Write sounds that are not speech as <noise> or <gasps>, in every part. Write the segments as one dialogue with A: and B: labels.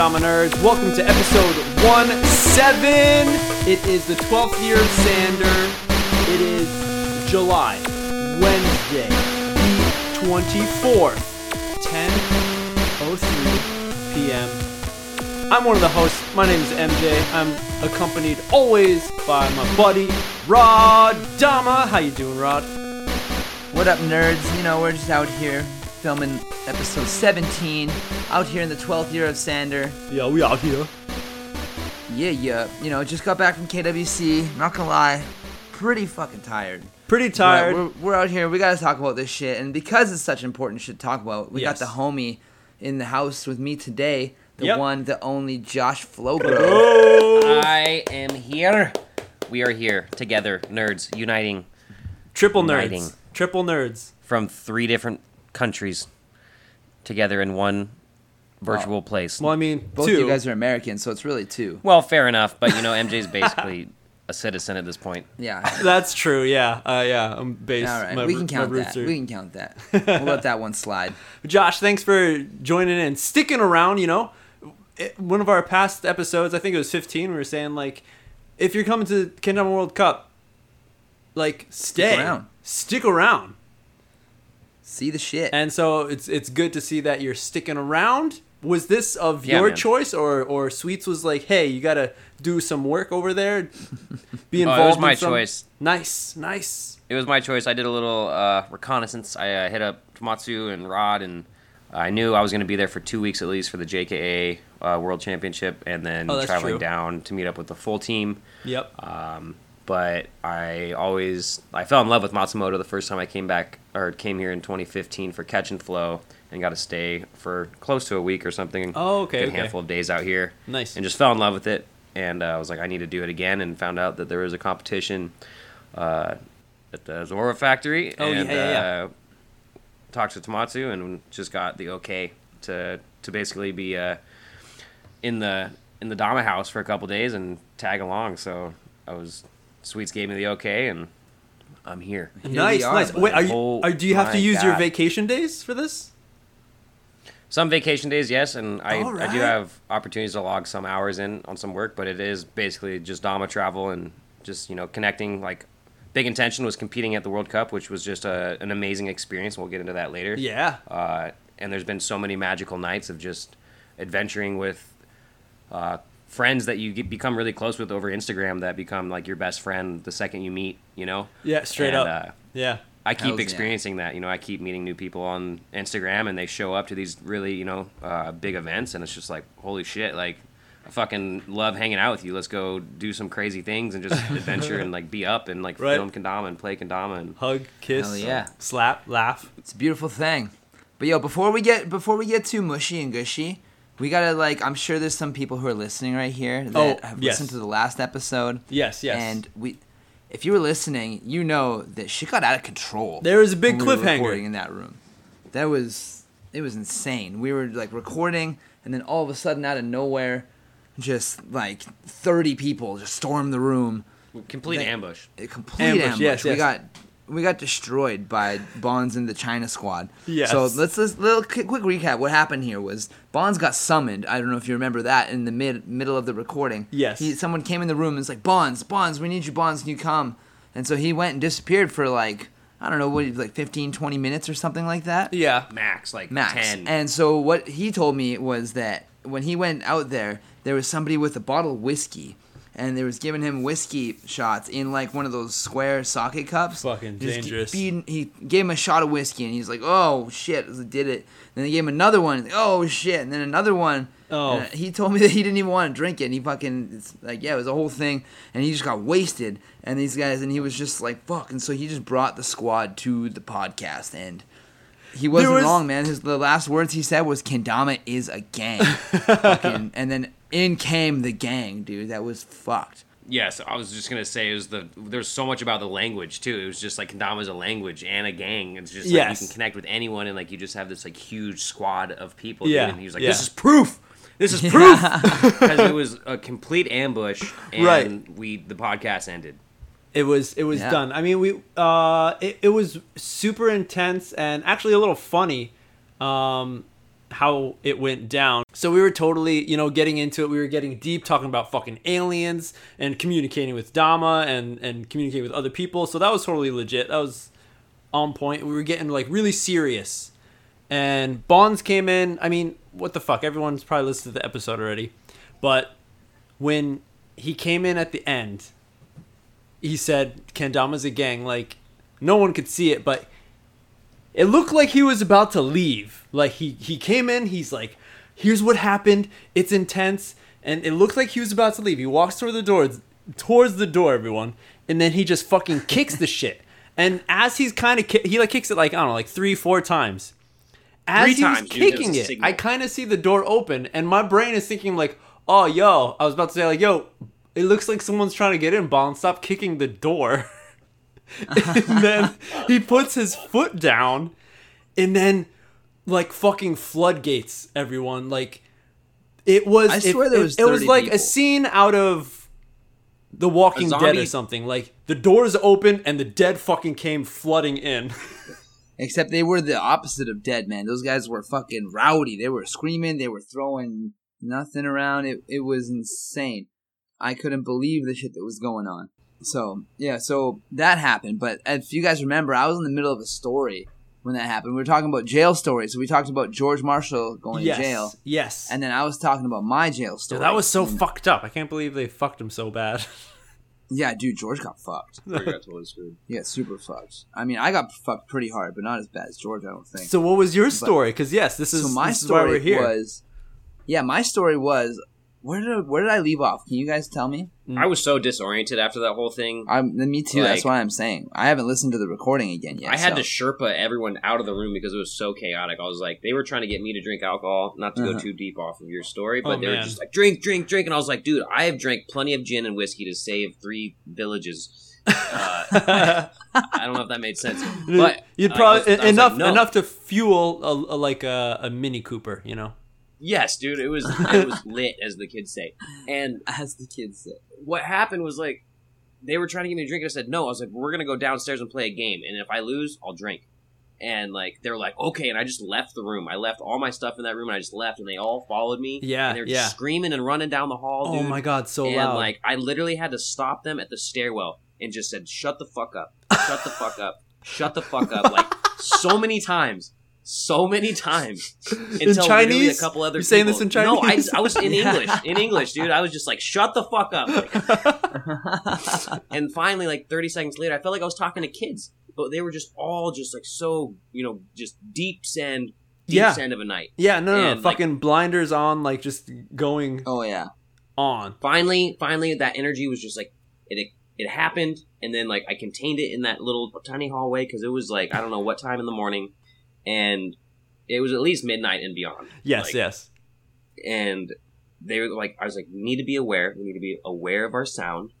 A: Nerds? Welcome to episode 1 7. It is the 12th year of Sander. It is July, Wednesday, the 24th, 10.03 p.m. I'm one of the hosts. My name is MJ. I'm accompanied always by my buddy, Rod Dama. How you doing, Rod?
B: What up, nerds? You know, we're just out here filming episode 17, out here in the 12th year of Sander.
A: Yeah, we out here.
B: Yeah, yeah. You know, just got back from KWC. Not gonna lie, pretty fucking tired.
A: Pretty tired.
B: We're, we're out here. We gotta talk about this shit, and because it's such important shit to talk about, we
A: Yes.
B: got the homie in the house with me today. The
A: Yep.
B: one, the only Josh Flobro.
A: Oh!
C: I am here. We are here together, nerds, uniting
A: Triple nerds.
C: Uniting.
A: Triple nerds.
C: from three different countries together in one virtual place.
A: Well, I mean,
B: Both
A: two.
B: you guys are American, so it's really two.
C: Well, fair enough, but you know, MJ's basically a citizen at this point. <laughs>
B: Yeah. <laughs>
A: That's true. Yeah. Uh, yeah. I'm based.
B: All right,
A: my
B: we can count
A: my
B: that.
A: roots are-
B: We can count that. <laughs> We'll let that one slide.
A: Josh, thanks for joining in, sticking around. You know, It- one of our past episodes, I think it was 15. We were saying like, if you're coming to the Kendama World Cup, like stay,
B: around.
A: stick around.
B: See the shit.
A: And so it's it's good to see that you're sticking around. Was this of
C: Yeah,
A: your
C: man.
A: choice, or or Sweets was like, hey, you gotta do some work over there, be involved? <laughs>
C: Oh, it was my
A: in some...
C: choice.
A: Nice, nice.
C: It was my choice. I did a little uh, reconnaissance. I uh, hit up Tomatsu and Rod, and I knew I was going to be there for two weeks at least for the JKA uh, World Championship, and then
A: Oh,
C: traveling
A: true.
C: down to meet up with the full team.
A: Yep.
C: Um, but I always I fell in love with Matsumoto the first time I came back or came here in 2015 for Catch and Flow and got to stay for close to a week or something.
A: Oh, okay, okay.
C: handful of days out here.
A: Nice.
C: And just fell in love with it, and uh, I was like, I need to do it again, and found out that there was a competition uh, at the Zora factory.
A: Oh,
C: and,
A: yeah, yeah.
C: Uh, talked to Tomatsu and just got the okay to to basically be uh, in the in the Dama house for a couple days and tag along. So I was Sweets gave me the okay, and I'm here.
B: Here
A: nice,
B: we are,
A: nice.
B: bud.
A: Wait, are you?
C: Oh
A: Are, do you have to
C: my
A: use your vacation days for this?
C: Some vacation days, yes, and I,
A: All
C: I do have opportunities to log some hours in on some work, but it is basically just Dama travel and just you know connecting. Like, big intention was competing at the World Cup, which was just a, an amazing experience. We'll get into that later.
A: Yeah.
C: Uh, and there's been so many magical nights of just adventuring with uh, friends that you get, become really close with over Instagram that become like your best friend the second you meet. You know.
A: Yeah, straight
C: And,
A: up.
C: Uh,
A: yeah.
C: I keep
B: Hells yeah.
C: experiencing that. You know, I keep meeting new people on Instagram, and they show up to these really, you know, uh, big events, and it's just like, holy shit! Like, I fucking love hanging out with you. Let's go do some crazy things and just <laughs> adventure and like be up and like
A: Right.
C: film kendama and play kendama and
A: Hug, kiss,
B: Hell yeah.
A: slap, laugh.
B: It's a beautiful thing. But yo, before we get before we get too mushy and gushy, we gotta like I'm sure there's some people who are listening right here that
A: Oh,
B: have
A: yes.
B: listened to the last episode.
A: Yes, yes.
B: And we if you were listening, you know that she got out of control.
A: There was a big
B: when we were
A: cliffhanger.
B: in that room. That was it was insane. We were like recording and then all of a sudden out of nowhere just like 30 people just stormed the room.
C: complete
B: They-
C: ambush.
B: A complete
A: Ambush,
B: ambush.
A: yes,
B: we
A: yes.
B: got we got destroyed by Bonds and the China squad.
A: Yes.
B: So let's let's little quick, quick recap. What happened here was Bonds got summoned. I don't know if you remember that in the mid middle of the recording.
A: Yes.
B: He, someone came in the room and was like, Bonds, Bonds, we need you, Bonds, can you come? And so he went and disappeared for like I don't know what like 15, 20 minutes or something like that.
A: Yeah.
C: Max, like
B: Max.
C: ten.
B: And so what he told me was that when he went out there, there was somebody with a bottle of whiskey. And they was giving him whiskey shots in like one of those square socket cups.
A: Fucking
B: Just
A: dangerous.
B: feeding- he gave him a shot of whiskey, and he's like, "Oh shit!" Did it? Then they gave him another one. Oh shit! And then another one.
A: Oh.
B: And he told me that he didn't even want to drink it. And he fucking it's like yeah, it was a whole thing, and he just got wasted. And these guys, and he was just like fuck. And so he just brought the squad to the podcast, and he wasn't
A: was-
B: wrong, man. His the last words he said was "Kendama is a gang," <laughs> fucking, and then in came the gang, dude. That was fucked.
C: Yes, I was just gonna say it was the there's so much about the language too. It was just like kendama is a language and a gang. It's just like
A: Yes.
C: you can connect with anyone and like you just have this like huge squad of people.
A: Yeah,
C: dude. And he was like,
A: yeah.
C: "This is proof. This is <laughs> proof." <laughs> Because it was a complete ambush, and
A: Right.
C: we the podcast ended.
A: It was it was
B: Yeah.
A: done. I mean, we uh, it, it was super intense and actually a little funny. Um, how it went down. So we were totally, you know, getting into it. We were getting deep, talking about fucking aliens and communicating with Dama and and communicating with other people. So that was totally legit. That was on point. We were getting like really serious. And Bonds came in. I mean, what the fuck? Everyone's probably listened to the episode already. But when he came in at the end, he said Kendama's a gang. Like no one could see it, but it looked like he was about to leave. Like he he came in, he's like, "Here's what happened. It's intense." And it looked like he was about to leave. He walks toward the door, towards the door, everyone, and then he just fucking kicks the shit. And as he's kind of ki- he like kicks it like I don't know, like three, four times. As
C: Three
A: he's
C: times, dude,
A: kicking it. I kind of see the door open, and my brain is thinking like, "Oh, yo!" I was about to say like, "Yo, it looks like someone's trying to get in." Bond, stop kicking the door. <laughs> <laughs> and then he puts his foot down, and then like fucking floodgates. Everyone like it was.
B: I
A: it-
B: swear there was
A: It, was like
B: people.
A: a scene out of The Walking Dead or something. Like the doors open and the dead fucking came flooding in. <laughs>
B: Except they were the opposite of dead, man. Those guys were fucking rowdy. They were screaming. They were throwing nothing around. It it was insane. I couldn't believe the shit that was going on. So yeah, so that happened. But if you guys remember, I was in the middle of a story when that happened. We were talking about jail stories. So we talked about George Marshall going
A: yes,
B: to jail,
A: yes.
B: and then I was talking about my jail
A: Dude,
B: story.
A: that was so
B: And-
A: fucked up. I can't believe they fucked him so bad. <laughs>
B: Yeah, dude, George got fucked.
C: I got totally screwed.
B: He got super fucked. I mean, I got fucked pretty hard, but not as bad as George. I don't think.
A: so what was your story? Because yes, this is
B: so my
A: this is why
B: story
A: we're here.
B: was yeah my story was where did I, where did i leave off can you guys tell me
C: I was so disoriented after that whole thing.
B: i'm me too that's
C: Like-
B: what i'm saying i haven't listened to the recording again yet
C: I had
B: so.
C: to Sherpa everyone out of the room because it was so chaotic. I was like, they were trying to get me to drink alcohol, not to
B: Uh-huh.
C: go too deep off of your story, but
A: Oh,
C: they were just like, drink, drink, drink. And I was like, dude, I have drank plenty of gin and whiskey to save three villages. Uh, <laughs> I don't know if that made sense. But
A: You'd
C: I
A: probably
C: was- I was
A: enough
C: like, no.
A: enough to fuel a, a like a, a Mini Cooper, you know.
C: Yes, dude, it was it was <laughs> lit, as the kids say. And
B: as the kids say
C: what happened was like they were trying to give me a drink and I said no. I was like, we're gonna go downstairs and play a game, and if I lose, I'll drink. And like they were like, okay, and I just left the room. I left all my stuff in that room, and I just left, and they all followed me.
A: Yeah,
C: and they were
A: yeah.
C: screaming and running down the hall.
A: Oh my god, so
C: and
A: loud.
C: like I literally had to stop them at the stairwell and just said, "Shut the fuck up! <laughs> Shut the fuck up! Shut the fuck up!" Like so many times, so many times. <laughs> Until literally
A: Chinese?
C: a couple other.
A: You saying
C: people-
A: this in Chinese?
C: No, I,
A: Chinese?
C: I was in
B: Yeah. <laughs>
C: English. In English, dude. I was just like, "Shut the fuck up!" Like, <laughs> and finally, like 30 seconds later, I felt like I was talking to kids, but they were just all just like so, you know, just deep send, deep
A: Yeah.
C: send of a night.
A: yeah, no, no, no
C: and, like-
A: fucking blinders on, like just going
B: oh yeah
A: on.
C: finally finally that energy was just like it it happened and then like i contained it in that little tiny hallway because it was like i don't know what time in the morning and it was at least midnight and beyond.
A: Yes,
C: Like,
A: yes.
C: and they were like i was like we need to be aware. We need to be aware of our sound.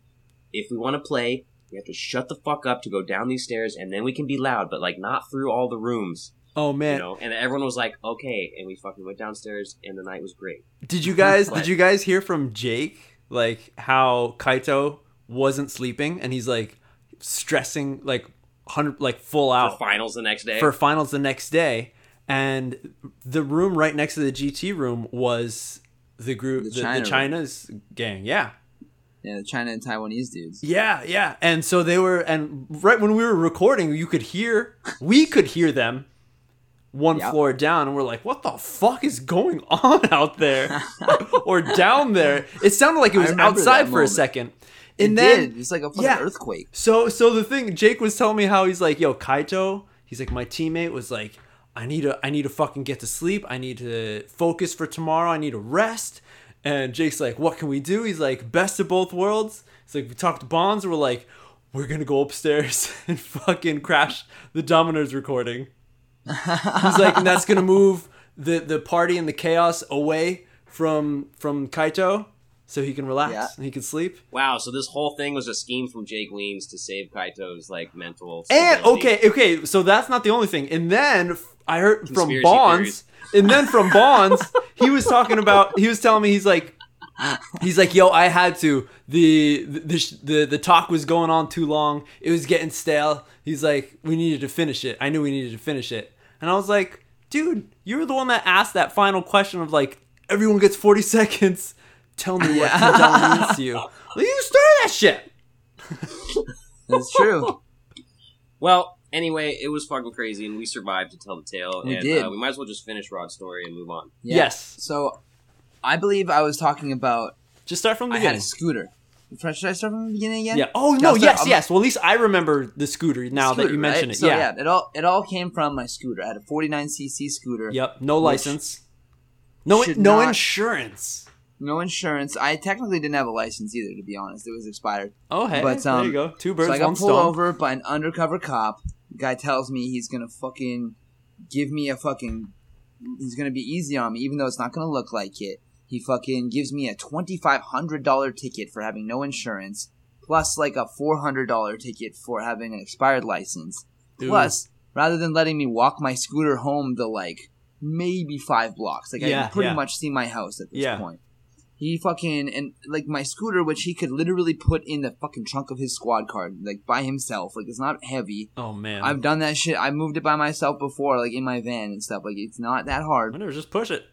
C: If we want to play we have to shut the fuck up to go down these stairs and then we can be loud but like not through all the rooms.
A: Oh
C: you
A: man,
C: know? And everyone was like okay and we fucking went downstairs and the night was great.
A: Did you guys did you guys hear from Jake like how Kaito wasn't sleeping and he's like stressing like hundred like full
C: for
A: out
C: finals the next day
A: for finals the next day, and the room right next to the GT room was the group,
B: The
A: the, the,
B: China room.
A: China's gang. Yeah,
B: yeah the china and taiwanese dudes
A: yeah, yeah. And so they were, and right when we were recording, you could hear, we could hear them one
B: Yep.
A: floor down, and we're like, "What the fuck is going <laughs> on out there, <laughs> or down there?" It sounded like it was outside
B: that
A: for a
B: moment.
A: Second.
B: it
A: And then
B: did it's like a fucking
A: yeah.
B: earthquake
A: So so the thing Jake was telling me how he's like, yo, Kaito, he's like my teammate was like, I need to I need to fucking get to sleep. I need to focus for tomorrow. I need to rest. And Jake's like, what can we do? He's like, best of both worlds. He's like, we talked to Bonds, we're like, we're gonna go upstairs <laughs> and fucking crash the Domino's recording. He's like, and that's gonna <laughs> move the the party and the chaos away from from Kaito so he can relax
B: Yeah.
A: and he can sleep.
C: Wow, so this whole thing was a scheme from Jake Weems to save Kaito's like mental.
A: And
C: stability.
A: okay, okay, so that's not the only thing. And then I heard from
C: Conspiracy
A: Bonds, and then from Bonds, he was talking about. He was telling me he's like, he's like, yo, I had to. The the the the talk was going on too long. It was getting stale. He's like, we needed to finish it. I knew we needed to finish it. And I was like, dude, you're the one that asked that final question of like, everyone gets 40 <laughs> seconds. Tell me what
B: Yeah.
A: Tell means to you. <laughs> Well, you started that shit. <laughs>
B: That's true.
C: Well, anyway, it was fucking crazy, and we survived to tell the tale.
B: We
C: and,
B: did.
C: Uh, we might as well just finish Rod's story and move on.
B: Yeah.
A: Yes.
B: So, I believe I was talking about.
A: Just start from the
B: I had
A: beginning.
B: a scooter. Should I start from the beginning again?
A: Yeah. Oh
B: Yeah,
A: no.
B: I'll start-
A: Yes.
B: I'm-
A: yes. Well, at least I remember the scooter now that you mention
B: right?
A: it.
B: So
A: yeah.
B: it all it all came from my scooter. I had a 49cc scooter.
A: Yep. No license. No. No
B: not-
A: insurance.
B: No insurance. I technically didn't have a license either, to be honest. It was expired.
A: Oh hey.
B: But,
A: there
B: um,
A: you go. Two birds,
B: so I got
A: one
B: pulled
A: stone.
B: over by an undercover cop. The guy tells me he's gonna fucking give me a fucking. He's gonna be easy on me, even though it's not gonna look like it. He fucking gives me a twenty five hundred dollar ticket for having no insurance, plus like a four hundred dollar ticket for having an expired license.
A: Dude.
B: Plus, rather than letting me walk my scooter home the like maybe five blocks, like I can pretty
A: yeah.
B: much see my house at this
A: Yeah.
B: point. He fucking and like my scooter, which he could literally put in the fucking trunk of his squad car, like by himself. Like it's not heavy.
A: Oh man.
B: I've done that shit. I moved it by myself before, like in my van and stuff. Like it's not that hard.
A: Whatever. Just push it.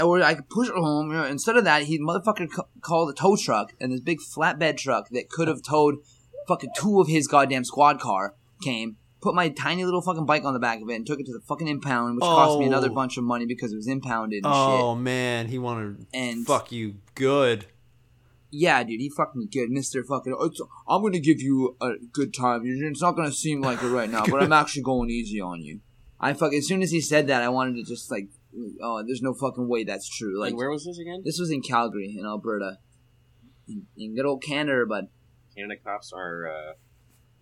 B: Or I could push it home. You know, instead of that, he motherfucker ca- called a tow truck and this big flatbed truck that could have towed fucking two of his goddamn squad car came. Put my tiny little fucking bike on the back of it and took it to the fucking impound, which cost me
A: Oh.
B: another bunch of money because it was impounded and
A: Oh man, he wanted.
B: And
A: fuck you good.
B: Yeah, dude, he fucked me good, Mister. Fucking, it's, I'm gonna give you a good time. It's not gonna seem like it right now, but I'm <laughs> actually going easy on you. I fucking as soon as he said that, I wanted to just like, oh, there's no fucking way that's true. Like,
C: Like, where was this again?
B: this was in Calgary, in Alberta, in, in good old Canada, but
C: Canada cops are uh,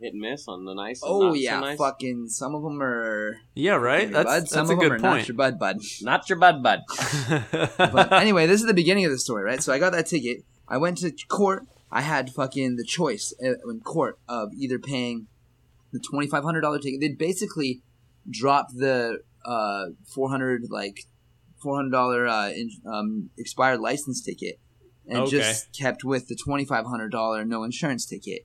C: hit and miss on the nice.
B: oh
C: not
B: yeah,
C: so nice.
B: fucking some of them are
A: Yeah, right. That's
B: bud,
A: that's
B: some
A: a
B: of them
A: good
B: are not your bud, bud. <laughs>
C: Not your bud, bud. <laughs>
B: But anyway, this is the beginning of the story, right? So I got that ticket. I went to court. I had fucking the choice uh, in court of either paying the twenty five hundred dollar ticket. They'd basically dropped the uh, four hundred like four hundred dollar uh, in- um, expired license ticket, and
A: Okay.
B: just kept with the twenty five hundred dollar no insurance ticket.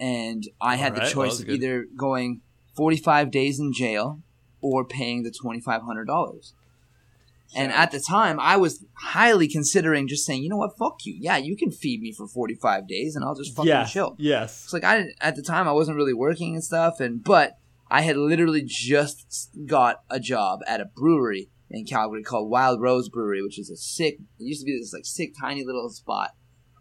B: And I had
A: Alright,
B: the choice of
A: good.
B: either going forty five days in jail or paying the twenty five hundred dollars. And at the time, I was highly considering just saying, you know what, fuck you. Yeah, you can feed me for 45 days and I'll just fucking
A: yeah.
B: chill.
A: Yes.
B: It's like I didn't- at the time I wasn't really working and stuff, and but I had literally just got a job at a brewery in Calgary called Wild Rose Brewery, which is a sick. It used to be this like sick, tiny little spot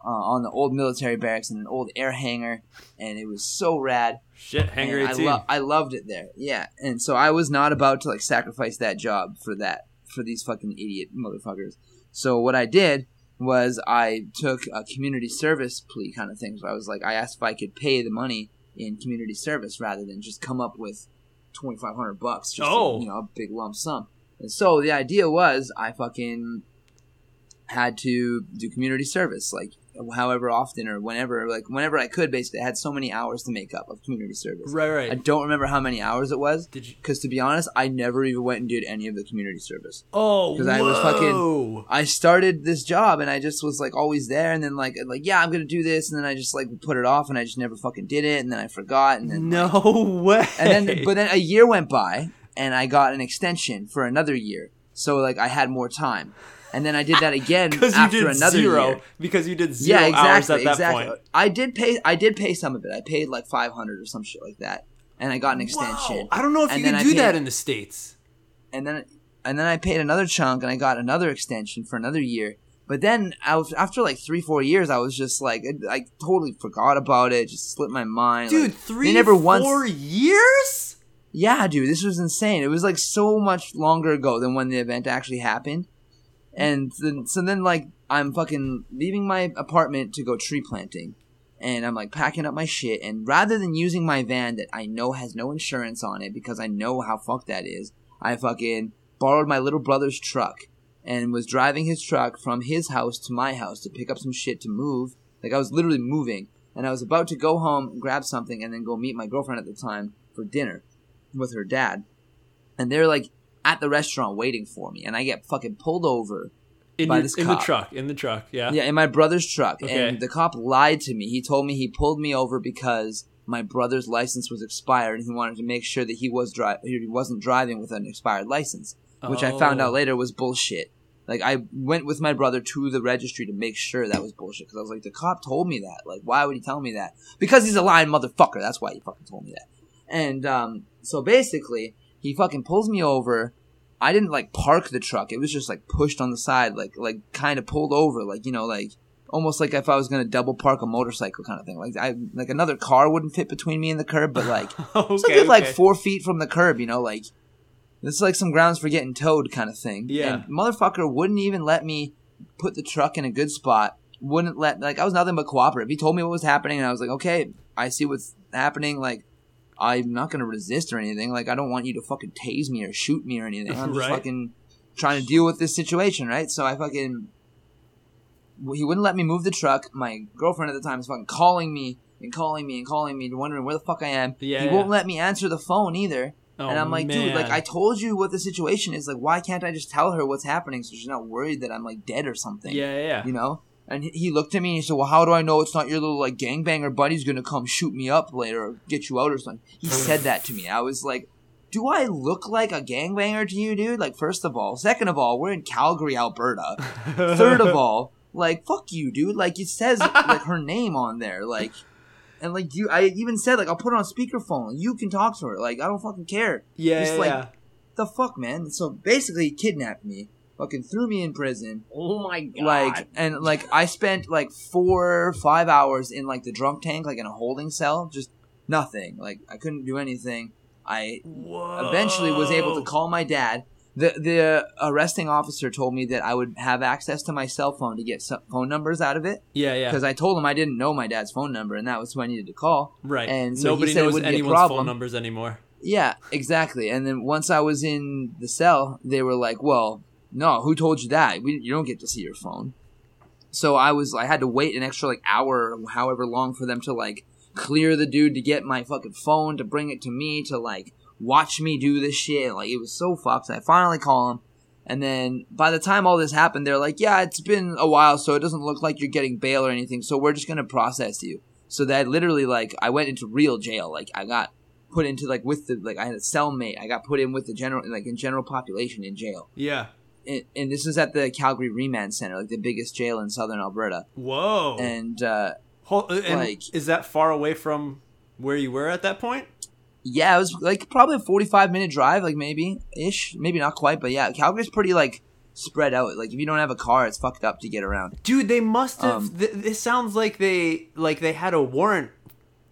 B: uh, on the old military barracks in an old air hangar, and it was so rad.
A: Shit. hangar
B: And I,
A: eighteen.
B: lo- I loved it there. Yeah, and so I was not about to like sacrifice that job for that for these fucking idiot motherfuckers. So what I did was I took a community service plea kind of thing. So I was like, I asked if I could pay the money in community service rather than just come up with twenty five hundred bucks, just
A: Oh.
B: you know, a big lump sum. And so the idea was I fucking had to do community service, like however often or whenever, like whenever I could. Basically, I had so many hours to make up of community service.
A: right. Right.
B: I don't remember how many hours it was
A: Did you?
B: because, to be honest, I never even went and did any of the community service.
A: Oh.
B: 'Cause I was fucking-. I started this job and I just was like always there, and then like like yeah, I'm gonna do this, and then I just like put it off, and I just never fucking did it, and then I forgot, and then
A: No <laughs> way.
B: and then but then a year went by, and I got an extension for another year, so like I had more time, and then I did that again <laughs> after
A: did
B: another
A: zero
B: year.
A: because you did zero
B: Yeah, exactly,
A: hours at that
B: exactly.
A: point.
B: I did pay. I did pay some of it. I paid like five hundred or some shit like that, and I got an extension.
A: Wow. I don't know if
B: And
A: you can do
B: paid-
A: that in the states.
B: and then and then I paid another chunk, and I got another extension for another year. But then I was, after like three, four years, I was just like, I, totally forgot about it. Just slipped my mind,
A: Dude,
B: Like,
A: three,
B: never once.
A: years?
B: Yeah, dude, this was insane. It was like so much longer ago than when the event actually happened. And then, so then, like, I'm fucking leaving my apartment to go tree planting. And I'm like packing up my shit. And rather than using my van that I know has no insurance on it because I know how fucked that is, I fucking borrowed my little brother's truck and was driving his truck from his house to my house to pick up some shit to move. Like, I was literally moving. And I was about to go home, grab something, and then go meet my girlfriend at the time for dinner with her dad, and they're like at the restaurant waiting for me, and I get fucking pulled over.
A: In,
B: By
A: your-
B: this
A: in the truck. In the truck. Yeah.
B: Yeah, in my brother's truck,
A: Okay.
B: and the cop lied to me. He told me he pulled me over because my brother's license was expired and he wanted to make sure that he was dri- he wasn't driving with an expired license, which I found
A: Oh.
B: out later was bullshit. Like I went with my brother to the registry to make sure that was bullshit because I was like, the cop told me that. Like, why would he tell me that? Because he's a lying motherfucker. That's why he fucking told me that. And um, so basically, he fucking pulls me over. I didn't like park the truck. It was just like pushed on the side, like like kind of pulled over, like you know, like almost like if I was gonna double park a motorcycle kind of thing. Like I like another car wouldn't fit between me and the curb, but like <laughs>
A: okay,
B: it's like good, like four feet from the curb, you know, like this is like some grounds for getting towed kind of thing.
A: Yeah.
B: And motherfucker wouldn't even let me put the truck in a good spot. Wouldn't let like I was nothing but cooperative. He told me what was happening and I was like, Okay, I see what's happening, like I'm not gonna resist or anything. Like I don't want you to fucking tase me or shoot me or anything. I'm <laughs> just
A: Right.
B: fucking trying to deal with this situation, right? So I fucking he wouldn't let me move the truck. My girlfriend at the time is fucking calling me and calling me and calling me, wondering where the fuck I am.
A: Yeah,
B: he won't let me answer the phone either.
A: Oh,
B: and I'm like, dude, like. I told you what the situation is. Like, why can't I just tell her what's happening so she's not worried that I'm like dead or something?
A: yeah, yeah, yeah.
B: You know? And he- looked at me and he said, "Well, how do I know it's not your little like gangbanger buddy's gonna come shoot me up later or get you out or something?" He said that to me. I was like, "Do I look like a gangbanger to you, dude?" Like, first of all, second of all, we're in Calgary, Alberta. <laughs> Third of all, like, fuck you, dude. Like, it says like her name on there, like, and like you, I even said like I'll put it on speakerphone. You can talk to her. Like, I don't fucking care.
A: yeah,
B: Just
A: yeah,
B: like
A: yeah.
B: the fuck, man. So basically, he kidnapped me, fucking threw me in prison.
C: Oh my god!
B: Like and like I spent like four five hours in like the drunk tank, like in a holding cell, just nothing. Like I couldn't do anything. I
A: Whoa.
B: eventually was able to call my dad. The the arresting officer told me that I would have access to my cell phone to get some phone numbers out of it
A: Yeah, yeah.
B: because I told him I didn't know my dad's phone number and that was who I needed to call.
A: right.
B: and so
A: Nobody knows
B: wouldn't be a
A: anyone's phone numbers anymore.
B: Yeah, exactly. And then once I was in the cell, they were like, "Well, no, who told you that? We, you don't get to see your phone." So I was, I had to wait an extra like hour, however long, for them to like clear the dude to get my fucking phone to bring it to me to like watch me do this shit. Like it was so fucked. I finally call him, and then by the time all this happened, they're like, "Yeah, it's been a while, so it doesn't look like you're getting bail or anything. So we're just gonna process you." So that literally, like, I went into real jail. Like I got put into like with the like I had a cellmate. I got put in with the general like in general population in jail.
A: Yeah.
B: And, and this is at the Calgary Remand Center, like the biggest jail in southern Alberta.
A: Whoa.
B: And uh,
A: Hol- and
B: like-
A: is that far away from where you were at that point?
B: yeah, it was like probably a forty-five minute drive, like maybe ish, maybe not quite, but yeah, Calgary's pretty like spread out. Like if you don't have a car, it's fucked up to get around.
A: Dude, they must have.
B: Um,
A: th- this sounds like they like they had a warrant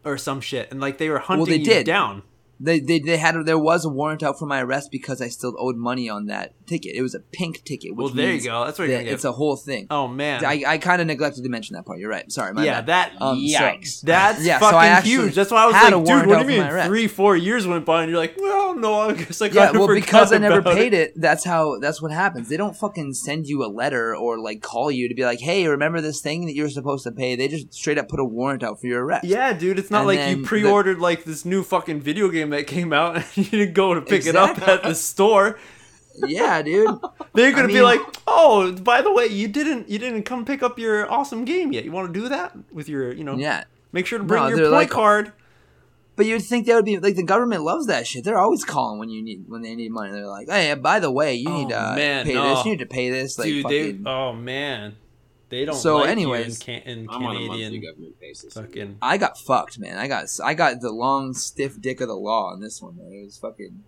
A: or some shit, and like they were hunting
B: they
A: you
B: did.
A: down.
B: They, they they had there was a warrant out for my arrest because I still owed money on that ticket. It was a pink ticket. Which
A: Well, there you go. That's what you're
B: that It's a whole thing.
A: Oh man.
B: I, I kind of neglected to mention that part. You're right. Sorry, my
A: yeah,
B: bad.
A: that
B: Um, so-
A: That's
B: Yeah, so
A: fucking
B: I
A: huge. That's why I was like, dude, what do you mean? Three, four years went by, and you're like, well, no, I guess I
B: Yeah, well, because I never paid it, that's how that's what happens. They don't fucking send you a letter or like call you to be like, "Hey, remember this thing that you're supposed to pay?" They just straight up put a warrant out for your arrest.
A: Yeah, dude, it's not
B: And
A: like you pre-ordered like this new fucking video game that came out <laughs> and you didn't go to pick it up at the store.
B: Yeah, dude.
A: They're gonna
B: I
A: be like, "Oh, by the way, you didn't you didn't come pick up your awesome game yet. You want to do that with your, you know,
B: Yeah,
A: make sure to bring
B: No,
A: your
B: they're
A: point
B: like-
A: card."
B: but you'd think that would be like the government loves that shit. They're always calling when you need when they need money. They're like, "Hey, by the way, you
A: Oh,
B: need to uh,
A: man,
B: pay
A: no.
B: this. You need to pay this." Like,
A: Dude,
B: fucking,
A: they oh man, they don't.
B: So
A: like
B: anyways,
A: you in, can, in
C: I'm on a
A: Canadian
C: government basis.
A: fucking.
B: I got fucked, man. I got I got the long stiff dick of the law on this one. Man. It was fucking.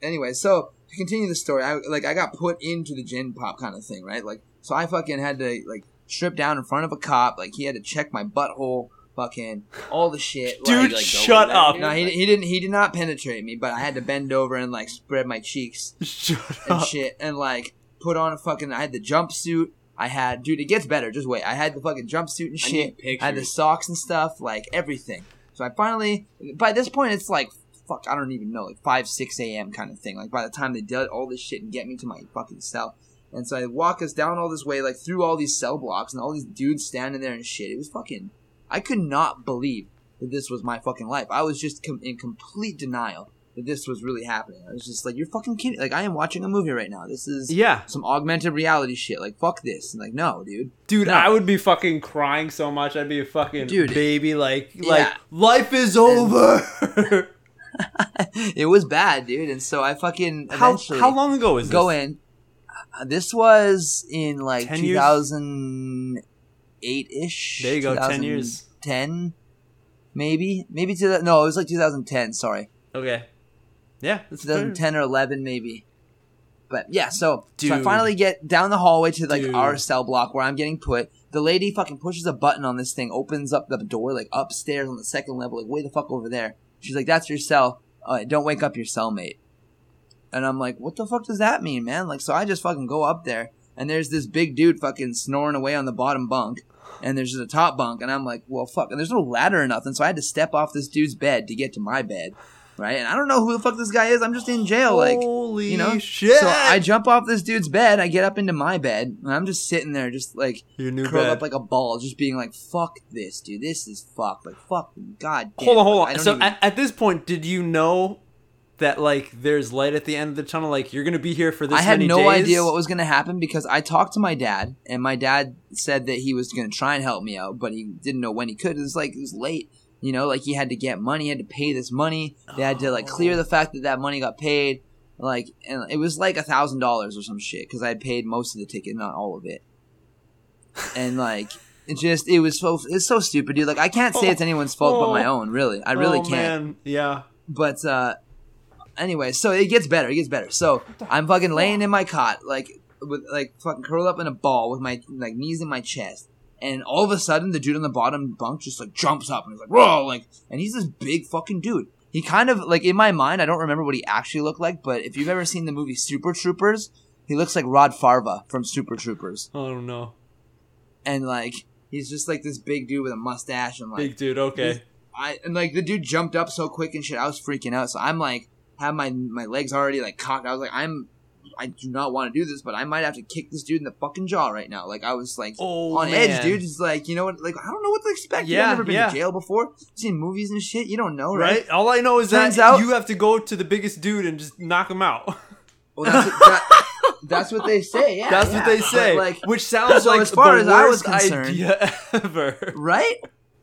B: Anyway, so to continue the story, I like I got put into the gen pop kind of thing, right? Like, so I fucking had to like strip down in front of a cop. Like, he had to check my butthole, fucking all the shit.
A: Dude,
B: like,
A: shut
C: over
A: up.
B: no, he, he didn't. He did not penetrate me, but I had to bend over and like spread my cheeks <laughs>
A: Shut
B: and
A: up.
B: shit, and like put on a fucking. I had the jumpsuit. I had, dude. It gets better. Just wait. I had the fucking jumpsuit and
C: I
B: shit.
C: need
B: I had the socks and stuff, like everything. So I finally, by this point, it's like fuck. I don't even know, like five, six a.m. kind of thing. Like by the time they did all this shit and get me to my fucking cell, and so I walk us down all this way, like through all these cell blocks and all these dudes standing there and shit. It was fucking. I could not believe that this was my fucking life. I was just com- in complete denial. that this was really happening. I was just like, you're fucking kidding. Like, I am watching a movie right now. This is
A: Yeah.
B: some augmented reality shit. Like, fuck this. And like, no, dude.
A: Dude,
B: No.
A: I would be fucking crying so much. I'd be a fucking
B: Dude.
A: baby. Like,
B: Yeah.
A: like life is over. <laughs> <laughs>
B: it was bad, dude. And so I fucking
A: how
B: eventually
A: how long ago this?
B: go in. Uh, This was in like 2008 ish.
A: There you go, 10 years.
B: 10, maybe, maybe to that. No, it was like 2010. Sorry,
A: Okay. Yeah. That's fair.
B: 2010 or 11, maybe. But yeah, so so I finally get down the hallway to like
A: Dude.
B: our cell block where I'm getting put. The lady fucking pushes a button on this thing, opens up the door like upstairs on the second level, like way the fuck over there. She's like, "That's your cell. Uh, don't wake up your cellmate." And I'm like, "What the fuck does that mean, man?" Like, so I just fucking go up there, and there's this big dude fucking snoring away on the bottom bunk, and there's just a top bunk, and I'm like, "Well, fuck." And there's no ladder or nothing, so I had to step off this dude's bed to get to my bed, right? And I don't know who the fuck this guy is. I'm just in jail, like
A: Holy
B: you know
A: shit!
B: so i jump off this dude's bed i get up into my bed and i'm just sitting there just like
A: Your new
B: curled
A: bed.
B: up like a ball just being like fuck this dude this is fuck like fuck god damn,
A: hold on, hold on. So
B: even-
A: at, at this point, did you know that like there's light at the end of the tunnel? Like you're gonna be here for this
B: I had no
A: days?
B: idea what was going to happen because I talked to my dad, and my dad said that he was going to try and help me out, but he didn't know when he could. It was like it was late, you know, like he had to get money, he had to pay this money. They had to like clear the fact that that money got paid, like, and it was like a thousand dollars or some shit because I had paid most of the ticket, not all of it, and like. It just it was so it's so stupid, dude. Like I can't say it's anyone's fault but my
A: Oh.
B: own. Really, I really
A: oh,
B: can't
A: Man. Yeah.
B: but uh anyway so it gets better it gets better so i'm fucking laying in my cot like with like fucking curled up in a ball with my like knees in my chest and all of a sudden the dude on the bottom bunk just like jumps up and he's like whoa like and he's this big fucking dude he kind of like in my mind i don't remember what he actually looked like but if you've ever seen the movie super troopers he looks like rod farva from super troopers
A: Oh no.
B: and like he's just like this big dude with a mustache and like
A: Big dude. Okay.
B: I and like the dude jumped up so quick and shit. I was freaking out. So I'm like, have my my legs already like cocked. I was like, I'm, I do not want to do this, but I might have to kick this dude in the fucking jaw right now. Like I was like
A: Oh,
B: on
A: man.
B: edge, dude. It's like you know what? Like I don't know what to expect.
A: Yeah,
B: You've never been
A: yeah.
B: to jail before. seen movies and shit. You don't know, right?
A: Right. All I know is
B: Turns
A: that
B: out-
A: you have to go to the biggest dude and just knock him out. <laughs>
B: Well, that's what, that, that's what they say. Yeah,
A: That's
B: yeah.
A: what they
B: But,
A: say.
B: like
A: which sounds
B: so
A: like
B: as far
A: the
B: as I was concerned-
A: idea <laughs> ever.
B: right.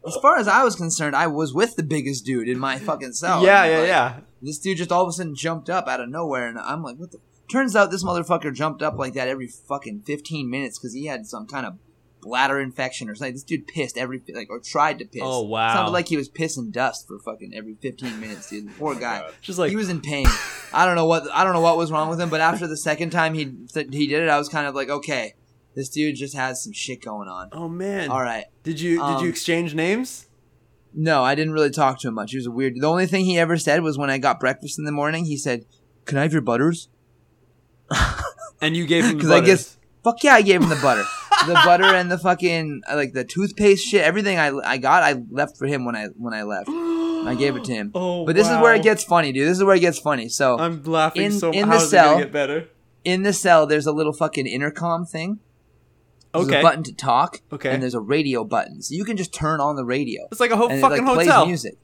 B: As far as I was concerned, I was with the biggest dude in my fucking cell.
A: yeah, yeah,
B: like,
A: yeah.
B: This dude just all of a sudden jumped up out of nowhere, and I'm like, what the? Turns out this motherfucker jumped up like that every fucking 15 minutes because he had some kind of bladder infection or something. This dude pissed every like or tried to piss.
A: Oh, wow.
B: Sounded like he was pissing dust for fucking every 15 minutes, dude. Poor <laughs> guy.
A: Just like
B: he was in pain. I don't know what I don't know what was wrong with him, but after the second time he he did it, I was kind of like, okay, this dude just has some shit going on.
A: Oh man.
B: All right.
A: Did you did
B: Um,
A: you exchange names?
B: No, I didn't really talk to him much. He was a weird. The only thing he ever said was when I got breakfast in the morning, he said, "Can I have your butters?" <laughs>
A: And you gave him
B: Because I guess, fuck yeah, I gave him the butter, <laughs> the butter and the fucking like the toothpaste shit. Everything I, I got, I left for him when I when I left. I gave it to him. <gasps>
A: Oh,
B: but this is where it gets funny, dude. This is where it gets funny. So
A: I'm laughing
B: in-
A: so
B: in the cell-
A: get better?
B: in the cell, there's a little fucking intercom thing. There's
A: Okay.
B: a button to talk.
A: Okay.
B: And there's a radio button, so you can just turn on the radio.
A: It's like a whole
B: and
A: fucking
B: it like plays
A: hotel.
B: music.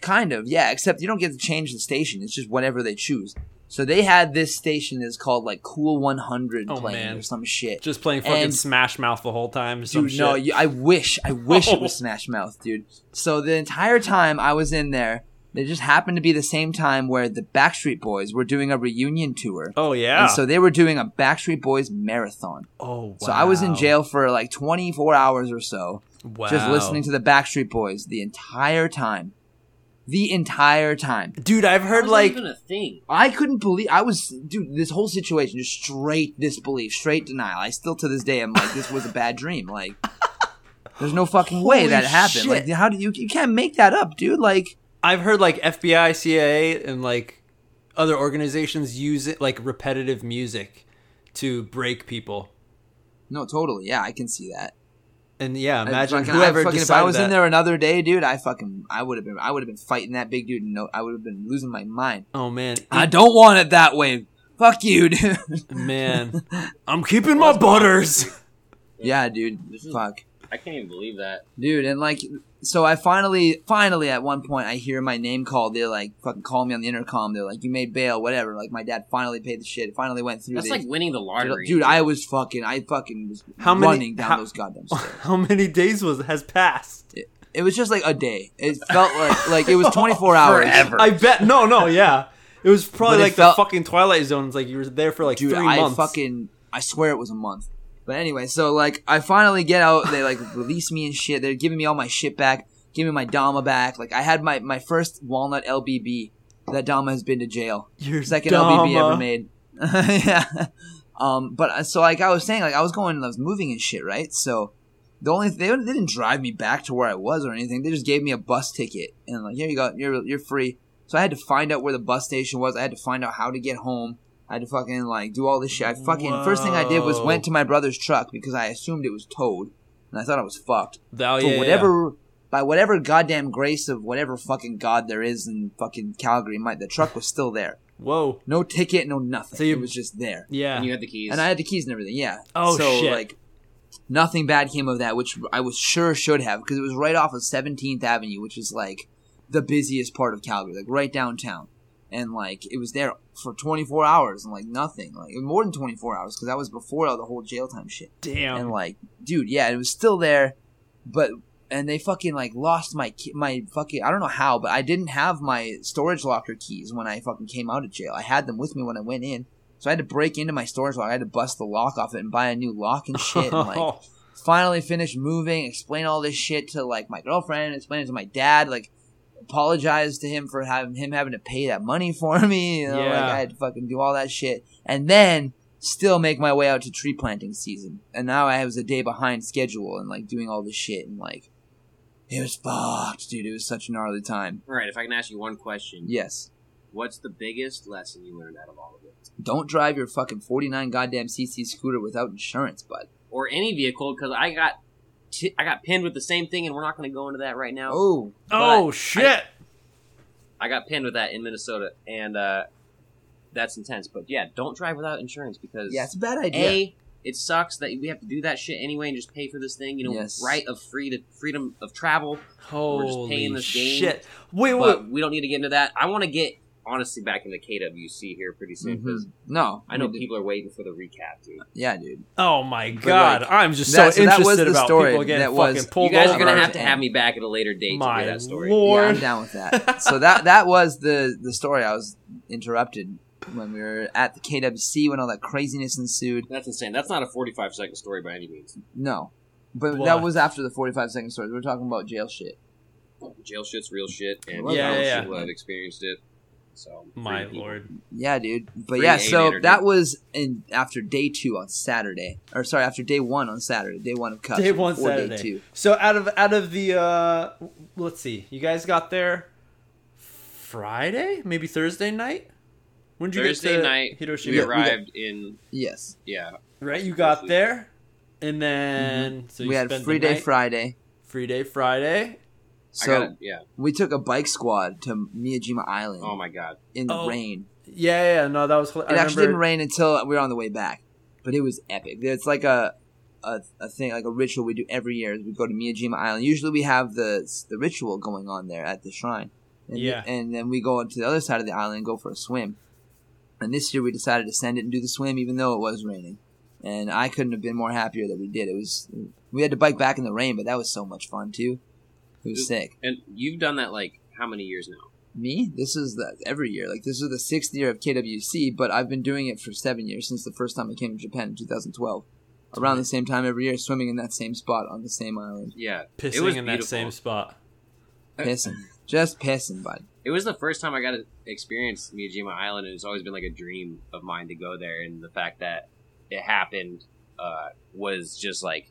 B: Kind of, yeah. Except you don't get to change the station. It's just whatever they choose. So they had this station that's called like Cool 100
A: Oh,
B: playing
A: man.
B: or some shit.
A: Just playing fucking
B: And-
A: Smash Mouth the whole time.
B: Dude, no,
A: shit.
B: you, I wish, I wish it was <laughs>
A: Oh.
B: Smash Mouth, dude. So the entire time I was in there, it just happened to be the same time where the Backstreet Boys were doing a reunion tour.
A: Oh yeah.
B: And so they were doing a Backstreet Boys marathon.
A: oh. Wow.
B: So I was in jail for like 24 hours or so,
A: Wow.
B: just listening to the Backstreet Boys the entire time. The entire time.
A: Dude, I've heard
C: How's
A: like
C: even a thing.
B: I couldn't believe I was dude. This whole situation just straight disbelief, straight denial. I still to this day am like, this was a bad dream. Like, <laughs> there's no fucking way that happened.
A: shit.
B: Like, how do you you can't make that up, dude? Like,
A: I've heard like FBI, CIA, and like other organizations use it like repetitive music to break people.
B: no, totally. Yeah, I can see that.
A: And yeah, imagine
B: fucking-
A: whoever
B: I fucking, if I was
A: that.
B: in there another day, dude, I fucking I would have been I would have been fighting that big dude. And no, I would have been losing my mind.
A: Oh man,
B: I don't want it that way. Fuck you, dude. <laughs>
A: man, I'm keeping my butters.
B: yeah, dude.
C: This is-
B: Fuck.
C: I can't even believe that.
B: dude and like so I finally, finally, at one point, I hear my name called. They're like, fucking call me on the intercom. They're like, you made bail, whatever. Like, my dad finally paid the shit. Finally went through.
C: That's
B: They-
C: like winning the lottery.
B: dude, I was fucking, I fucking was
A: How many-
B: running down
A: how-
B: those goddamn <laughs> stairs.
A: How many days was has passed?
B: It was just like a day. It felt like like it was <laughs> 24 hours.
C: Forever.
A: I bet. No, no, yeah. It was probably
B: But it
A: like
B: felt-
A: the fucking Twilight Zone. It's like you were there for like
B: Dude,
A: three
B: I
A: months.
B: fucking I swear it was a month. But anyway, so like I finally get out. They like <laughs> release me and shit. They're giving me all my shit back, giving me my Dama back. Like I had my my first Walnut LBB. That Dama has been to jail.
A: Your
B: Second
A: Dama.
B: LBB ever made. <laughs> yeah. Um, but uh, so like I was saying, like I was going, I was moving and shit, right? So the only they, they didn't drive me back to where I was or anything. They just gave me a bus ticket and like here you go, you're you're free. So I had to find out where the bus station was. I had to find out how to get home. I had to fucking like do all this shit. I fucking first thing I did was went to my brother's truck because I assumed it was towed, and I thought I was fucked.
A: Oh,
B: For
A: yeah, yeah.
B: whatever by whatever goddamn grace of whatever fucking god there is in fucking Calgary, my the truck was still there.
A: Whoa.
B: No ticket, no nothing.
A: So you-
B: it was just there.
A: Yeah.
C: and you had the keys.
B: And I had the keys and everything, yeah.
A: Oh,
B: so,
A: shit.
B: like, nothing bad came of that, which I was sure should have, because it was right off of 17th Avenue, which is, like, the busiest part of Calgary, like, right downtown. And, like, it was there for 24 hours and, like, nothing. Like, more than 24 hours, because that was before all the whole jail time shit.
A: Damn.
B: And, like, dude, yeah, it was still there, but. And they fucking like lost my key, my fucking I don't know how, but I didn't have my storage locker keys when I fucking came out of jail. I had them with me when I went in, so I had to break into my storage locker. I had to bust the lock off it and buy a new lock and shit. And like <laughs> finally finished moving, explain all this shit to like my girlfriend, explain it to my dad, like apologize to him for having him having to pay that money for me. You know, like
A: Yeah.
B: I had to fucking do all that shit, and then still make my way out to tree planting season. And now I was a day behind schedule and like doing all this shit and like it was fucked, dude. It was such a gnarly time.
C: All right, if I can ask you one question,
B: Yes.
C: what's the biggest lesson you learned out of all of it,
B: Don't drive your fucking 49 goddamn CC scooter without insurance, bud.
C: or any vehicle? Because I got t- I got pinned with the same thing, and we're not going to go into that right now.
B: Oh,
A: oh, shit.
C: I got pinned with that in Minnesota, and uh, that's intense. But yeah, don't drive without insurance because
B: yeah, it's a bad idea.
C: a it sucks that we have to do that shit anyway and just pay for this thing. You know,
B: Yes.
C: right of free to freedom of travel.
A: Holy We're
C: just paying this game.
A: shit. Wait, wait.
C: But we don't need to get into that. I want to get honestly back into KWC here pretty soon because
B: Mhm. No,
C: I know
B: we
C: people are waiting for the recap, dude.
B: Yeah, dude.
A: Oh my god.
B: like,
A: I'm just
B: that-
A: so
B: so that was
A: interested
B: the
A: about
B: story
A: people getting
B: that was-
A: fucking pulled
C: You guys are gonna have to have me back at a later date
A: My
C: to hear that story.
A: lord.
B: Yeah, I'm down with that. <laughs> so that that was the the story. I was interrupted when we were at the KWC when all that craziness ensued.
C: That's insane. That's not a 45 second story by any means.
B: No, but
A: What?
B: that was after the 45 second story. We are talking about jail shit.
C: Jail shit's real shit, and
B: Yeah,
C: yeah,
A: yeah, yeah.
C: people have experienced it. So
A: My
C: people.
A: lord.
B: Yeah, dude. But
C: Free
B: yeah, so
C: later,
B: that
C: dude.
B: was in after day two on Saturday, or sorry, after day one on Saturday, day one of cups.
A: Day one Saturday.
B: Day two.
A: So out of out of the uh let's see. You guys got there Friday? Maybe Thursday night? When did you
C: Thursday
A: get to
C: night,
A: Hiroshima?
C: we arrived in
B: Yes,
C: yeah.
A: Right, you got there, and then so you
B: Mm-hmm. we had free
A: the
B: day
A: night-
B: Friday.
A: free day Friday.
C: I
B: So
C: got it. Yeah.
B: we took a bike squad to Miyajima Island
C: Oh my god.
B: in the
A: Oh,
B: rain.
A: Yeah, yeah, no, that was. I
B: It
A: remember,
B: actually didn't rain until we were on the way back, but it was epic. It's like a, a a thing, like a ritual we do every year. We go to Miyajima Island. Usually, we have the the ritual going on there at the shrine. And
A: Yeah.
B: and then we go to the other side of the island and go for a swim. And this year, we decided to send it and do the swim, even though it was raining. And I couldn't have been more happier that we did. It was we had to bike back in the rain, but that was so much fun too. It was sick.
C: And you've done that like how many years now?
B: Me? This is the every year. Like this is the sixth year of KWC, but I've been doing it for seven years since the first time I came to Japan in 2012. Around the same time every year, swimming in that same spot on the same island,
C: Yeah.
A: pissing
C: it was
A: in that same spot.
B: pissing, just pissing, bud.
C: It was the first time I got to experience Miyajima Island, and it's always been like a dream of mine to go there. And the fact that it happened uh, was just like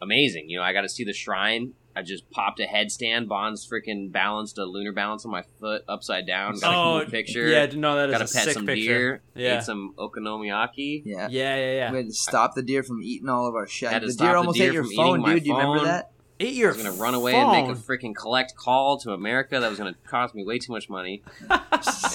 C: amazing. You know, I got to see the shrine. I just popped a headstand. Bonds freaking balanced a lunar balance on my foot upside down. Got a
A: oh,
C: cool picture.
A: yeah, no, that is
C: got
A: a
C: to pet
A: sick
C: some
A: picture.
C: deer.
A: Yeah.
C: Ate some okonomiyaki.
B: Yeah.
A: Yeah, yeah, yeah.
B: We had to stop the deer from eating all of our shit. The
C: stop
B: deer
C: the
B: almost
C: deer
B: ate your
C: from eating
B: phone, dude. Do you remember
C: phone.
B: that?
A: Eat
C: I
A: your
C: was gonna run away and make a freaking collect call to America that was gonna cost me way too much money. <laughs>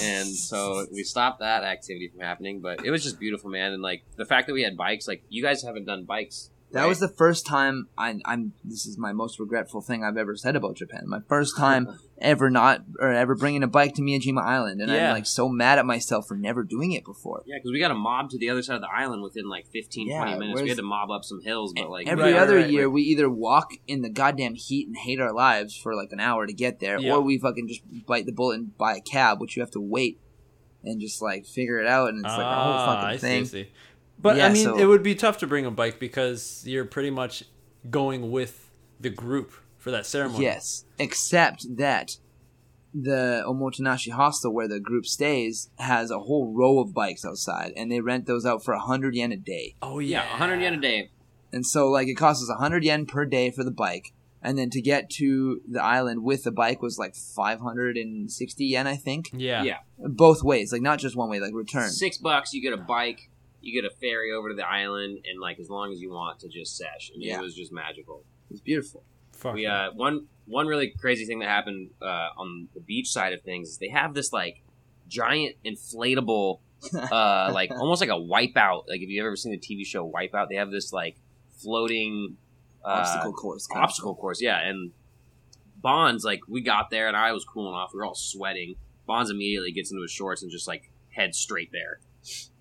C: and so we stopped that activity from happening. But it was just beautiful, man. And like the fact that we had bikes, like you guys haven't done bikes
B: That
C: Right.
B: was the first time I, I'm. This is my most regretful thing I've ever said about Japan. My first time <laughs> ever not or ever bringing a bike to Miyajima Island, and
A: Yeah.
B: I'm like so mad at myself for never doing it before.
C: Yeah, because we got a mob to the other side of the island within like 15,
B: Yeah,
C: 20 minutes. We had to mob up some hills, but like
B: Every
A: Right,
B: other
A: right,
B: year, we either walk in the goddamn heat and hate our lives for like an hour to get there,
A: Yeah.
B: or we fucking just bite the bullet and buy a cab, which you have to wait and just like figure it out, and it's like a whole
A: Ah,
B: fucking
A: I
B: thing.
A: See. But I mean,
B: so-
A: it would be tough to bring a bike because you're pretty much going with the group for that ceremony.
B: Yes, except that the Omotenashi hostel where the group stays has a whole row of bikes outside, and they rent those out for a hundred yen a day.
A: Oh
C: yeah,
A: yeah,
C: 100 yen a day.
B: And so, like, it costs us a hundred yen per day for the bike, and then to get to the island with the bike was like five hundred and sixty yen, I think,
A: Yeah.
C: Yeah.
B: both ways, like not just one way, like return.
C: Six bucks, you get a bike, you get a ferry over to the island, and like as long as you want to just sesh. I mean,
B: Yeah.
C: it was just magical.
B: It's beautiful.
A: Fuck.
C: We uh one one really crazy thing that happened uh, on the beach side of things is they have this like giant inflatable <laughs> uh like almost like a wipeout. Like if you've ever seen the TV show Wipeout, they have this like floating uh,
B: Obstacle course. kind of.
C: obstacle course, yeah. And Bonds, like we got there and I was cooling off. We were all sweating. Bonds immediately gets into his shorts and just like heads straight there.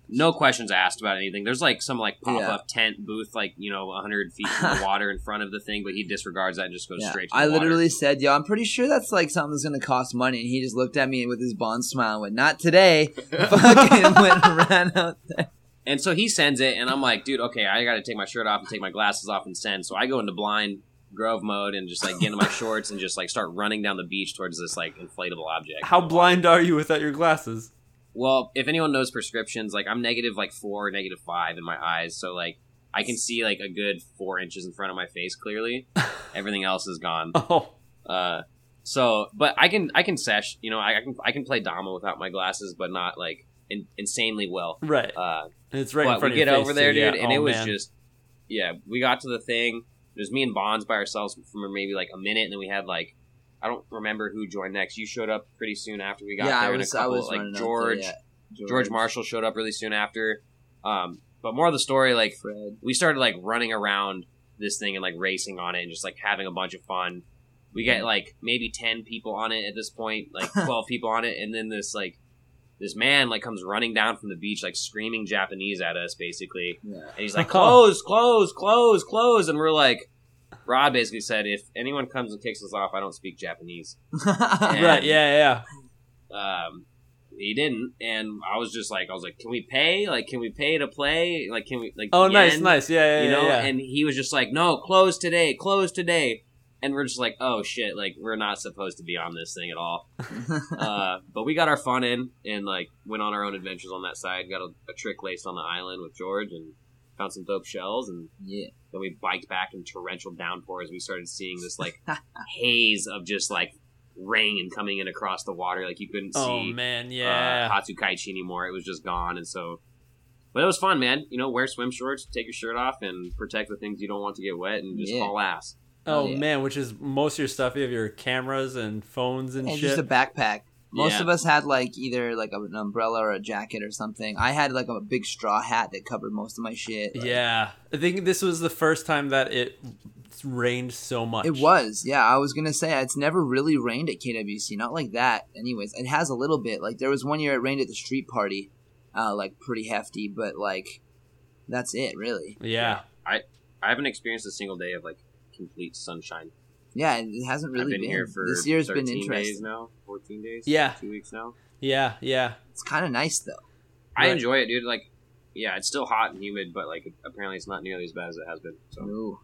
C: No questions asked about anything. There's like some like pop
B: Yeah.
C: up tent booth, like you know, 100 feet from <laughs> the water in front of the thing, but he disregards that and just goes
B: Yeah.
C: straight. to
B: I
C: the water.
B: literally said, "Yo, I'm pretty sure that's like something that's gonna cost money," and he just looked at me with his bond smile and went, "Not today." <laughs> Fucking went and ran out there.
C: And so he sends it, and I'm like, dude, okay, I got to take my shirt off and take my glasses off and send. So I go into blind Grove mode and just like get into my <laughs> shorts and just like start running down the beach towards this like inflatable object.
A: How blind are you without your glasses?
C: Well, if anyone knows prescriptions, like I'm negative like four, negative five in my eyes, so like I can see like a good four inches in front of my face clearly. <laughs> Everything else is gone.
A: Oh,
C: Uh, so, but I can I can sesh. You know, I, I can I can play Dama without my glasses, but not like in, insanely well.
A: right.
C: Uh,
A: it's right in
C: but we get over there,
A: too.
C: dude,
A: Yeah.
C: and
A: Oh,
C: it was
A: man.
C: just yeah. We got to the thing. It was me and Bonds by ourselves for maybe like a minute, and then we had like I don't remember who joined next. You showed up pretty soon after we got
B: yeah,
C: there,
B: I
C: and
B: was.
C: a
B: I
C: couple
B: was
C: like
B: running out
C: George.
B: there, yeah.
C: George Marshall showed up really soon after. Um, but more of the story, like
B: Fred.
C: we started like running around this thing and like racing on it and just like having a bunch of fun. We get like maybe ten people on it at this point, like <laughs> twelve people on it, and then this like this man like comes running down from the beach like screaming Japanese at us basically,
B: Yeah.
C: and he's like <laughs> close, close, close, close, and we're like. Rod basically said, "If anyone comes and kicks us off, I don't speak Japanese." <laughs>
A: Right. Yeah. Yeah.
C: um, he didn't, and I was just like, I was like, can we pay? Like, can we pay to play? Like, can we like?
A: Oh, nice, nice. Yeah. Yeah.
C: You know,
A: yeah, yeah.
C: and he was just like, no, close today, close today, and we're just like, oh shit, like we're not supposed to be on this thing at all. <laughs> uh, but we got our fun in and like went on our own adventures on that side. Got a, a trick laced on the island with George and found some dope shells and
B: yeah.
C: then we biked back in torrential downpour as we started seeing this like <laughs> haze of just like rain coming in across the water. Like you couldn't
A: oh
C: see
A: man.
C: uh,
A: Yeah.
C: Hatsukaichi anymore. It was just gone, and so. But it was fun, man. You know, wear swim shorts, take your shirt off, and protect the things you don't want to get wet, and just
B: Yeah.
C: haul ass.
A: oh
B: yeah.
A: man. Which is most of your stuff. You have your cameras and phones and,
B: and
A: shit.
B: just a backpack. Most
C: Yeah.
B: of us had like either like an umbrella or a jacket or something. I had like a big straw hat that covered most of my shit. Like,
A: yeah. I think this was the first time that it rained so much.
B: It was, yeah. I was gonna say it's never really rained at KWC, not like that. Anyways, it has a little bit. Like there was one year it rained at the street party, uh, like pretty hefty, but like that's it, really.
A: Yeah.
C: i I haven't experienced a single day of like complete sunshine.
B: Yeah, it hasn't really
C: I've been, here for
B: this year's been
C: 13
B: interesting.
C: days now, fourteen days.
A: Yeah.
C: two weeks now.
A: Yeah. Yeah.
B: It's kind of nice though.
C: I
A: Right.
C: enjoy it, dude. Like, yeah, it's still hot and humid, but like apparently it's not nearly as bad as it has been. So
B: Ooh.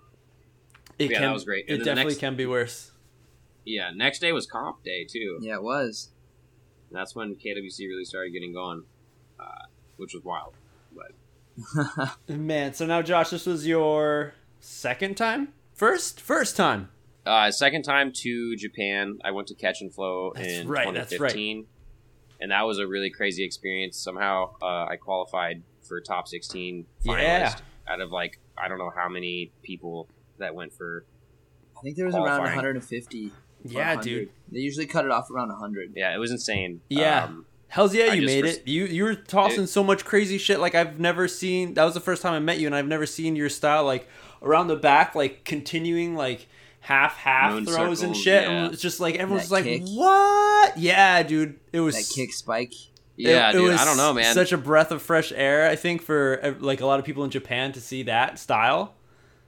A: It
C: Yeah,
A: can,
C: that was great. And
A: It definitely
C: next-
A: can be worse.
C: yeah, next day was comp day too.
B: Yeah, it was.
C: And that's when KWC really started getting going, uh, which was wild. But <laughs>
A: Man, so now Josh, this was your second time? First? First time.
C: Uh, second time to Japan, I went to Catch and Flow
A: That's
C: in
A: right, that's
C: 2015, and that was a really crazy experience. Somehow, uh, I qualified for top 16 finalist
A: Yeah.
C: out of like I don't know how many people that went for.
B: I think there was around 150.
A: Yeah,
B: 100.
A: dude.
B: They usually cut it off around 100.
C: Yeah, it was insane.
A: Yeah.
C: Um,
A: Hell's yeah,
C: I
A: you made
C: res-
A: it. You you were tossing so much crazy shit like I've never seen. That was the first time I met you, and I've never seen your style like, around the back, like continuing like half half throws and shit.
C: yeah.
A: And it's just like everyone's like,
B: kick.
A: "What? Yeah, dude, it was
B: That kick spike.
C: Yeah,
A: it- it
C: dude.
A: was
C: I don't know, man.
A: Such a breath of fresh air, I think, for uh, like a lot of people in Japan to see that style.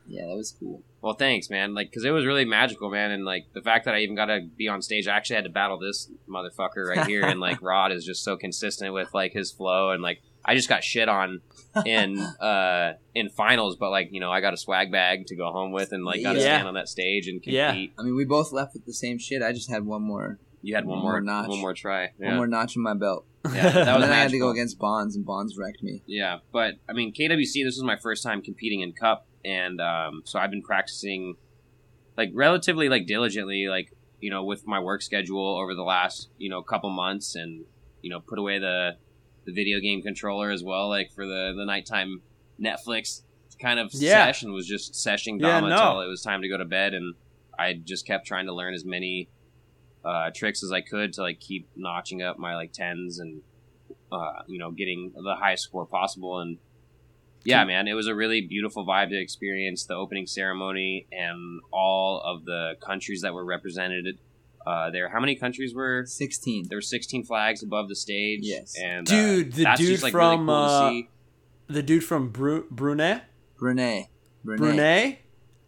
B: Yeah, that was cool.
C: Well, thanks, man. Like, because it was really magical, man. And like the fact that I even got to be on stage, I actually had to battle this motherfucker right here. and like <laughs> Rod is just so consistent with like his flow, and like I just got shit on in <laughs> uh in finals, but like you know I got a swag bag to go home with, and like got to
A: Yeah.
C: stand on that stage and compete.
A: Yeah.
B: I mean, we both left with the same shit. I just had one more,
C: You had one
B: One
C: more,
B: more notch.
C: one more try. Yeah,
B: one more notch in my belt.
C: yeah that <laughs>
B: and
C: was
B: then I had to go against Bonds, and Bonds wrecked me.
C: Yeah, but I mean, KWC. This was my first time competing in Cup, and um, so I've been practicing like relatively like diligently, like you know, with my work schedule over the last you know couple months, and you know, put away the the video game controller as well, like for the the nighttime Netflix kind of
A: Yeah.
C: session was just seshing
A: Yeah,
C: Dama
A: no.
C: until it was time to go to bed, and I just kept trying to learn as many uh, tricks as I could to like keep notching up my like tens and uh, you know getting the highest score possible. And yeah, man, it was a really beautiful vibe to experience the opening ceremony and all of the countries that were represented uh, there. How many countries were?
B: Sixteen.
C: There were 16 flags above the stage.
B: Yes.
C: and
A: Dude,
C: uh,
A: the
C: that's
A: dude
C: just, like,
A: from,
C: really cool
A: uh. The dude from Bru- Brunei,
B: Brunei. Brunei.
A: Brunei,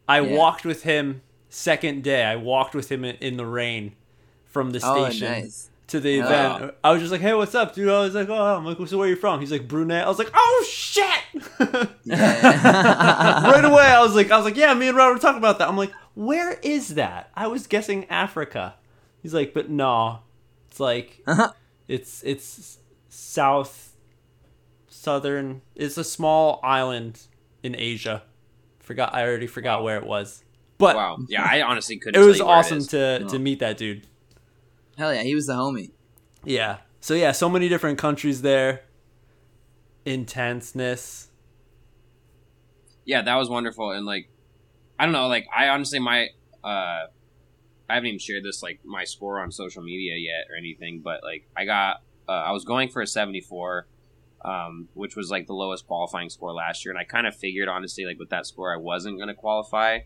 A: I
B: Yeah.
A: walked with him second day. I walked with him in, in the rain from the
B: Oh,
A: station
B: nice.
A: To the event. I was just like, "Hey, what's up, dude?" I was like, "Oh, I'm like, so where are you from?" He's like, "Brunei." I was like, "Oh shit!" <laughs> Right away, I was like, "I was like, yeah, me and Robert were talking about that." I'm like, "Where is that?" I was guessing Africa. He's like, "But no, it's like
B: Uh-huh.
A: it's it's south southern. It's a small island in Asia. Forgot I already forgot where it was, but
C: Wow. Yeah, I honestly couldn't.
A: it
C: tell
A: was awesome to to meet that dude.
B: Hell yeah, he was the homie.
A: Yeah. So yeah, so many different countries there. Intenseness.
C: yeah, that was wonderful. And like, I don't know, like I honestly my uh, I haven't even shared this like my score on social media yet or anything, but like I got uh, I was going for a seventy four, um, which was like the lowest qualifying score last year, and I kind of figured honestly like with that score I wasn't going to qualify,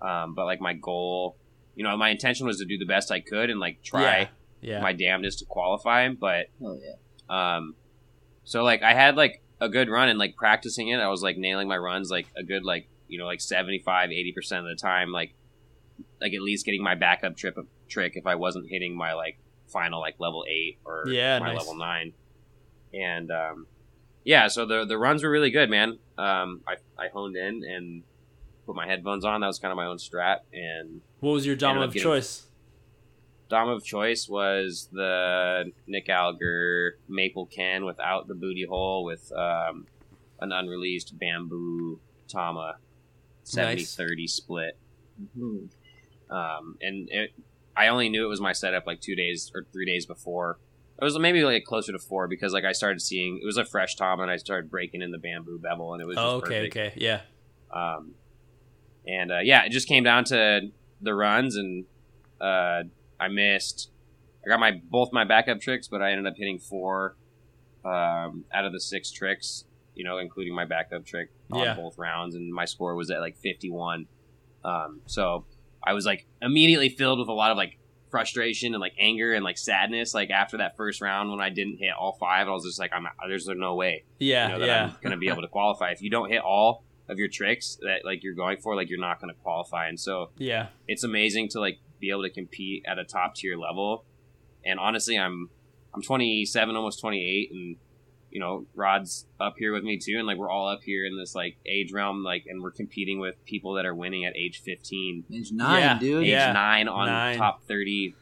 C: um, but like my goal, you know, my intention was to do the best I could and like try
A: Yeah. Yeah.
C: my damnedest to qualify, but
B: Hell yeah.
C: um, so like I had like a good run and like practicing it, I was like nailing my runs like a good like you know like 75 80 percent of the time like like at least getting my backup trip trick if I wasn't hitting my like final like level eight or
A: Yeah,
C: my
A: nice.
C: level nine, and um, yeah, so the the runs were really good, man. Um, I I honed in and put my headphones on. That was kind of my own strat and
A: what was your dom of
C: getting-
A: choice?
C: Dom of choice was the Nick Alger Maple Ken without the booty hole with um, an unreleased bamboo Tama 70
A: Nice.
C: 30 split.
B: Mhm.
C: Um, and it, I only knew it was my setup like two days or three days before. It was maybe like closer to four because like I started seeing it was a fresh Tama and I started breaking in the bamboo bevel and it was just
A: Oh, okay,
C: perfect.
A: okay, yeah.
C: Um, and uh, yeah, it just came down to the runs, and uh, I missed. I got my both my backup tricks, but I ended up hitting four um, out of the six tricks. You know, including my backup trick on
A: Yeah.
C: both rounds, and my score was at like fifty-one. Um, so I was like immediately filled with a lot of like frustration and like anger and like sadness. Like after that first round when I didn't hit all five, I was just like, I'm there's no way
A: Yeah,
C: you know, that
A: yeah.
C: I'm going to be able to qualify. If you don't hit all of your tricks that like you're going for, like you're not going to qualify. And so
A: Yeah.
C: it's amazing to like be able to compete at a top tier level. And honestly, I'm I'm 27, almost 28, and you know Rod's up here with me too, and like we're all up here in this like age realm, like, and we're competing with people that are winning at age 15
B: Age nine,
A: Yeah.
B: dude.
C: age
A: Yeah.
C: nine on
A: Nine.
C: top 30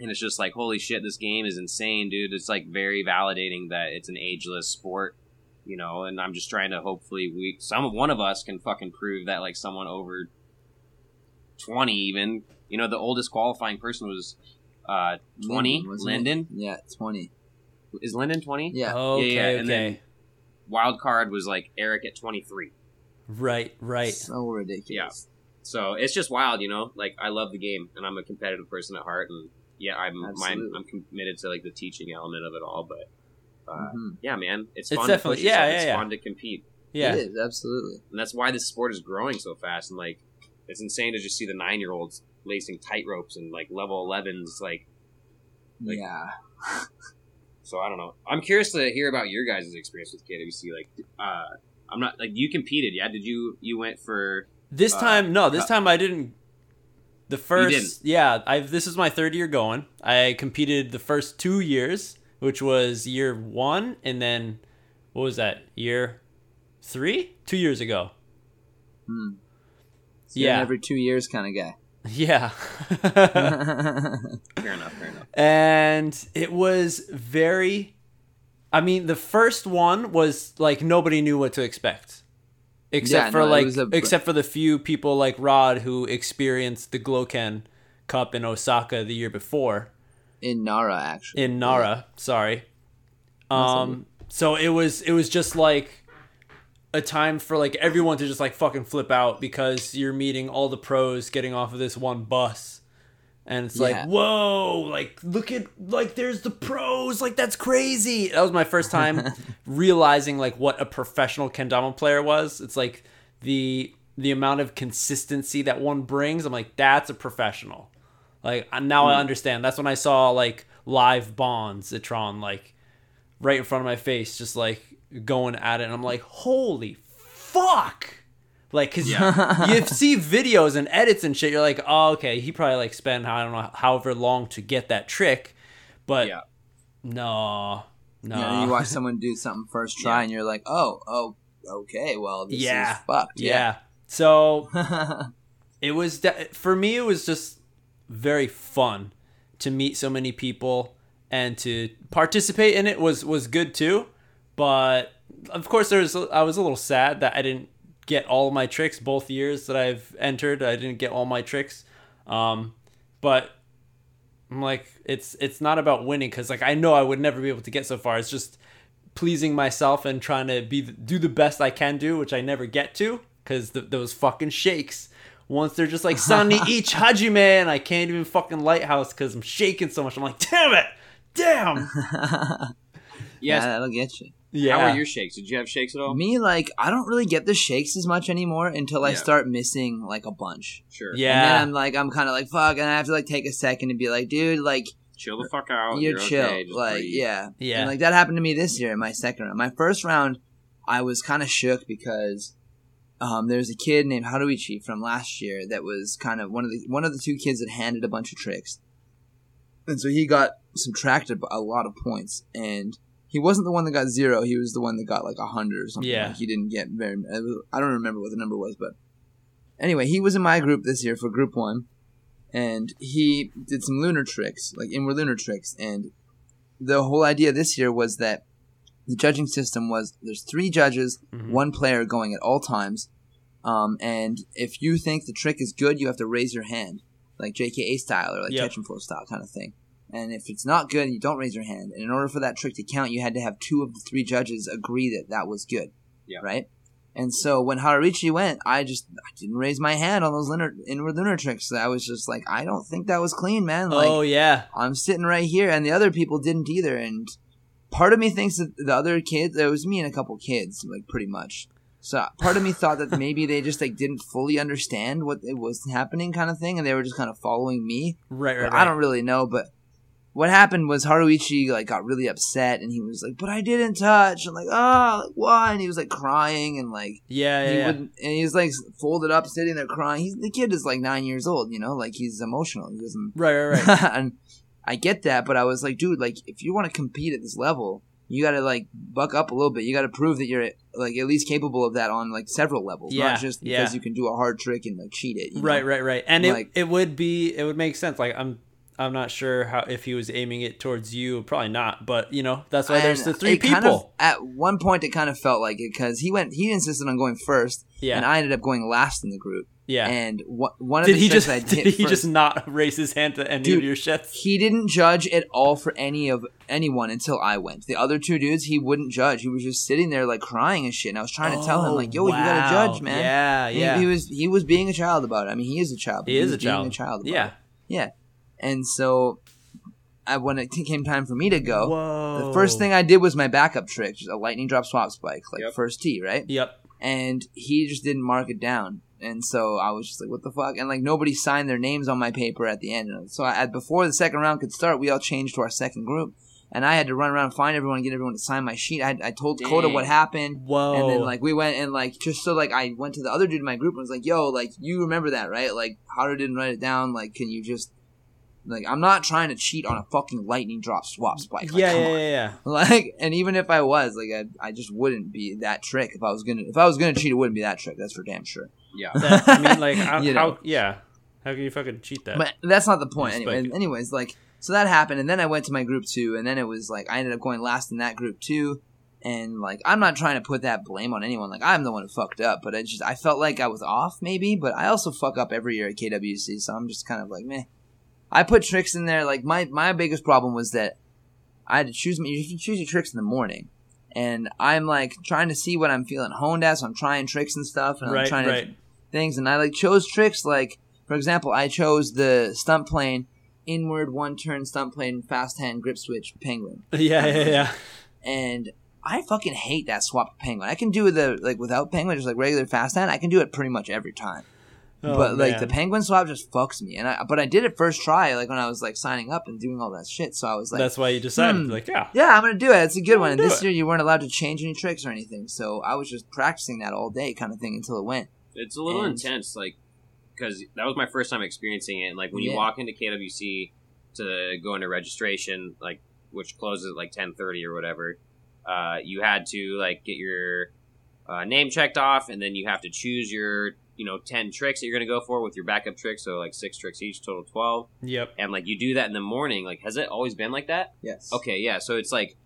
C: and it's just like holy shit this game is insane dude it's like very validating that it's an ageless sport you know and i'm just trying to hopefully we some one of us can fucking prove that like someone over 20 even you know the oldest qualifying person was uh 20
B: Linden, it? Yeah, twenty.
C: is linden 20
B: Yeah.
A: Okay,
C: yeah, and
A: okay.
C: then- wild card was like eric at 23
A: right, right.
B: So ridiculous. Yeah.
C: So it's just wild, you know. Like I love the game, and I'm a competitive person at heart, and yeah, I'm my, I'm committed to like the teaching element of it all. But uh,
B: Mhm.
C: yeah, man, it's
A: It's
C: fun.
A: definitely-
C: to push yourself.
A: yeah,
C: It's
A: yeah, yeah.
C: fun to compete. Yeah.
B: It is absolutely.
C: and that's why this sport is growing so fast. And like, it's insane to just see the nine year olds lacing tight ropes and like level 11s. Like, Like-
B: yeah.
C: so I don't know. I'm curious to hear about your guys' experience with KWC. Like, uh, I'm not like you competed, yeah? Did you you went for?
A: This
C: Uh,
A: time, no. This
C: uh,
A: time I didn't. The first,
C: didn't?
A: yeah. I've this is my third year going. I competed the first two years, which was year one, and then what was that? Year three, two years ago.
B: Hmm. So
A: Yeah.
B: every two years kind of guy. <laughs>
A: Yeah. <laughs>
C: Fair enough. Fair enough.
A: and it was very i mean the first one was like nobody knew what to expect except
B: Yeah,
A: for
B: no,
A: like
B: a-
A: except for the few people like rod who experienced the gloken cup in osaka the year before
B: In Nara, actually.
A: in nara sorry. Um so it was it was just like a time for like everyone to just like fucking flip out because you're meeting all the pros getting off of this one bus. And it's
B: Yeah.
A: like whoa like look at like there's the pros like that's crazy. That was my first time <laughs> realizing like what a professional kendama player was. It's like the the amount of consistency that one brings. I'm like that's a professional like now
B: Hmm.
A: i understand that's when i saw like live bonds Itron like right in front of my face, just like going at it, and I'm like, holy fuck! Like, cause you <laughs> see videos and edits and shit, you're like, oh, okay, he probably like spent I don't know however long to get that trick, but
C: Yeah.
A: no, no,
B: You, know, you watch someone do something first try,
C: Yeah.
B: and you're like, oh, oh, okay, well, this
A: Yeah.
B: is fucked.
A: yeah. So <laughs> it was de- for me it was just very fun to meet so many people and to participate in it was was good too. But of course there's i was a little sad that i didn't get all my tricks. Both years that i've entered i didn't get all my tricks. Um but i'm like it's it's not about winning because like i know i would never be able to get so far. It's just pleasing myself and trying to be do the best I can do, which I never get to because those fucking shakes. Once they're just like Sunny <laughs> each Hajime, and I can't even fucking lighthouse because I'm shaking so much. I'm like, damn it, damn. <laughs>
B: Yeah, that'll get you.
A: Yeah,
C: How were your shakes? Did you have shakes at all?
B: Me, like, I don't really get the shakes as much anymore until I
C: Yeah.
B: start missing like a bunch.
C: Sure. Yeah.
B: And then I'm like, I'm kind of like, fuck, and I have to like take a second and be like, dude, like,
C: Chill the fuck out.
B: you're, chill,
C: okay, just
B: like,
C: breathe.
B: yeah,
A: Yeah.
B: And like that happened to me this year in my second round. My first round, I was kind of shook because um, there's a kid named Haruichi from last year that was kind of one of the one of the two kids that handed a bunch of tricks, and so he got subtracted a lot of points and. He wasn't the one that got zero. He was the one that got like a hundred or something.
A: Yeah.
B: Like he didn't get very. was- I don't remember what the number was, but anyway, he was in my group this year for group one, and he did some lunar tricks, like inward lunar tricks. And the whole idea this year was that the judging system was there's three judges,
A: Mhm.
B: one player going at all times, um, and if you think the trick is good, you have to raise your hand, like JKA style or like
A: Yep.
B: catch and flow style kind of thing. And if it's not good, you don't raise your hand. And in order for that trick to count, you had to have two of the three judges agree that that was good.
C: Yeah.
B: Right. And so when Haruichi went, I just I didn't raise my hand on those lunar, inward lunar tricks. I was just like, I don't think that was clean, man. Like,
A: oh yeah,
B: I'm sitting right here, and the other people didn't either. And part of me thinks that the other kids, it was me and a couple kids, like pretty much. So part of me thought that <laughs> maybe they just like didn't fully understand what it was happening, kind of thing, and they were just kind of following me.
A: right, right, right.
B: I don't really know, but what happened was Haruichi like got really upset, and he was like, "But I didn't touch." I'm like, "Oh, like, why?" And he was like crying, and like
A: yeah, yeah,
B: he
A: yeah.
B: wouldn't, and he was like folded up, sitting there crying. He's the kid is like nine years old, you know, like he's emotional. He doesn't
A: right, right, right. <laughs>
B: and I get that, but I was like, dude, like if you want to compete at this level, you got to like buck up a little bit. You got to prove that you're like at least capable of that on like several levels,
A: Yeah,
B: not just because
A: yeah.
B: you can do a hard trick and like cheat it. you
A: right,
B: know?
A: right, right. And
B: Like-
A: it it would be it would make sense. Like I'm I'm not sure how if he was aiming it towards you, probably not. But you know that's why there's the three
B: it kind of-
A: people.
B: at one point, it kind of felt like it because he went. He insisted on going first,
A: yeah,
B: and I ended up going last in the group.
A: yeah.
B: And wha- one of
A: did
B: the
A: he just
B: I <laughs>
A: did
B: hit
A: he
B: first-
A: just not <laughs> raise his hand to any
B: Dude,
A: of your shits?
B: He didn't judge at all for any of anyone until I went. The other two dudes, he wouldn't judge. He was just sitting there like crying and shit. And I was trying to tell him like, oh, "Yo, you gotta
A: Oh,
B: judge, man."
A: Yeah,
B: And
A: yeah.
B: He, was he was being a child about it. I mean, he is a child. but
A: He is
B: was
A: a
B: being
A: child.
B: a child. About
A: yeah,
B: it. And so I, when it came time for me to go,
A: Whoa.
B: the first thing I did was my backup trick, just a lightning drop swap spike, like
C: Yep.
B: first tee, right?
A: Yep.
B: And he just didn't mark it down. And so I was just like, what the fuck? And like nobody signed their names on my paper at the end. So I, before the second round could start, we all changed to our second group. And I had to run around and find everyone and get everyone to sign my sheet. I, I told Coda what happened.
A: Whoa.
B: And then like we went and like just so like I went to the other dude in my group and was like, "Yo, like you remember that, right? Like Haru didn't write it down. Like, can you just like I'm not trying to cheat on a fucking lightning drop swap spike. Like,
A: yeah, yeah, yeah, yeah. <laughs>
B: Like, and even if I was like, I, I just wouldn't be that trick if I was gonna if I was gonna cheat, it wouldn't be that trick. That's for damn sure.
C: Yeah.
A: That, I mean, like, <laughs> how,
B: You
A: how
B: know.
A: yeah. How can you fucking cheat that?
B: But that's not the point. Anyway, anyways, like so that happened, and then I went to my group two, and then it was like I ended up going last in that group two, And like I'm not trying to put that blame on anyone. Like I'm the one who fucked up, but I just I felt like I was off maybe. But I also fuck up every year at KWC, so I'm just kind of like meh. I put tricks in there. Like my my biggest problem was that I had to choose. You should choose your tricks in the morning, and I'm like trying to see what I'm feeling honed at. So I'm trying tricks and stuff, and I'm
A: right,
B: trying to things and I like chose tricks like for example I chose the stunt plane inward one turn stunt plane fast hand grip switch penguin <laughs>
A: Yeah, yeah, yeah.
B: and I fucking hate that swap penguin I can do the like without penguin just like regular fast hand I can do it pretty much every time
A: Oh,
B: but like
A: man.
B: the penguin swap just fucks me and I but I did it first try like when I was like signing up and doing all that shit so I was like
A: That's why you decided,
B: hmm.
A: like, yeah.
B: yeah, I'm gonna do it. It's a good
A: I'm
B: one. And this
A: it.
B: year you weren't allowed to change any tricks or anything, so I was just practicing that all day, kind of thing, until it went.
C: It's a little
B: And-
C: intense, like because that was my first time experiencing it. And like when you walk into KWC to go into registration, like which closes at like ten thirty or whatever, uh, you had to like get your uh, name checked off, and then you have to choose your you know ten tricks that you're gonna go for with your backup tricks. So like six tricks each, total twelve.
A: Yep.
C: And like you do that in the morning. Like has it always been like that?
B: Yes.
C: Okay, yeah. So it's like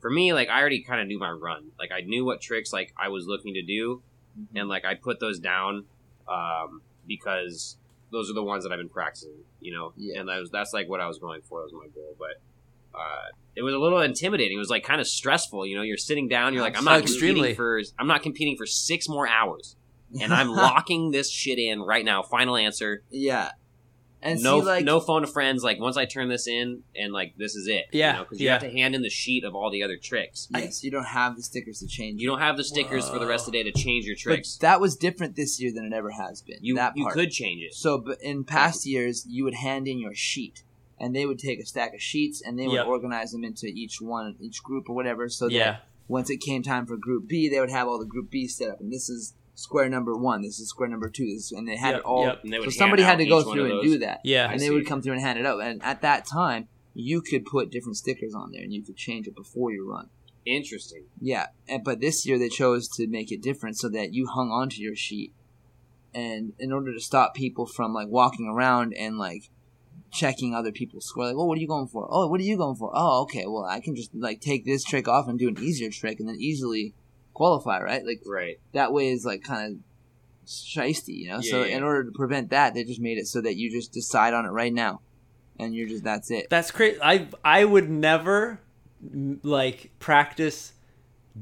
C: for me, like I already kind of knew my run. Like I knew what tricks like I was looking to do,
B: Mm-hmm.
C: and like I put those down um, because those are the ones that I've been practicing. You know,
B: Yeah.
C: and that was that's like what I was going for. That was my goal, but. Uh, it was a little intimidating. It was like kind of stressful. You know, you're sitting down. You're like, I'm not
A: Extremely.
C: competing for. I'm not competing for six more hours, and I'm <laughs> locking this shit in right now. Final answer.
B: Yeah. And
C: no,
B: see, like,
C: no phone to friends. Like once I turn this in, and like this is it.
A: Yeah,
C: because you,
A: yeah.
C: have to hand in the sheet of all the other tricks.
B: yes, you don't have the stickers to change.
C: You don't have the stickers for the rest of the day to change your tricks.
B: But that was different this year than it ever has been.
C: you
B: that
C: you
B: part.
C: could change it.
B: So, but in past years, you would hand in your sheet, and they would take a stack of sheets and they would
A: Yep.
B: organize them into each one, each group or whatever. So that
A: Yeah.
B: once it came time for Group B, they would have all the Group B set up, and this is square number one, this is square number two, this, and they had
A: Yep,
B: it all.
A: yep.
C: And they
B: So somebody had to go through and do that.
A: Yeah.
C: I
B: and they
C: see.
B: would come through and hand it out. And at that time, you could put different stickers on there, and you could change it before you run.
C: Interesting.
B: Yeah, and, but this year they chose to make it different so that you hung onto your sheet, and in order to stop people from like walking around and like checking other people's score, like, oh, what are you going for? Oh, what are you going for? Oh, okay, well, I can just like take this trick off and do an easier trick, and then easily qualify, right? Like
C: Right.
B: that way is like kind of shisty, you know. so
C: Yeah, yeah.
B: in order to prevent that, they just made it so that you just decide on it right now, and you're just that's it.
A: That's crazy. I I would never like practice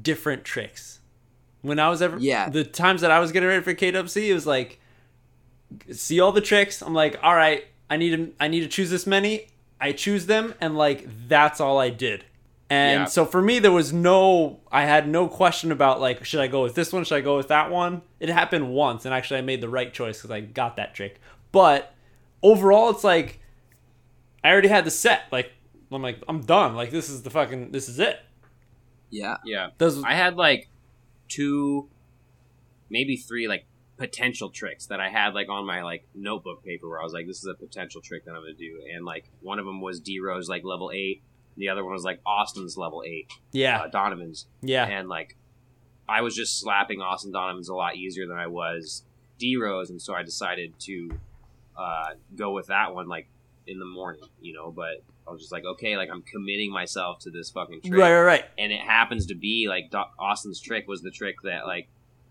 A: different tricks. When I was ever
B: Yeah.
A: the times that I was getting ready for KWC, it was like see all the tricks. I'm like, all right, I need to I need to choose this many. I choose them, and like that's all I did. And
C: Yeah.
A: so for me, there was no, I had no question about like, should I go with this one? Should I go with that one? It happened once, and actually, I made the right choice because I got that trick. But overall, it's like I already had the set. Like I'm like I'm done. Like this is the fucking this is it.
B: Yeah,
C: Yeah.
A: Those
C: I had like two, maybe three like potential tricks that I had like on my like notebook paper where I was like, this is a potential trick that I'm gonna do, and like one of them was D Rose like level eight, the other one was like Austin's level eight,
A: yeah
C: uh, Donovan's,
A: yeah
C: and like I was just slapping Austin Donovan's a lot easier than I was D Rose, and so I decided to uh, go with that one like in the morning, you know. But I was just like, okay, like I'm committing myself to this fucking trick,
A: right right right.
C: and it happens to be like Doc- Austin's trick was the trick that like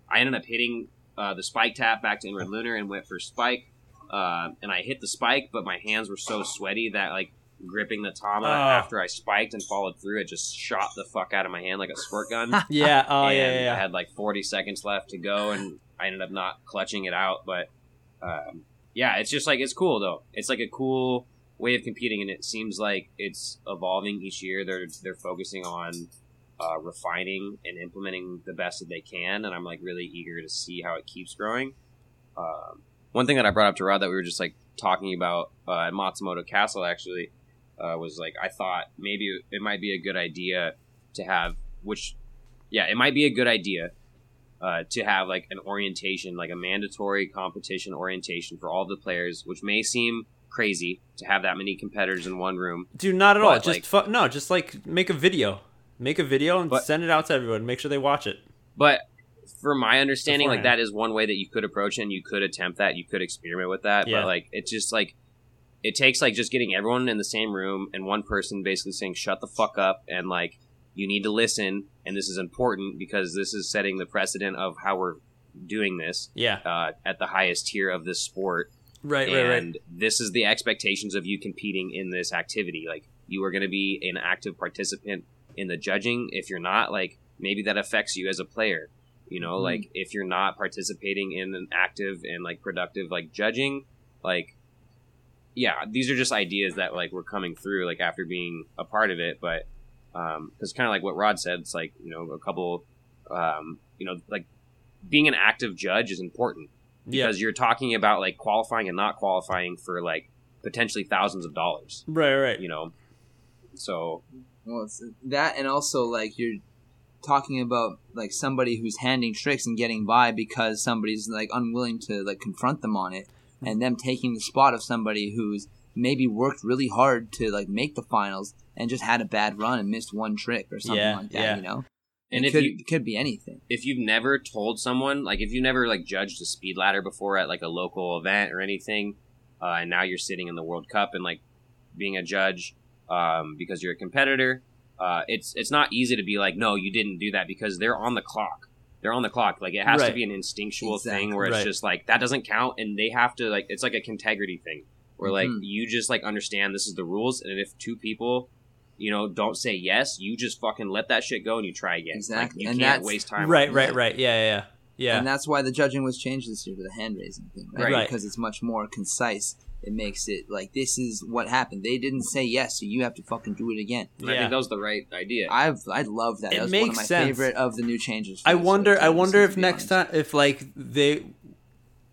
C: I ended up hitting uh, the spike tap back to inward lunar and went for spike, uh, and I hit the spike, but my hands were so sweaty that like gripping the tama
A: Oh.
C: after I spiked and followed through, it just shot the fuck out of my hand like a squirt gun. <laughs>
A: Yeah. Oh
C: and
A: yeah yeah.
C: I had like 40 seconds left to go, and I ended up not clutching it out. But um, yeah, it's just like it's cool though. It's like a cool way of competing, and it seems like it's evolving each year. They're they're focusing on uh, refining and implementing the best that they can, and I'm like really eager to see how it keeps growing. Um, one thing that I brought up to Rod that we were just like talking about uh, at Matsumoto Castle actually uh, was like I thought maybe it might be a good idea to have which yeah it might be a good idea uh, to have like an orientation like a mandatory competition orientation for all the players which may seem crazy to have that many competitors in one room
A: Dude, not at all. Just
C: like-
A: fu- no, just like make a video, make a video and
C: But-
A: send it out to everyone. Make sure they watch it.
C: But from my understanding, like that is one way that you could approach it and you could attempt that. You could experiment with that.
A: Yeah.
C: But like it's just like it takes like just getting everyone in the same room and one person basically saying, Shut the fuck up and like you need to listen and this is important because this is setting the precedent of how we're doing this
A: Yeah,
C: uh, at the highest tier of this sport.
A: Right,
C: and
A: right, right.
C: this is the expectations of you competing in this activity. Like you are going to be an active participant in the judging. If you're not like maybe that affects you as a player you know?
B: Mhm.
C: like if you're not participating in an active and like productive like judging like yeah these are just ideas that like were coming through like after being a part of it but um because kind of like what rod said it's like you know a couple um you know like being an active judge is important
A: Yeah,
C: because you're talking about like qualifying and not qualifying for like potentially thousands of dollars
A: right, right.
C: you know? So
B: Well, it's that, and also like you're talking about like somebody who's handing tricks and getting by because somebody's like unwilling to like confront them on it, and them taking the spot of somebody who's maybe worked really hard to like make the finals and just had a bad run and missed one trick or something
A: Yeah,
B: like that.
A: yeah.
B: You know,
C: and
B: it
C: if
B: could,
C: you
B: it could be anything.
C: if you've never told someone like if you never like judged a speed ladder before at like a local event or anything uh, and now you're sitting in the world cup and like being a judge um, because you're a competitor uh, it's it's not easy to be like no you didn't do that because they're on the clock they're on the clock like it has to be an instinctual
B: Exactly.
C: thing where it's
A: Right.
C: just like that doesn't count and they have to like it's like a integrity thing where like
B: Mhm.
C: you just like understand this is the rules and if two people you know don't say yes you just fucking let that shit go and you try again
B: Exactly.
C: like, you
B: And
C: can't waste time
A: Right, right, right. Yeah, yeah, yeah. yeah.
B: And that's why the judging was changed this year to the hand raising thing, right?
A: Right.
B: Because it's much more concise. It makes it like this is what happened. They didn't say yes, so you have to fucking do it again.
C: And I
A: Yeah.
C: think that was the right idea.
B: I've I love that.
A: It
B: that was one of
A: makes
B: my
A: sense.
B: favorite of the new changes. for
A: I
B: this
A: wonder.
B: year,
A: I wonder if
B: be
A: next
B: honest.
A: time, if like they,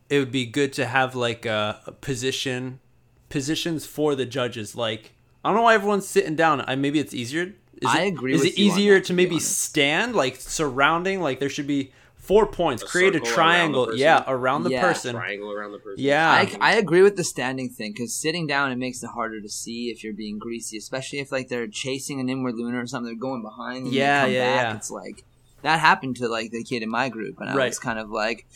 A: it would be good to have like a, a position, positions for the judges. Like I don't know why everyone's sitting down. I maybe it's easier. Is
B: I
A: it,
B: agree
A: Is
B: with
A: it
B: you on
A: easier
B: that,
A: to
B: to be
A: maybe
B: honest.
A: stand like surrounding? Like there should be four points.
C: A
A: Create a
C: circle around
A: triangle. Yeah, around the
B: Yeah.
A: person.
C: triangle around the person.
A: Yeah.
B: I, I agree with the standing thing because sitting down it makes it harder to see if you're being greasy, especially if like they're chasing an inward lunar or something. They're going behind. And
A: Yeah,
B: come
A: yeah,
B: back.
A: yeah.
B: It's like that happened to like the kid in my group, and I
A: Right.
B: was kind of like,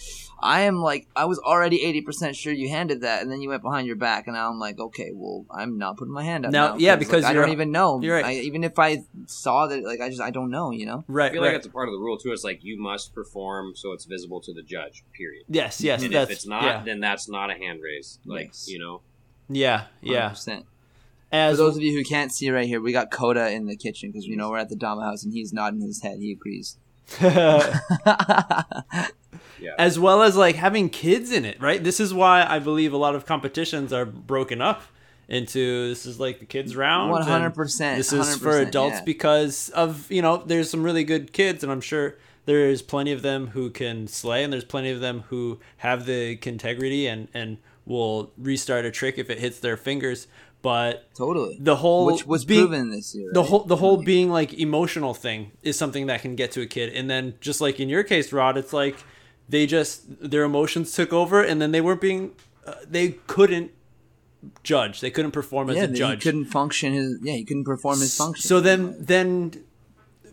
B: I am like I was already eighty percent sure you handed that, and then you went behind your back, and I'm like, okay, well, I'm not putting my hand up
A: Now-
B: now.
A: yeah,
B: like,
A: because
B: I
A: you're-
B: don't even know.
A: you're right.
B: I, even if I saw that, like I just I don't know. You know.
A: Right.
C: I feel
A: right.
C: like that's a part of the rule too. It's like you must perform so it's visible to the judge. Period.
A: yes. Yes.
C: and
A: that's
C: if it's not,
A: Yeah.
C: then that's not a hand raise. Like
B: Yes.
C: you know,
A: Yeah. Yeah.
B: 100%. For
A: As
B: those of you who can't see right here, we got Coda in the kitchen because you know we're at the Dama house, and he's nodding his head. He agrees. <laughs>
A: as well as like having kids in it, right? This is why I believe a lot of competitions are broken up into this is like the kids round.
B: Hundred percent.
A: This is for adults because of you know there's some really good kids, and I'm sure there's plenty of them who can slay, and there's plenty of them who have the integrity and and will restart a trick if it hits their fingers. But
B: totally.
A: the whole
B: Which was
A: being-
B: proven this year.
A: the
B: right?
A: whole the whole being like emotional thing is something that can get to a kid and then just like in your case rod it's like they just their emotions took over and then they weren't being uh, they couldn't judge they couldn't perform as
B: yeah,
A: a
B: that he
A: judge
B: couldn't function his. Yeah, he couldn't perform his function.
A: so then then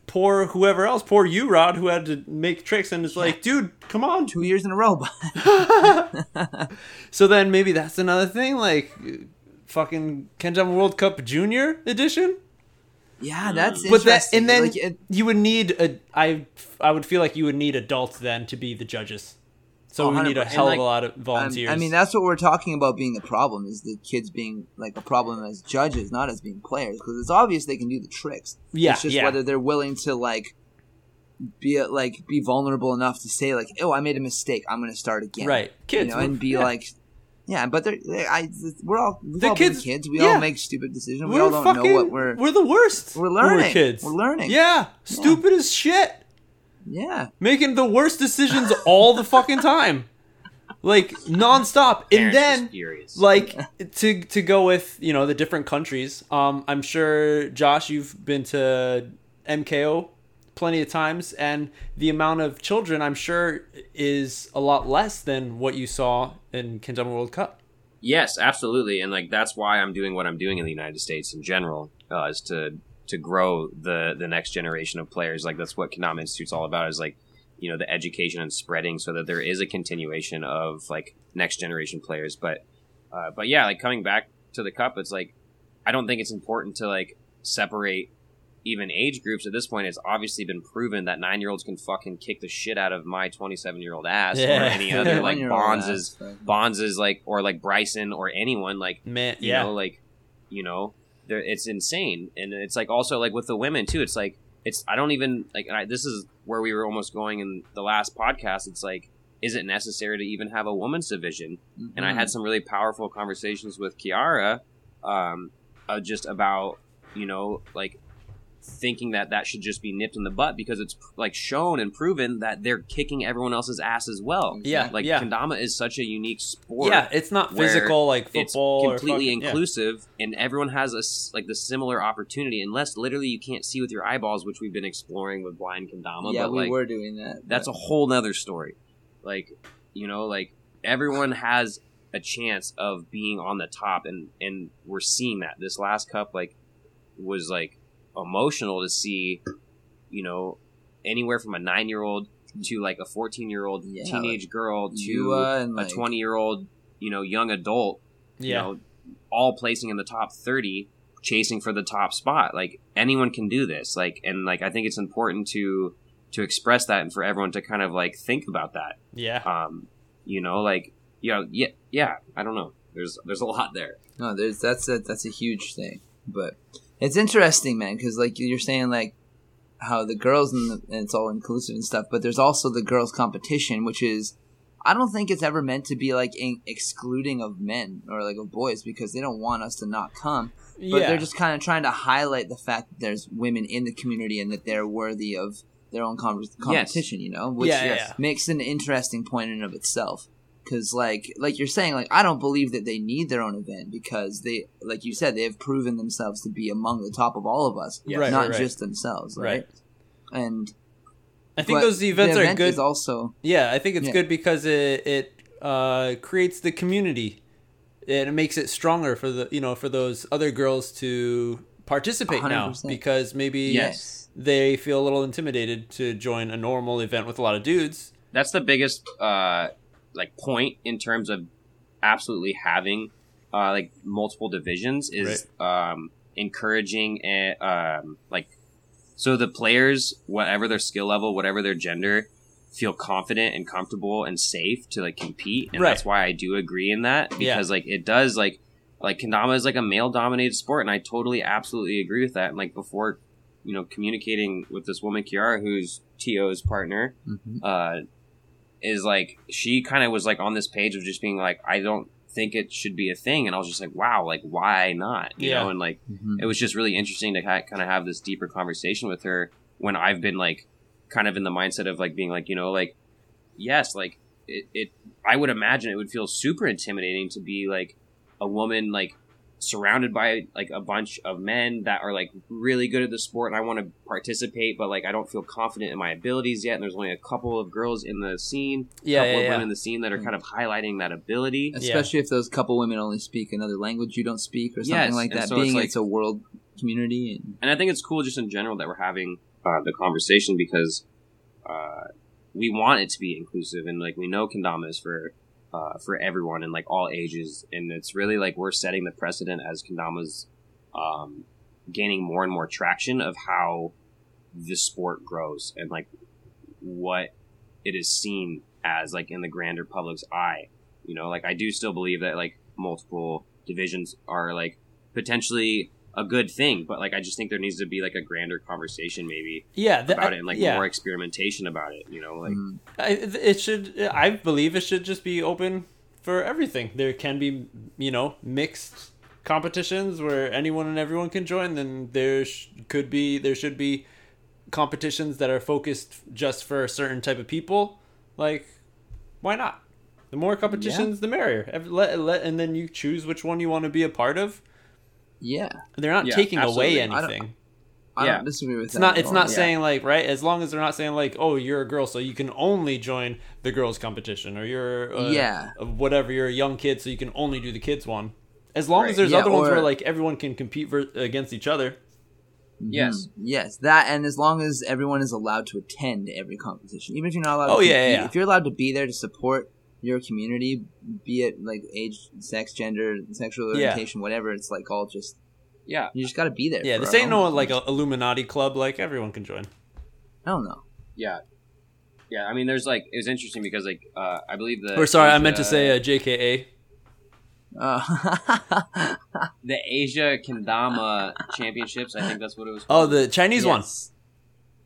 A: poor whoever else poor you rod who had to make tricks and it's like dude come on
B: two years in a row. <laughs> <laughs>
A: so then maybe that's another thing like fucking kendama world cup junior edition
B: yeah, hmm. that's
A: but that and then
B: Like, it-
A: you would need a I I would feel like you would need adults then to be the judges. So we need a hell of
C: like,
A: a lot of volunteers.
B: I mean, that's what we're talking about being the problem is the kids being like a problem as judges, not as being players, because it's obvious they can do the tricks.
A: Yeah,
B: it's just
A: yeah.
B: whether they're willing to like be like be vulnerable enough to say like, "Oh, I made a mistake. I'm going to start again."
A: right, kids.
B: you know, and be
A: yeah.
B: like Yeah, but they're, they I we're all we've
A: The
B: all
A: kids-
B: kids. We
A: yeah.
B: all make stupid decisions. We all don't know what we're.
A: we're the worst.
B: we're learning.
A: kids.
B: We're learning.
A: Yeah, stupid as shit.
B: Yeah.
A: Making the worst decisions all the fucking time, like nonstop. And then like to to go with you know the different countries um i'm sure josh you've been to mko plenty of times and the amount of children i'm sure is a lot less than what you saw in kendama world cup
C: Yes, absolutely, and like that's why I'm doing what I'm doing in the United States in general, uh, is to to grow the the next generation of players. Like that's what Kendama Institute's all about. Is like you know the education and spreading, so that there is a continuation of like next generation players. But uh, but yeah, like coming back to the cup, it's like I don't think it's important to like separate even age groups at this point. It's obviously been proven that nine year olds can fucking kick the shit out of my 27 year old ass or any other like <laughs> Bonds is Bonds is like or like Bryson or anyone like
A: man
C: you
A: yeah
C: know like you know it's insane. And it's like also like with the women too it's like it's I don't even like and I, this is where we were almost going in the last podcast. It's like is it necessary to even have a women's division? And I had some really powerful conversations with Kiara um uh, just about you know like thinking that that should just be nipped in the butt because it's like shown and proven that they're kicking everyone else's ass as well
A: yeah
C: like
A: yeah
C: kendama is such a unique sport
A: yeah it's not physical like
C: it's
A: football or
C: completely
A: fucking- yeah.
C: inclusive and everyone has a s- like the similar opportunity unless literally you can't see with your eyeballs which we've been exploring with blind kendama
B: yeah,
C: but
B: we
C: like
B: were doing that.
C: that's a whole nother story like you know like everyone has a chance of being on the top and and we're seeing that this last cup like was like emotional to see you know anywhere from a nine year old to like a 14 year old
B: Yeah,
C: teenage girl to
B: Yua and,
C: a
B: like-
C: 20 year old you know young adult you know, all placing in the top 30, chasing for the top spot. Like anyone can do this. Like, and like, I think it's important to, to express that and for everyone to kind of like think about that.
A: yeah
C: Um, you know, like, you know, yeah, yeah, I don't know. There's, there's a lot there.
B: No, there's that's a that's a huge thing, but it's interesting, man, because like you're saying, like how the girls and, the, and it's all inclusive and stuff, but there's also the girls' competition, which is I don't think it's ever meant to be like in, excluding of men or like of boys because they don't want us to not come, but
A: yeah.
B: they're just kind of trying to highlight the fact that there's women in the community and that they're worthy of their own com- competition, you know, which
A: Yeah, yeah,
B: makes an interesting point in and of itself because like like you're saying like i don't believe that they need their own event because they like you said they have proven themselves to be among the top of all of us
C: Yeah.
A: Right,
B: not
A: right, right.
B: just themselves right,
A: Right.
B: and
A: i think those events
B: the
A: are good
B: also
A: Yeah, I think it's
B: Yeah.
A: good because it it uh, creates the community, and it makes it stronger for the you know for those other girls to participate now
B: 100%.
A: because maybe
C: Yes.
A: they feel a little intimidated to join a normal event with a lot of dudes.
C: That's the biggest, uh, like point in terms of absolutely having, uh, like multiple divisions is, um, encouraging and, um, like, so the players, whatever their skill level, whatever their gender, feel confident and comfortable and safe to like compete, and
A: Right.
C: that's why I do agree in that
A: Yeah.
C: because like it does like like kendama is like a male dominated sport, and I totally absolutely agree with that. And like before, you know, communicating with this woman Kiara, who's To's partner,
B: Mhm.
C: uh, is like she kind of was like on this page of just being like, I don't think it should be a thing, and I was just like, wow, like why not? You
A: Yeah.
C: know, and like
B: Mhm.
C: it was just really interesting to kind of have this deeper conversation with her when I've been like kind of in the mindset of like being like you know like yes like it, it I would imagine it would feel super intimidating to be like a woman like surrounded by like a bunch of men that are like really good at the sport and I want to participate but like I don't feel confident in my abilities yet and there's only a couple of girls in the scene
A: Yeah,
C: couple
A: yeah,
C: of
A: yeah.
C: women in the scene that are kind of highlighting that ability.
B: Especially if those couple women only speak another language you don't speak or something
C: Yes,
B: like that
C: so
B: being
C: it's
B: it's, a world community and
C: and I think it's cool just in general that we're having uh, the conversation because uh, we want it to be inclusive and like we know kendama is for uh, for everyone and like all ages. And it's really like we're setting the precedent as kendama's um, gaining more and more traction of how the sport grows and like what it is seen as like in the grander public's eye. You know like i do still believe that like multiple divisions are like potentially a good thing but like i just think there needs to be like a grander conversation maybe
A: Yeah, th-
C: about it and like
A: yeah.
C: more experimentation about it you know like
B: mm,
A: I, it should. I believe it should just be open for for everything. There can be, you know, mixed competitions where anyone and everyone can join. Then there sh- could be, there should be competitions that are focused just for a certain type of people. Like, why not? The more competitions, the merrier. Let, let, and then you choose which one you want to be a part of.
B: Yeah,
A: They're not
C: Yeah,
A: taking away
C: absolutely. I
B: don't-
A: anything.
B: I
C: Yeah.
B: don't disagree with
A: It's
B: that.
A: not. It's not
B: Yeah.
A: saying like right. As long as they're not saying like, oh, you're a girl, so you can only join the girls' competition, or you're uh,
B: Yeah.
A: whatever. You're a young kid, so you can only do the kids one. As long as there's
B: Yeah,
A: other ones where like everyone can compete ver- against each other.
C: Yes.
B: Mhm. Yes, that and as long as everyone is allowed to attend every competition, even if you're not allowed.
A: Oh,
B: to
A: yeah, yeah, yeah.
B: If you're allowed to be there to support your community, be it like age, sex, gender, sexual
A: Yeah.
B: orientation, whatever, it's like all just
C: Yeah.
B: you just got to be there.
A: Yeah, this ain't no like a Illuminati club. Like everyone can join.
B: I don't know.
C: Yeah. Yeah, I mean, there's like it was interesting because like uh, I believe the
A: Or sorry, I meant to say uh, JKA.
B: Uh, <laughs>
C: the Asia Kendama Championships. I think that's what it was.
A: Oh, the Chinese one.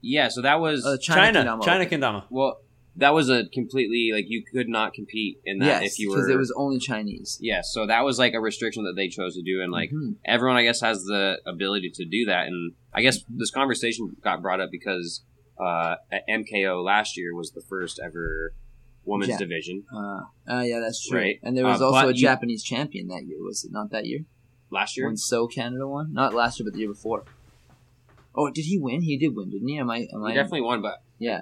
C: yeah. So that was
B: Uh, China,
A: China,
B: Kendama
A: China Kendama.
C: well, that was a completely like you could not compete in that
B: Yes,
C: if you were because
B: it was only Chinese.
C: yeah, so that was like a restriction that they chose to do, and like
B: Mhm.
C: everyone, I guess, has the ability to do that. And I guess this conversation got brought up because uh, MKO last year was the first ever women's
B: Yeah.
C: division.
B: Uh, uh, yeah, that's true.
C: Right.
B: And there was
C: Uh,
B: also a
C: you-
B: Japanese champion that year. Was it not that year?
C: Last year,
B: When So Canada won? Not last year, but the year before. Oh, did he win? He did win, didn't he? Am I? Am
C: he
B: I?
C: definitely won, but
B: Yeah.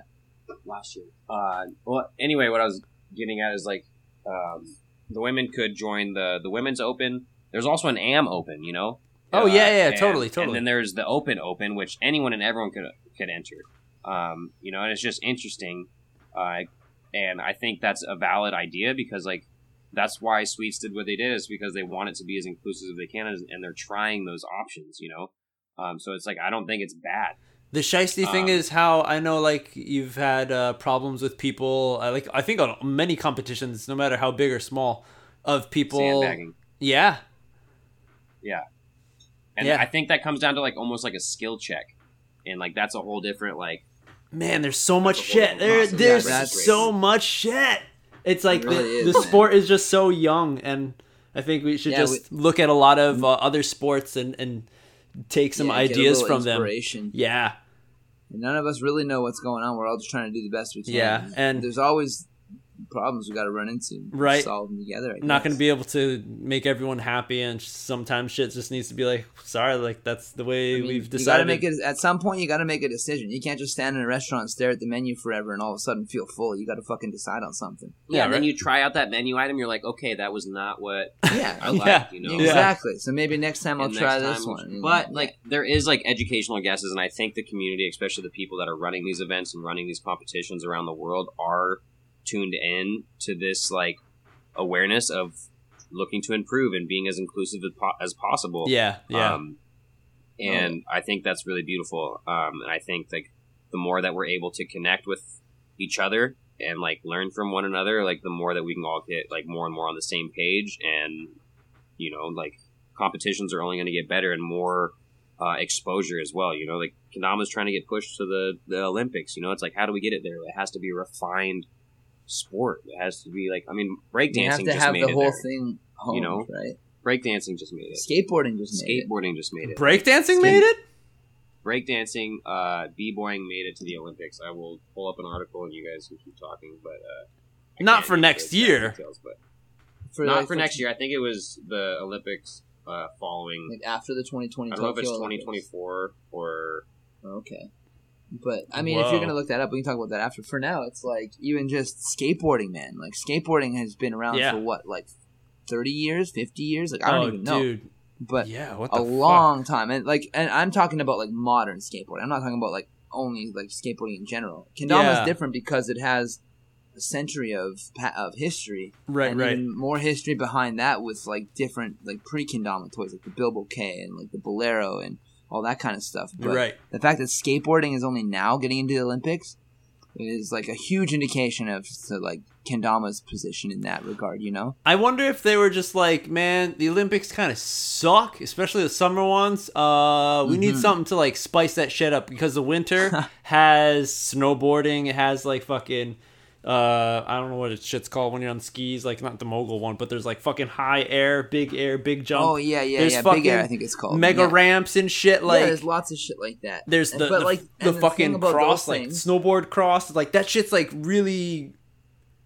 C: Last year. Uh, well, anyway, what I was getting at is like um, the women could join the the women's open. There's also an AM Open, you know.
A: Oh, yeah, yeah,
C: and-
A: totally,
C: And then there's the Open Open, which anyone and everyone could could enter. Um, you know, and it's just interesting. Uh, and I think that's a valid idea because like that's why Sweets did what they did is because they want it to be as inclusive as they can, and they're trying those options. You know. Um, so it's like I don't think it's bad.
A: The shiesty thing
C: Um,
A: is how I know like you've had uh, problems with people. I like I think on many competitions, no matter how big or small, of people.
C: Sandbagging.
A: Yeah,
C: And
A: Yeah.
C: I think that comes down to like almost like a skill check. And like that's a whole different like
A: man, there's so much shit. There, there's
B: Yeah,
A: so much shit. It's like
B: It really
A: the,
B: is,
A: the sport is just so young, and I think we should
B: Yeah,
A: just look at a lot of uh, other sports and and take some
B: Yeah,
A: ideas from them. Yeah,
B: And none of us really know what's going on. We're all just trying to do the best we can.
A: Yeah, and-
B: there's always problems we got to run into.
A: Right.
B: Solve them together. I
A: not going to be able to make everyone happy, and sometimes shit just needs to be like, sorry, like that's the way
B: I mean,
A: we've
B: You got to
A: decided.
B: make it at some point. You got to make a decision. You can't just stand in a restaurant and stare at the menu forever and all of a sudden feel full. You got to fucking decide on something.
C: yeah,
A: Yeah,
C: and then you try out that menu item, you're like, okay, that was not what <laughs>
B: Yeah,
C: I like,
A: Yeah.
C: you know.
B: Exactly. So maybe next time I'll
C: And
B: try
C: next
B: this
C: time-
B: one. you know?
C: But like there is like educational guesses and I think the community, especially the people that are running these events and running these competitions around the world are tuned in to this like awareness of looking to improve and being as inclusive as, po- as possible.
A: yeah, yeah,
C: Um, and I think that's really beautiful. Um, and I think like the more that we're able to connect with each other and like learn from one another, like the more that we can all get like more and more on the same page. And you know, like competitions are only going to get better and more uh, exposure as well. You know, like Kendama's trying to get pushed to the the Olympics. You know, it's like how do we get it there? It has to be refined sport. It has to be like I mean,
B: you have
C: breakdancing
B: to
C: just
B: have
C: made
B: the
C: it
B: whole
C: there.
B: thing honed,
C: You know?
B: right?
C: Breakdancing just made it.
B: Skateboarding just made it.
C: Skateboarding just made it.
A: breakdancing
B: Skate-
A: made it.
C: breakdancing, uh, b-boying made it to the Olympics. I will pull up an article and you guys can keep talking, but uh, I
A: Not for next year.
C: details, but
B: For
C: not
B: like,
C: for next year. I think it was the Olympics uh, following.
B: Like after the 2020
C: I don't know if it's
B: Tokyo Olympics.
C: 2024 or
B: Okay. But I mean, if you're gonna look that up, we can talk about that after. For now, it's like even just skateboarding, man. Like skateboarding has been around
A: Yeah.
B: for what, like thirty years, fifty years? Like I don't
A: oh,
B: even know.
A: dude.
B: But
A: yeah, what
B: a
A: fuck?
B: long time, and like, and I'm talking about like modern skateboarding. I'm not talking about like only like skateboarding in general. Kendama
A: Yeah.
B: is different because it has a century of of history,
A: Right,
B: and
A: right.
B: more history behind that with like different like pre Kendama toys, like the bilboquet and like the balero and all that kind of stuff. But
A: right.
B: the fact that skateboarding is only now getting into the Olympics is like a huge indication of so, like Kendama's position in that regard. You know,
A: I wonder if they were just like, man, the Olympics kind of suck, especially the summer ones. Uh, we need
B: Mhm.
A: something to like spice that shit up because the winter <laughs> has snowboarding, it has like fucking, uh I don't know what it shit's called when you're on skis, like not the mogul one, but there's like fucking high air, big air, big jump.
B: Oh yeah, yeah,
A: There's
B: yeah. Big Air, I think it's called.
A: mega
B: yeah.
A: ramps and shit. Like
B: yeah, there's lots of shit like that.
A: there's the
B: but,
A: the,
B: like,
A: the
B: thing
A: fucking cross, like
B: things-
A: snowboard cross. Like that shit's like really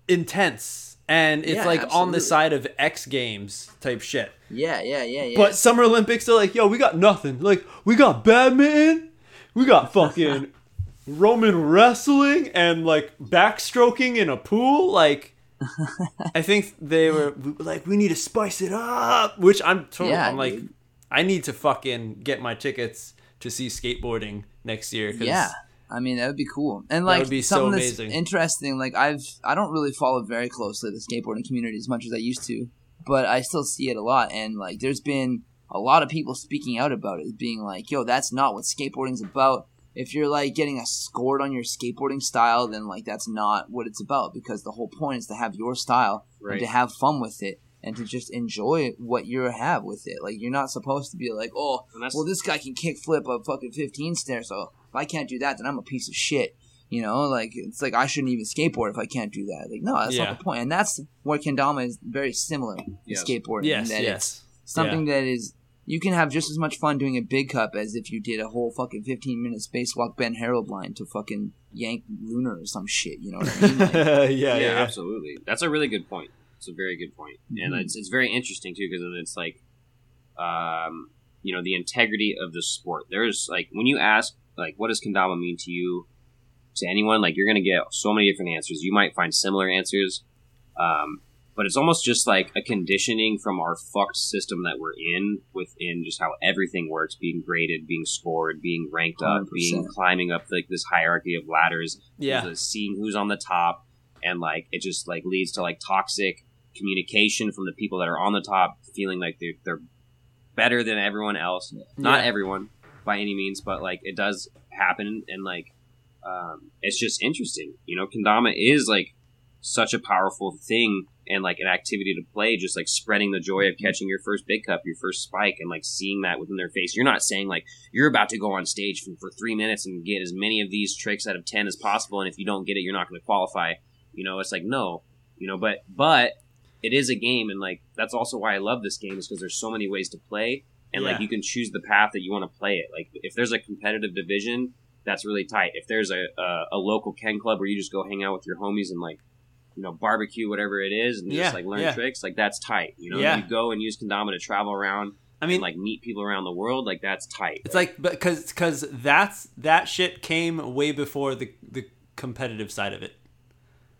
A: intense, and it's
B: Yeah,
A: like on the side of X Games type shit.
B: Yeah, yeah, yeah, yeah.
A: But Summer Olympics, they're like, yo, we got nothing. Like, we got badminton, we got fucking <laughs> Roman wrestling, and like backstroking in a pool. Like, <laughs> I think they were like, we need to spice it up. Which I'm totally,
B: Yeah,
A: I'm like,
B: dude.
A: I need to fucking get my tickets to see skateboarding next year. 'cause
B: yeah. I mean, that would be cool. And like
A: would be so
B: something that's interesting. Like I've I don't really follow very closely the skateboarding community as much as I used to, but I still see it a lot. And like, there's been a lot of people speaking out about it, being like, "Yo, that's not what skateboarding's about." If you're like getting a scored on your skateboarding style, then like that's not what it's about because the whole point is to have your style and to have fun with it and to just enjoy what you have with it. Like you're not supposed to be like, "Oh, well, this guy can kick flip a fucking 15 stair, so if I can't do that, then I'm a piece of shit. You know, like it's like I shouldn't even skateboard if I can't do that. Like, no, that's
A: Yeah.
B: not the point. And that's where kendama is very similar to
C: Yes.
B: skateboarding. in
A: yes,
B: that
A: yes.
B: it's something that is you can have just as much fun doing a big cup as if you did a whole fucking 15 minute spacewalk Ben Harold line to fucking yank lunar or some shit. You know what I mean? Like,
A: yeah, <laughs> yeah,
C: yeah,
A: yeah.
C: absolutely. That's a really good point. It's a very good point, and
B: Mhm.
C: it's it's very interesting too because it's like, um, you know, the integrity of the sport. There's like when you ask like, what does kendama mean to you? To anyone, like you're gonna get so many different answers. You might find similar answers, um, but it's almost just like a conditioning from our fucked system that we're in within just how everything works, being graded, being scored, being ranked up, being
B: 100%.
C: climbing up like this hierarchy of ladders
A: Yeah.
C: seeing who's on the top and like it just like leads to like toxic communication from the people that are on the top feeling like they're, they're better than everyone else not
A: Yeah.
C: everyone by any means but like it does happen and like um, it's just interesting you know kendama is like such a powerful thing and like an activity to play just like spreading the joy of mm-hmm. catching your first big cup your first spike and like seeing that within their face. You're not saying like you're about to go on stage for, for three minutes and get as many of these tricks out of 10 as possible and if you don't get it you're not going to qualify. You know it's like no you know but but it is a game and like that's also why i love this game is because there's so many ways to play and
A: Yeah.
C: like you can choose the path that you want to play it. Like if there's a competitive division that's really tight. If there's a, a, a local ken club where you just go hang out with your homies and like you know barbecue whatever it is and
A: Yeah,
C: just like learn
A: yeah.
C: tricks like that's tight you know
A: Yeah.
C: you go and use kendama to travel around
A: I mean,
C: and like meet people around the world like that's tight
A: It's like because because that's that shit came way before the the competitive side of it.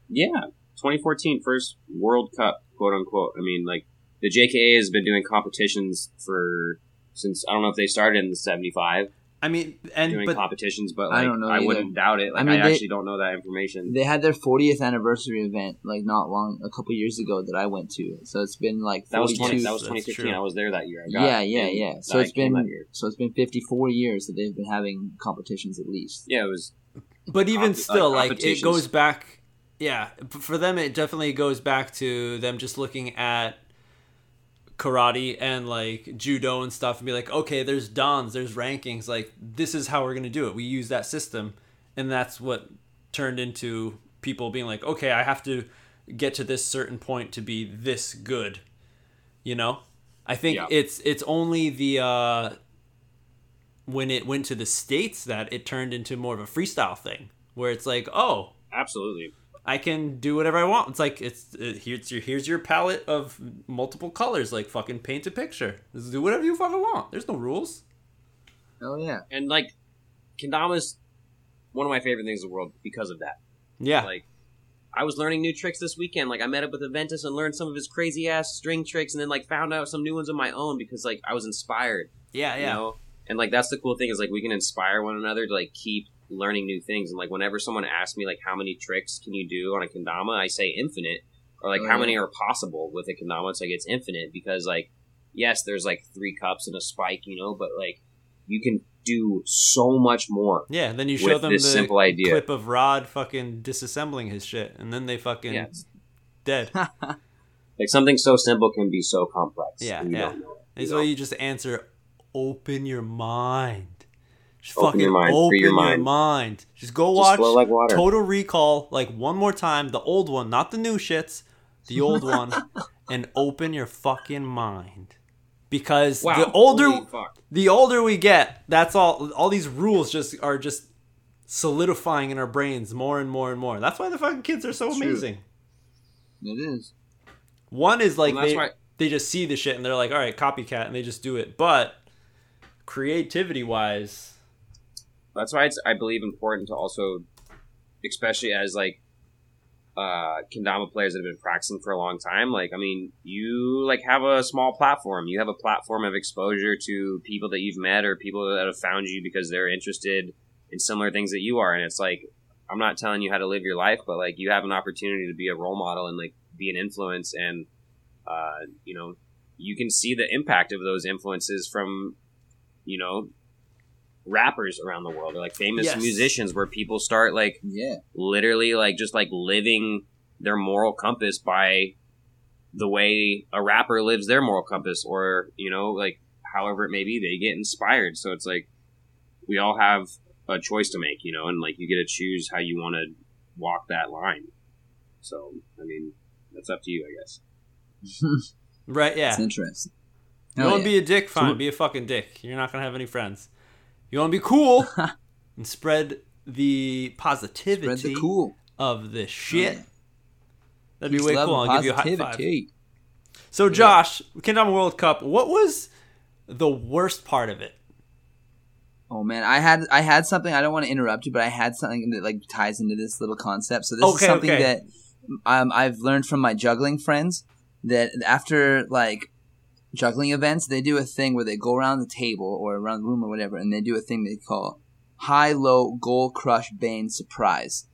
C: Yeah, 2014 first World Cup, quote unquote. I mean, like the JKA has been doing competitions for since I don't know if they started in the 75
A: I mean, and
C: doing
A: but
C: competitions, but
B: I
C: like I,
B: don't know either.
C: wouldn't doubt it. Like I,
B: I mean, they-
C: actually don't know that information.
B: they had their 40th anniversary event like not long, a couple years ago that I went to. So it's been like
C: that was
B: 42.
C: 20, that was 2015. I was there that year. I got
B: yeah, yeah, yeah. So
C: I
B: it's
C: came
B: been so it's been 54 years that they've been having competitions at least.
C: Yeah, it was.
A: but even
C: comp-
A: still,
C: like,
A: like it goes back. Yeah, for them, it definitely goes back to them just looking at karate and like judo and stuff and be like, okay, there's dans, there's rankings. Like this is how we're gonna do it. We use that system, and that's what turned into people being like, okay, I have to get to this certain point to be this good. You know, I think
C: Yeah.
A: it's it's only the uh, when it went to the states that it turned into more of a freestyle thing where it's like, oh,
C: Absolutely.
A: I can do whatever I want. It's like it's uh, here's your here's your palette of multiple colors. Like fucking paint a picture. Just do whatever you fucking want. There's no rules.
B: Oh yeah.
C: And like, Kendama's one of my favorite things in the world because of that.
A: Yeah,
C: Like, I was learning new tricks this weekend. Like, I met up with Aventus and learned some of his crazy ass string tricks, and then like found out some new ones of my own because like I was inspired.
A: yeah,
C: You
A: yeah.
C: know, and like that's the cool thing is like we can inspire one another to like keep learning new things. And like whenever someone asks me like how many tricks can you do on a kendama, I say infinite. Or like
B: Oh,
C: how many are possible with a kendama? It's like it's infinite because like yes, there's like three cups and a spike, you know, but like you can do so much more.
A: Yeah, then you show them
C: this
A: the
C: simple idea.
A: clip of Rod fucking disassembling his shit, and then they fucking
C: Yeah.
A: dead. <laughs>
C: Like something so simple can be so complex.
A: Yeah,
C: and you
A: yeah.
C: don't know it,
A: It's
C: you
A: why
C: know?
A: you just answer, open your mind. Just
C: Open
A: fucking
C: your mind,
A: open
C: your
A: your
C: mind.
A: mind. Just go watch
C: flow like water.
A: Total Recall like one more time, the old one, not the new shits, the old <laughs> one, and open your fucking mind. Because the older the older we get, that's all all these rules just are just solidifying in our brains more and more and more. That's why the fucking kids are so
B: True.
A: amazing.
B: It is.
A: One is like
C: Well,
A: they,
C: why-
A: they just see the shit and they're like, all right, copycat, and they just do it. But creativity wise,
C: That's why it's I believe important to also, especially as like uh kendama players that have been practicing for a long time. Like I mean, you like have a small platform. You have a platform of exposure to people that you've met or people that have found you because they're interested in similar things that you are. And it's like I'm not telling you how to live your life, but like you have an opportunity to be a role model and like be an influence and uh you know you can see the impact of those influences from you know rappers around the world or like famous
A: Yes.
C: musicians where people start like
B: Yeah.
C: literally like just like living their moral compass by the way a rapper lives their moral compass or you know like however it may be they get inspired so it's like we all have a choice to make you know and like you get to choose how you want to walk that line so i mean that's up to you i guess <laughs>
A: right? Yeah.
B: It's interesting.
A: You
B: Hell
A: want to
B: yeah.
A: be a dick? Fine, be a fucking dick. You're not gonna have any friends. You want to be cool <laughs> and spread the positivity
B: Spread the cool.
A: of this shit.
B: Yeah.
A: That'd be
B: Peace,
A: way cool. I'll give you a high five. So, Josh, Kendama World Cup. What was the worst part of it?
B: Oh man, I had I had something. I don't want to interrupt you, but I had something that like ties into this little concept. So this
A: Okay,
B: is something
A: okay.
B: that um, I've learned from my juggling friends. That after like juggling events, they do a thing where they go around the table or around the room or whatever, and they do a thing they call high low goal crush bane surprise.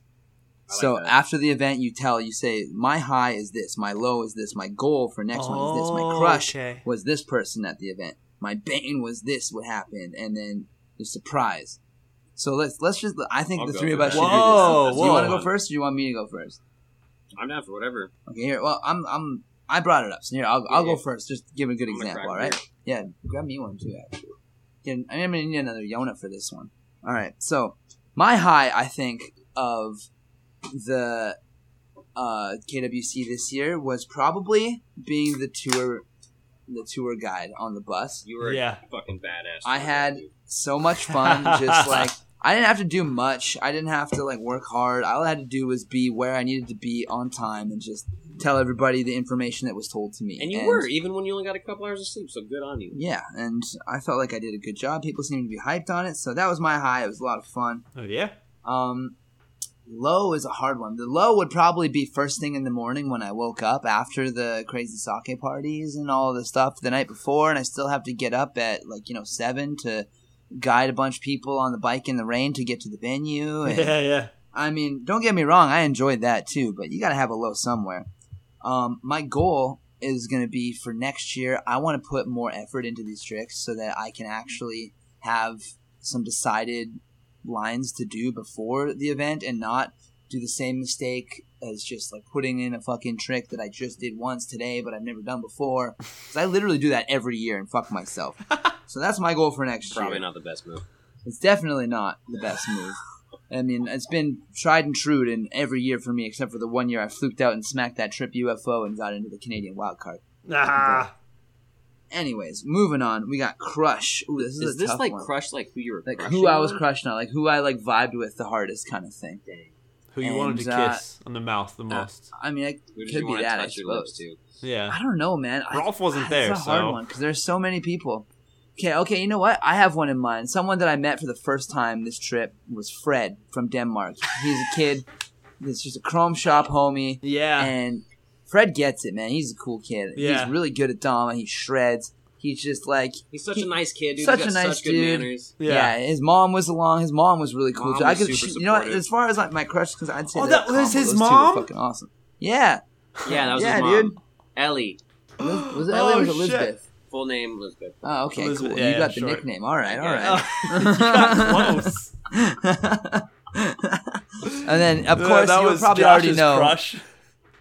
C: Like
B: so
C: that.
B: after the event, you tell you say my high is this, my low is this, my goal for next one is this, my
A: Oh,
B: crush
A: okay.
B: was this person at the event. My bane was this what happened, and then the surprise. So let's let's just. I think
C: I'll
B: the three of us
C: that.
B: should
A: Whoa,
B: do this. Do you want to go first, or do you want me to go first?
C: i'm down for whatever
B: Okay, here. Well, I'm I'm I brought it up, so here I'll I'll
C: Yeah.
B: go first. Just to give a good
C: I'm
B: example.
C: All right.
B: All
C: a
B: right.
C: beer.
B: Yeah, grab me one too. Actually, yeah, I'm gonna need another Yona for this one. All right. So my high, I think of the uh, KWC this year was probably being the tour the tour guide on the bus.
C: you were
A: Yeah.
C: a fucking badass
B: I had so much fun. just <laughs> like I didn't have to do much. I didn't have to like work hard. All I had to do was be where I needed to be on time and just tell everybody the information that was told to me.
C: and you were even when you only got a couple hours of sleep so good on you
B: Yeah, and I felt like I did a good job. People seemed to be hyped on it, so that was my high. It was a lot of fun.
A: Oh yeah.
B: Um, low is a hard one. The low would probably be first thing in the morning when I woke up after the crazy sake parties and all the stuff the night before, and I still have to get up at like you know seven to guide a bunch of people on the bike in the rain to get to the venue. <laughs> And,
A: Yeah, yeah.
B: I mean, don't get me wrong, I enjoyed that too, but you got to have a low somewhere. Um, my goal is going to be for next year. I want to put more effort into these tricks so that I can actually have some decided lines to do before the event and not do the same mistake as just like putting in a fucking trick that I just did once today, but I've never done before. 'Cause I literally do that every year and fuck myself. <laughs> so that's my goal for next
C: probably
B: year.
C: Probably not the best move
B: It's definitely not the best move. I mean, it's been tried and true in every year for me, except for the one year I fluked out and smacked that trip UFO and got into the Canadian wild card.
A: Ah.
B: Anyways, moving on. We got Crush. Ooh, this is,
C: is
B: a
C: this
B: tough
C: like
B: one.
C: crushed like who you were
B: like who I was
C: on?
B: crushed on, like who I like vibed with the hardest kind of thing.
A: Who you wanted
B: And,
A: to
B: uh,
A: kiss on the mouth the most?
B: I mean, it
C: Who
B: could
C: you
B: be
C: want to
B: that. I
C: touch your lips
B: suppose.
A: yeah.
B: I don't know, man. I-
A: Rolf wasn't
B: ah,
A: there,
B: It's a hard
A: so-
B: one because there's so many people. Okay, okay. You know what? I have one in mind. Someone that I met for the first time this trip was Fred from Denmark. He's a kid. He's just a KROM shop homie,
A: Yeah.
B: and Fred gets it, man. He's a cool kid.
A: Yeah.
B: He's really good at Dama. He shreds. He's just like
C: He's such
B: He-
C: a nice kid, dude.
B: such
C: He's
B: a
C: got
B: nice
C: such good
B: dude.
C: manners.
B: yeah. His mom was along. His mom was really cool.
C: Mom
B: too. I could,
C: super
B: she- you know what? As far as like my crush, because I'd say
A: Oh,
B: that,
A: that was his
B: those two were
A: mom?
B: fucking awesome. Yeah,
C: Yeah, that was
B: yeah,
C: his mom.
B: dude.
C: Ellie.
B: Was, was it Ellie or was it
A: Oh, shit.
B: Elizabeth?
C: Full name Elizabeth.
B: Oh, okay,
A: Elizabeth,
B: cool.
A: yeah,
B: you got the
A: sure.
B: nickname. All right, all right. <laughs>
A: Yeah. Oh, close. <laughs>
B: and then, of course,
A: that
B: you
A: was
B: probably
A: Josh's
B: already know.
A: Crush.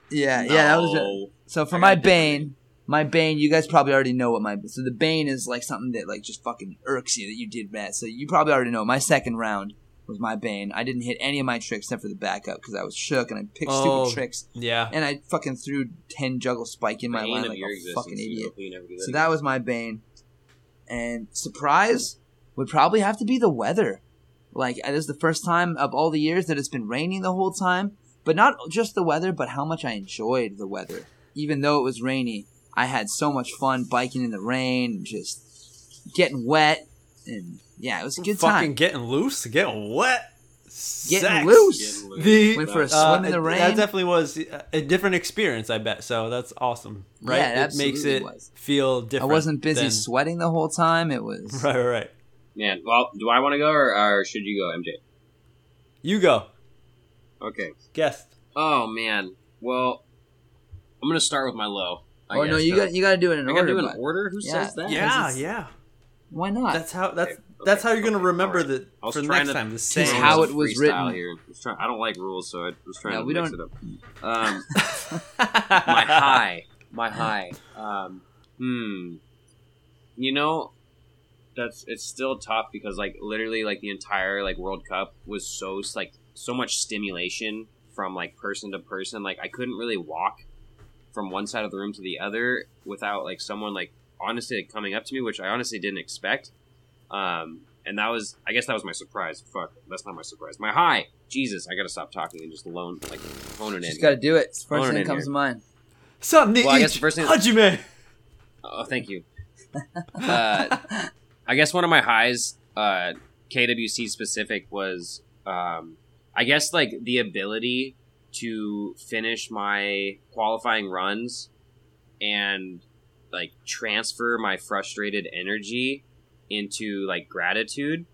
B: Yeah, yeah, that was.
C: No.
B: So for
C: I
B: my
C: got
B: bane, my bane. You guys probably already know what my so the bane is like something that like just fucking irks you that you did bad. So you probably already know. My second round was my bane. I didn't hit any of my tricks except for the backup because I was shook and I picked
A: Oh.
B: stupid tricks
A: Yeah.
B: and I fucking threw ten juggle spike in my
C: Bane
B: line like a fucking idiot.
C: hope you never do
B: So that was my bane. And surprise would probably have to be the weather. Like it is the first time of all the years that it's been raining the whole time. But not just the weather, but how much I enjoyed the weather. Even though it was rainy, I had so much fun biking in the rain, and just getting wet, and yeah, it was a good
A: Fucking
B: time.
A: getting loose, getting wet,
B: Getting
A: sex.
B: loose.
C: Getting loose.
A: The
B: Went for a
C: Uh,
B: in the rain.
A: That definitely was a different experience, I bet. So that's awesome, right?
B: Yeah, it
A: it makes it
B: was.
A: feel different.
B: I wasn't busy
A: than-
B: sweating the whole time. It was <laughs>
A: Right, right, right.
C: Man, well, do I want to go or, or should you go, MJ?
A: You go,
C: Okay.
A: guest.
C: Oh man. Well, I'm gonna start with my low. I
B: oh no,
C: guess,
B: you got you got to do it in
C: I gotta
B: order.
C: do an
B: bud.
C: order. Who
B: Yeah.
C: says that?
A: Yeah, yeah.
B: Why not?
A: That's how. That's
C: Okay,
A: that's how you're gonna
C: okay,
A: remember
C: alright.
A: that
C: I was
A: for the
C: trying
A: next
C: to-
A: time. The
B: Just
A: same.
B: how it was written.
C: Here. I, was trying, I don't like rules, so I was trying
B: Yeah,
C: to
B: we
C: mix
B: don't-
C: it up. <laughs> Um, <laughs> my high, my high. Um, hmm. You know, that's it's still tough because like literally like the entire like World Cup was so like so much stimulation from like person to person. Like I couldn't really walk from one side of the room to the other without like someone like honestly like, coming up to me, which I honestly didn't expect. Um, and that was I guess that was my surprise. Fuck, that's not my surprise. My high. Jesus, I gotta stop talking and just alone like phone it in.
B: Just got to do it. It's the First
C: Phone it
B: thing that comes
C: here.
B: to mind.
A: Something to
C: Well, I
A: eat.
C: guess the first thing-
A: Hajime.
C: Oh, thank you. <laughs> Uh, I guess one of my highs, uh, KWC specific, was um, I guess like the ability to finish my qualifying runs and like transfer my frustrated energy into like gratitude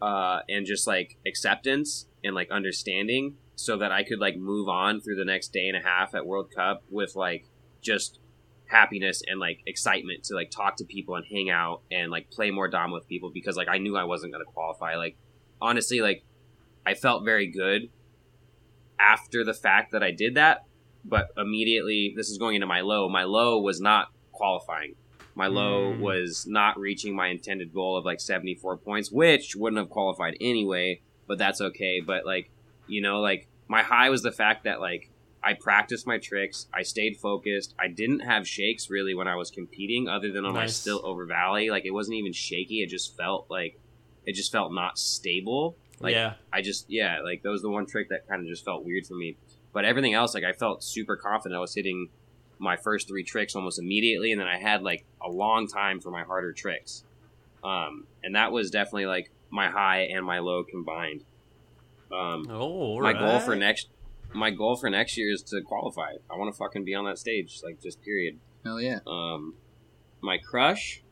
C: uh, and just like acceptance and like understanding so that I could like move on through the next day and a half at World Cup with like just happiness and like excitement to like talk to people and hang out and like play more dom with people because like I knew I wasn't going to qualify. Like honestly, like I felt very good after the fact that I did that, but immediately this is going into my low. My low was not qualifying. My low
A: Mm.
C: was not reaching my intended goal of like 74 points, which wouldn't have qualified anyway, but that's okay. But like, you know, like my high was the fact that like I practiced my tricks, I stayed focused. I didn't have shakes really when I was competing other than on my still over valley. Like it wasn't even shaky, it just felt like it just felt not stable. Like
A: yeah.
C: I just yeah, like that was the one trick that kind of just felt weird for me. But everything else, like I felt super confident. I was hitting my first three tricks almost immediately, and then I had like a long time for my harder tricks. Um, and that was definitely like my high and my low combined. Um,
A: Oh,
C: my goal for next, my goal for next year is to qualify. I want to fucking be on that stage, like just period.
B: Hell yeah.
C: Um, my crush.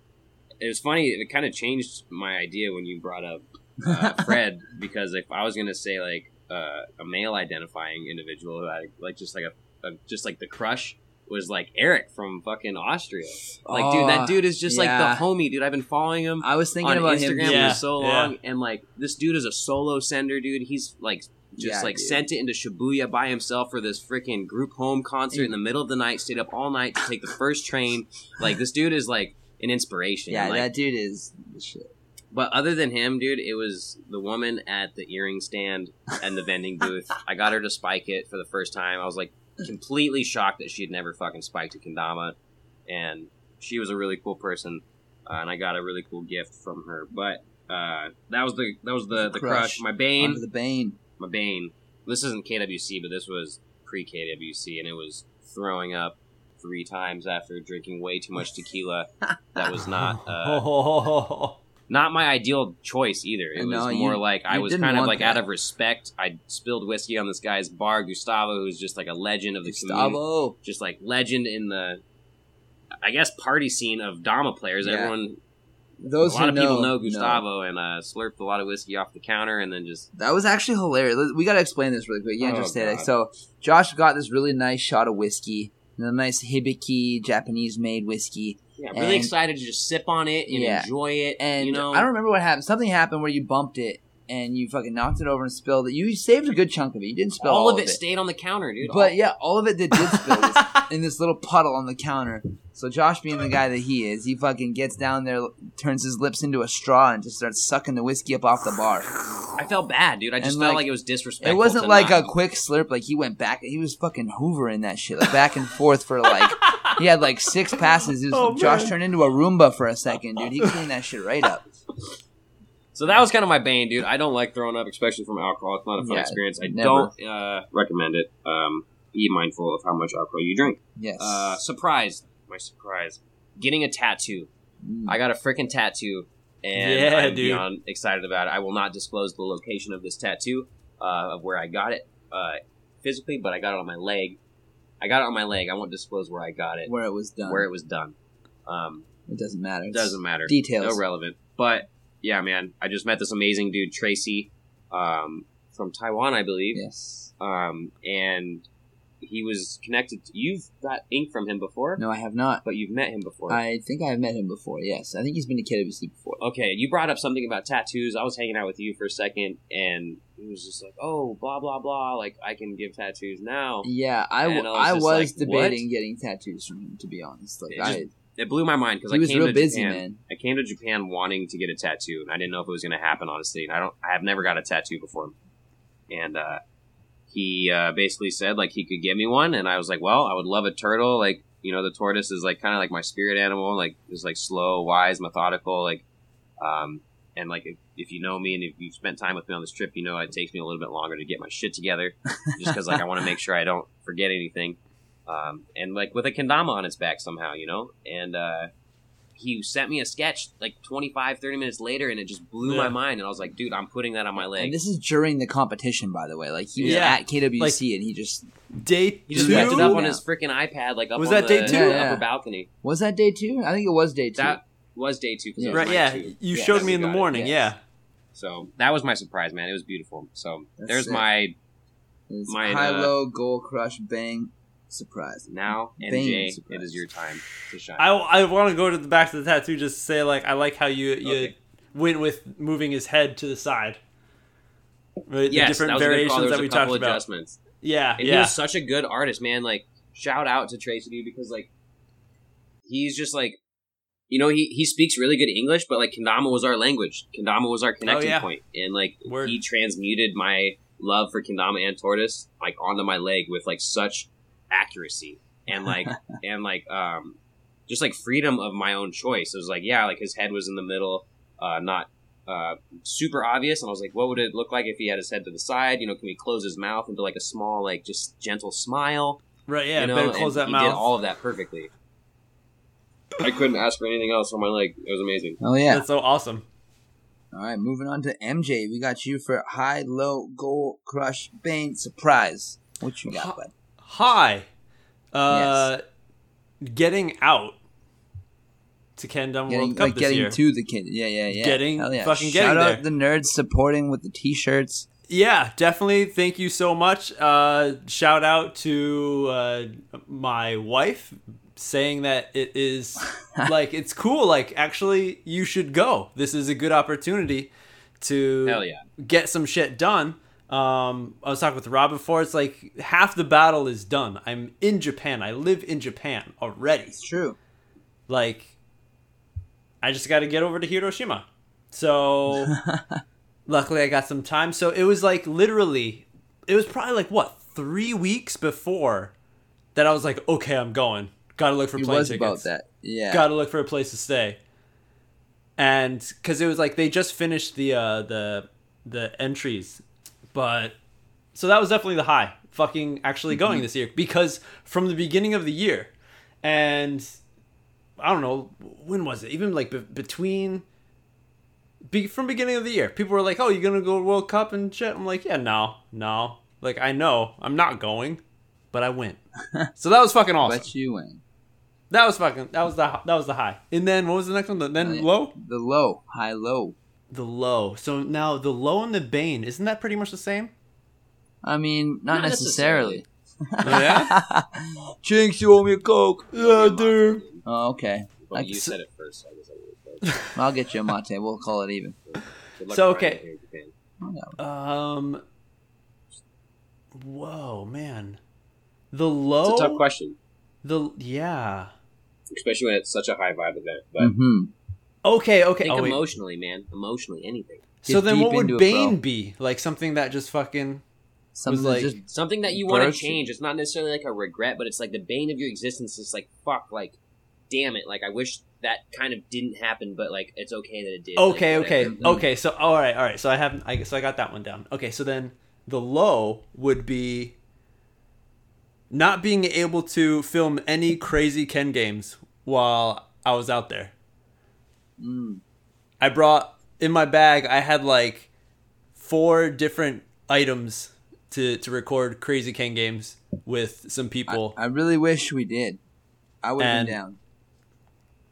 C: It was funny. It kind of changed my idea when you brought up uh, <laughs> Fred because if I was gonna say like uh, a male identifying individual, like like just like a, a just like the crush was like Eric from fucking Austria. Like, dude,
B: Oh,
C: that ah, dude is just
B: yeah.
C: like the homie, dude. I've been following him
B: I was thinking
C: on
B: about
C: Instagram
B: him.
A: Yeah,
C: for so
A: yeah.
C: long, and like this dude is a solo sender, dude. He's like just
B: Yeah,
C: like
B: dude.
C: sent it into Shibuya by himself for this freaking group home concert in the middle of the night. Stayed up all night to take the first train. Like this dude is like an inspiration.
B: Yeah,
C: like,
B: that dude is the shit.
C: but other than him, dude, it was the woman at the earring stand and the vending booth. I got her to spike it for the first time. I was like completely shocked that she had never fucking spiked a kendama, and she was a really cool person, uh, and I got a really cool gift from her. But uh, that was the that was the the crush.
B: Crush.
C: My
B: Under
C: bane,
B: the Bane.
C: my bane. This isn't KWC, but this was pre KWC, and it was throwing up three times after drinking way too much tequila. That was not. Uh, <laughs> not my ideal choice either. It was
B: No, you-
C: more like I was kind of like out of respect. I spilled whiskey on this guy's bar, Gustavo, who's just like a legend of the community,
B: Gustavo.
C: just like legend in the, I guess, party scene of Dama players.
B: Yeah.
C: Everyone,
B: Those
C: a lot of people know
B: know
C: Gustavo, and uh, slurped a lot of whiskey off the counter, and then just
B: That was actually hilarious. We got to explain this really quick. You
C: Oh,
B: understand it.
C: God.
B: So Josh got this really nice shot of whiskey, and a nice Hibiki Japanese made whiskey.
C: Yeah, really
B: And-
C: excited to just sip on it and
B: Yeah.
C: enjoy it.
B: And
C: you know,
B: I don't remember what happened. Something happened where you bumped it, and you fucking knocked it over and spilled it. You saved a good chunk of it. You didn't spill
C: all,
B: all,
C: of it, stayed on the counter, dude.
B: But yeah, all of it did, did spill <laughs> in this little puddle on the counter. So Josh, being the guy that he is, he fucking gets down there, turns his lips into a straw, and just starts sucking the whiskey up off the bar.
C: I felt bad, dude. I just
B: And,
C: felt
B: like,
C: like, it was disrespectful.
B: It wasn't like
C: not-
B: a quick slurp. Like he went back. He was fucking hoovering that shit, like back and forth for like. <laughs> He had like six passes. He was,
A: Oh,
B: Josh
A: man.
B: turned into a Roomba for a second, dude. He cleaned that shit right up.
C: So that was kind of my bane, dude. I don't like throwing up, especially from alcohol. It's not a fun
B: Yeah,
C: experience. I
B: never.
C: don't uh, recommend it. Um, be mindful of how much alcohol you drink.
B: Yes.
C: Uh, surprise, my surprise, getting a tattoo.
B: Mm.
C: I got a freaking tattoo, and
A: Yeah,
C: I'm
A: dude.
C: beyond excited about it. I will not disclose the location of this tattoo, uh, of where I got it uh, physically, but I got it on my leg. I got it on my leg. I won't disclose where I got it,
B: where it was done.
C: where it was done. Um,
B: it doesn't matter.
C: it doesn't matter.
B: Details.
C: Irrelevant. But yeah, man, I just met this amazing dude, Tracy, um, from Taiwan, I believe.
B: Yes.
C: Um, and he was connected. To, you've got ink from him before,
B: No, I have not.
C: but you've met him before.
B: I think I've met him before. Yes, I think he's been to KWC before.
C: okay, you brought up something about tattoos. I was hanging out with you for a second, and he was just like, "Oh, blah blah blah. Like I can give tattoos now."
B: Yeah, I, w-
C: I was
B: I was
C: like,
B: debating
C: what?
B: getting tattoos from him. To be honest, like
C: It
B: I,
C: just- It blew my mind because
B: he
C: I
B: was
C: came
B: real
C: to
B: busy,
C: Japan.
B: man.
C: I came to Japan wanting to get a tattoo, and I didn't know if it was going to happen. Honestly, and I don't. I have never got a tattoo before, and uh, he uh, basically said like he could get me one, and I was like, well, I would love a turtle. Like you know, the tortoise is like kind of like my spirit animal, like just like slow, wise, methodical, like. Um, and like if, if you know me and if you've spent time with me on this trip, you know it takes me a little bit longer to get my shit together, just because like I want to make sure I don't forget anything. Um, and like with a kendama on its back somehow, you know, and uh, he sent me a sketch like 25 30 minutes later and it just blew my mind and i was like dude i'm putting that on my leg
B: And this is during the competition, by the way. Like he was
A: Yeah.
B: at KWC
A: Like-
B: and he just
A: Day
C: he just
A: two.
C: left it up on his freaking ipad like up
A: Was
C: on
A: that
C: the,
A: day two?
B: Yeah, yeah.
C: upper balcony
B: was that day two. I think it was day two.
C: that was day two it was
A: Right, yeah.
C: two.
A: You
B: Yeah,
A: showed me in the
C: got it,
A: morning.
B: yes.
A: Yeah.
C: so that was my surprise man it was beautiful so
B: That's
C: there's
B: sick.
C: my
B: It's
C: my,
B: high
C: uh,
B: low goal crush bang surprise.
C: now and
B: Bang surprise.
C: it is your time to shine
A: I, I want to go to the back to the tattoo just to say like I like how you you
C: Okay.
A: went with moving his head to the side. Right,
C: yes
A: the different
C: that was a good
A: variations
C: call. There was
A: that
C: a
A: we
C: couple
A: talked about.
C: adjustments
A: Yeah,
C: And he was such a good artist, man. Like, shout out to Tracy dude because like he's just like you know, he, he speaks really good English, but like Kendama was our language. Kendama was our oh, connecting
A: Oh, yeah.
C: point. And like
A: Word.
C: he transmuted my love for Kendama and Tortoise like onto my leg with like such accuracy. And <laughs> like and like um just like freedom of my own choice. It was like, yeah, like his head was in the middle, uh not uh, super obvious, and I was like, "What would it look like if he had his head to the side? You know, can we close his mouth into like a small, like just gentle smile?
A: right, yeah.
C: you know,
A: better
C: and
A: close that
C: he
A: mouth.
C: did all of that perfectly. I couldn't ask for anything else on my leg. It was amazing.
B: Oh yeah.
A: That's so awesome.
B: All right, moving on to MJ. We got you for high low goal crush bang surprise. What you got, bud?
A: Hi. Uh, getting out to Kendama
B: Getting
A: World Cup
B: like
A: this
B: getting
A: year.
B: to the kid. Yeah, yeah, yeah.
A: Getting-
B: Hell yeah.
A: fucking
B: Shout
A: getting
B: out the nerds supporting with the t-shirts.
A: Yeah, definitely. Thank you so much. Uh, shout out to uh, my wife saying that it is <laughs> like it's cool. Like actually, you should go. This is a good opportunity to
C: yeah.
A: get some shit done. Um, I was talking with Rob before. It's like half the battle is done. I'm in Japan. I live in Japan already.
B: It's true.
A: Like, I just got to get over to Hiroshima. So, <laughs> luckily, I got some time. So it was like literally, it was probably like what three weeks before that I was like, okay, I'm going. Got to look for
B: It
A: plane tickets.
B: about that. Yeah.
A: Got to look for a place to stay. And because it was like they just finished the uh, the the entries, but so that was definitely the high. Fucking actually going mm-hmm. this year because from the beginning of the year, and I don't know when was it? Even like be- between be- from beginning of the year, people were like, "Oh, you're gonna go to World Cup and shit?" I'm like, "Yeah, no, no. Like I know I'm not going, but I went." <laughs> so that was fucking awesome.
B: Bet you win.
A: That was fucking. That was the that was the high. And then what was the next one? The, then
B: yeah.
A: low.
B: The low, high low.
A: The low. So now the low and the bane isn't that pretty much the same?
B: I mean, not,
C: Not
B: necessarily.
A: Oh, yeah. <laughs>
B: Chinks, you owe me a coke.
A: yeah, dude.
B: Oh, okay.
C: Well,
B: Like,
C: you said it first, so I guess I would. <laughs>
B: I'll get you a mate. We'll call it even.
A: So, okay.
C: it here in Japan.
B: Yeah.
A: Um. Whoa, man. The low.
D: It's a tough question,
A: The yeah.
D: especially when it's such a high vibe event. But
B: Mhm.
A: Okay, okay.
D: think
A: Oh,
D: emotionally, man. Emotionally, anything.
A: So then, what would Bane be? Like something that just fucking.
B: Something
A: like-
B: just
D: Something that you want to change. It's not necessarily like a regret, but it's like the bane of your existence. Is like fuck, like damn it, like I wish that kind of didn't happen, but like it's okay that it did. like,
A: Okay, okay,
D: whatever. Mm-hmm.
A: okay. So all right, all right. So I have, I so I got that one down. Okay, so then the low would be not being able to film any crazy Ken games while I was out there.
B: Mm,
A: I brought in my bag. I had like four different items to to record crazy Ken games with some people.
B: I really wish we did. I would have been down.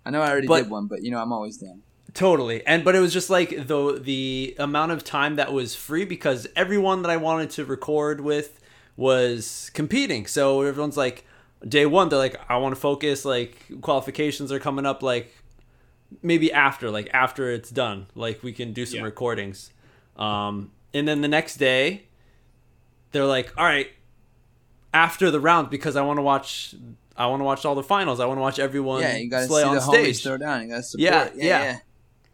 B: I know I already
A: But-
B: did one, but you know I'm always down.
A: Totally. And but it was just like the the amount of time that was free because everyone that I wanted to record with was competing. So everyone's like day 1 they're like I want to focus like qualifications are coming up like maybe after like after it's done like we can do some
D: Yeah.
A: recordings. Um and then the next day they're like all right after the round because I want to watch I want to watch all the finals. I want to watch everyone
B: yeah, you gotta
A: slay
B: see
A: on
B: the
A: stage.
B: throw down. You gotta support.
A: Yeah,
B: Yeah,
A: yeah.
B: yeah.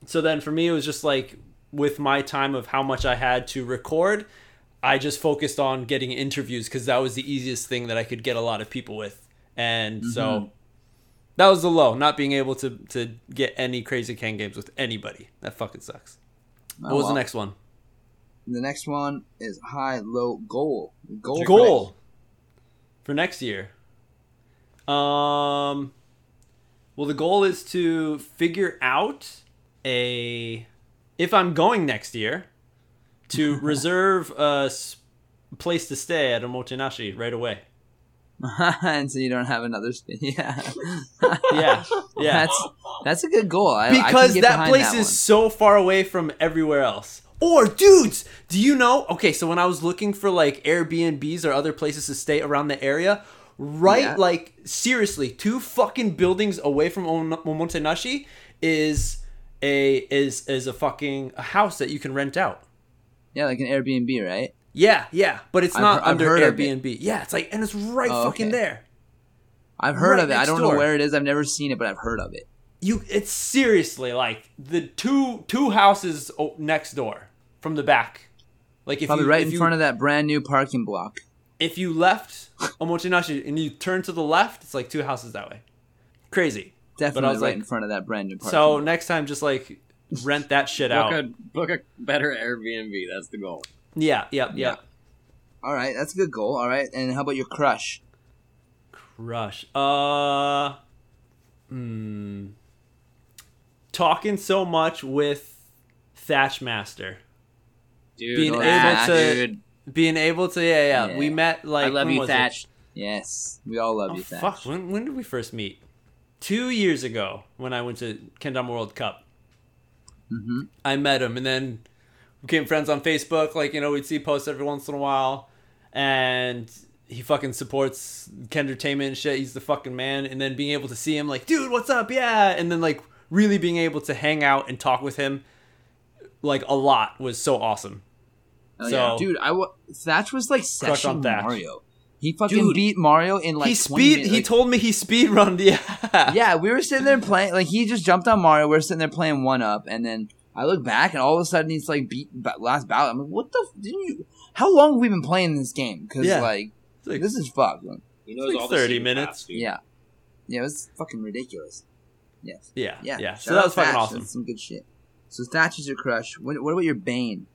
A: So then for me, it was just like with my time of how much I had to record, I just focused on getting interviews because that was the easiest thing that I could get a lot of people with. And
B: Mm-hmm.
A: so that was the low, not being able to, to get any crazy Ken games with anybody. That fucking sucks.
B: Oh,
A: What was
B: well.
A: the next one?
B: The next one is high, low, goal. Goal.
A: Goal for next year. Um, well, the goal is to figure out a if I'm going next year to <laughs> reserve a place to stay at Omotenashi right away. <laughs>
B: and so you don't have another. Sp- <laughs> yeah. <laughs>
A: Yeah, yeah.
B: That's that's a good goal. I, I
A: because
B: get
A: that place
B: that
A: is
B: one.
A: so far away from everywhere else. Or dudes, do you know? Okay, so when I was looking for like Airbnbs or other places to stay around the area, right
B: Yeah.
A: like seriously, two fucking buildings away from Om- Omotenashi is a is is a fucking a house that you can rent out.
B: Yeah, like an Airbnb, right?
A: Yeah, yeah, but it's
B: I've
A: not
B: he- I've
A: under
B: heard of it.
A: Airbnb. Yeah, it's like and it's right
B: Oh,
A: fucking
B: okay.
A: there.
B: I've heard
A: Right
B: of it. I
A: next
B: don't
A: door.
B: know where it is. I've never seen it, but I've heard of it.
A: you it's seriously like the two two houses o- next door from the back like if
B: Probably
A: you
B: right
A: if
B: in
A: you,
B: front of that brand new parking block.
A: if you left Omotenashi and you turn to the left it's like two houses that way crazy
B: Definitely
A: was
B: right
A: like-
B: in front of that brand new parking
A: so
B: block.
A: next time just like rent that shit
D: Book
A: out
D: a book a better Airbnb. That's the goal.
A: Yeah yeah yeah
B: All right, that's a good goal. All right, and how about your crush?
A: crush uh hmm talking so much with Thatch Master
D: Dude,
A: Being
D: oh,
A: able
D: Thatch,
A: to-
D: dude.
A: being able to yeah yeah,
B: Yeah.
A: we met like
D: I love you,
A: was it?
D: Thatch.
B: Yes, we all love
A: Oh,
B: you, Thatch.
A: fuck! When, when did we first meet? Two years ago, when I went to Kendama World Cup.
B: hmm
A: I met him, and then became friends on Facebook. Like you know, we'd see posts every once in a while, and he fucking supports Kendertainment and shit. He's the fucking man. And then being able to see him, like, dude, what's up? Yeah, and then like really being able to hang out and talk with him, like a lot, was so awesome.
B: Oh,
A: So-
B: yeah. dude, I wa- Thatch was like session. Mario. He fucking
D: Dude.
B: beat Mario in like
A: he speed.
B: minutes.
A: he told me he speed run the app.
B: yeah, we were sitting there playing. Like he just jumped on Mario. We are sitting there playing one up, and then I look back, and all of a sudden he's like beat last battle. I'm like, what the? F- didn't you? How long have we been playing this game? Because
A: Yeah.
B: like
A: like-
B: this is fucked. man.
D: He knows
A: like
D: all
A: 30 minutes.
D: paths.
B: Yeah, yeah, it was fucking ridiculous. Yes,
A: yeah,
B: yeah,
A: yeah.
B: Shout
A: So that was fucking
B: Thatch.
A: awesome.
B: That's some good shit. So Thatch is your crush. What, what about your Bane?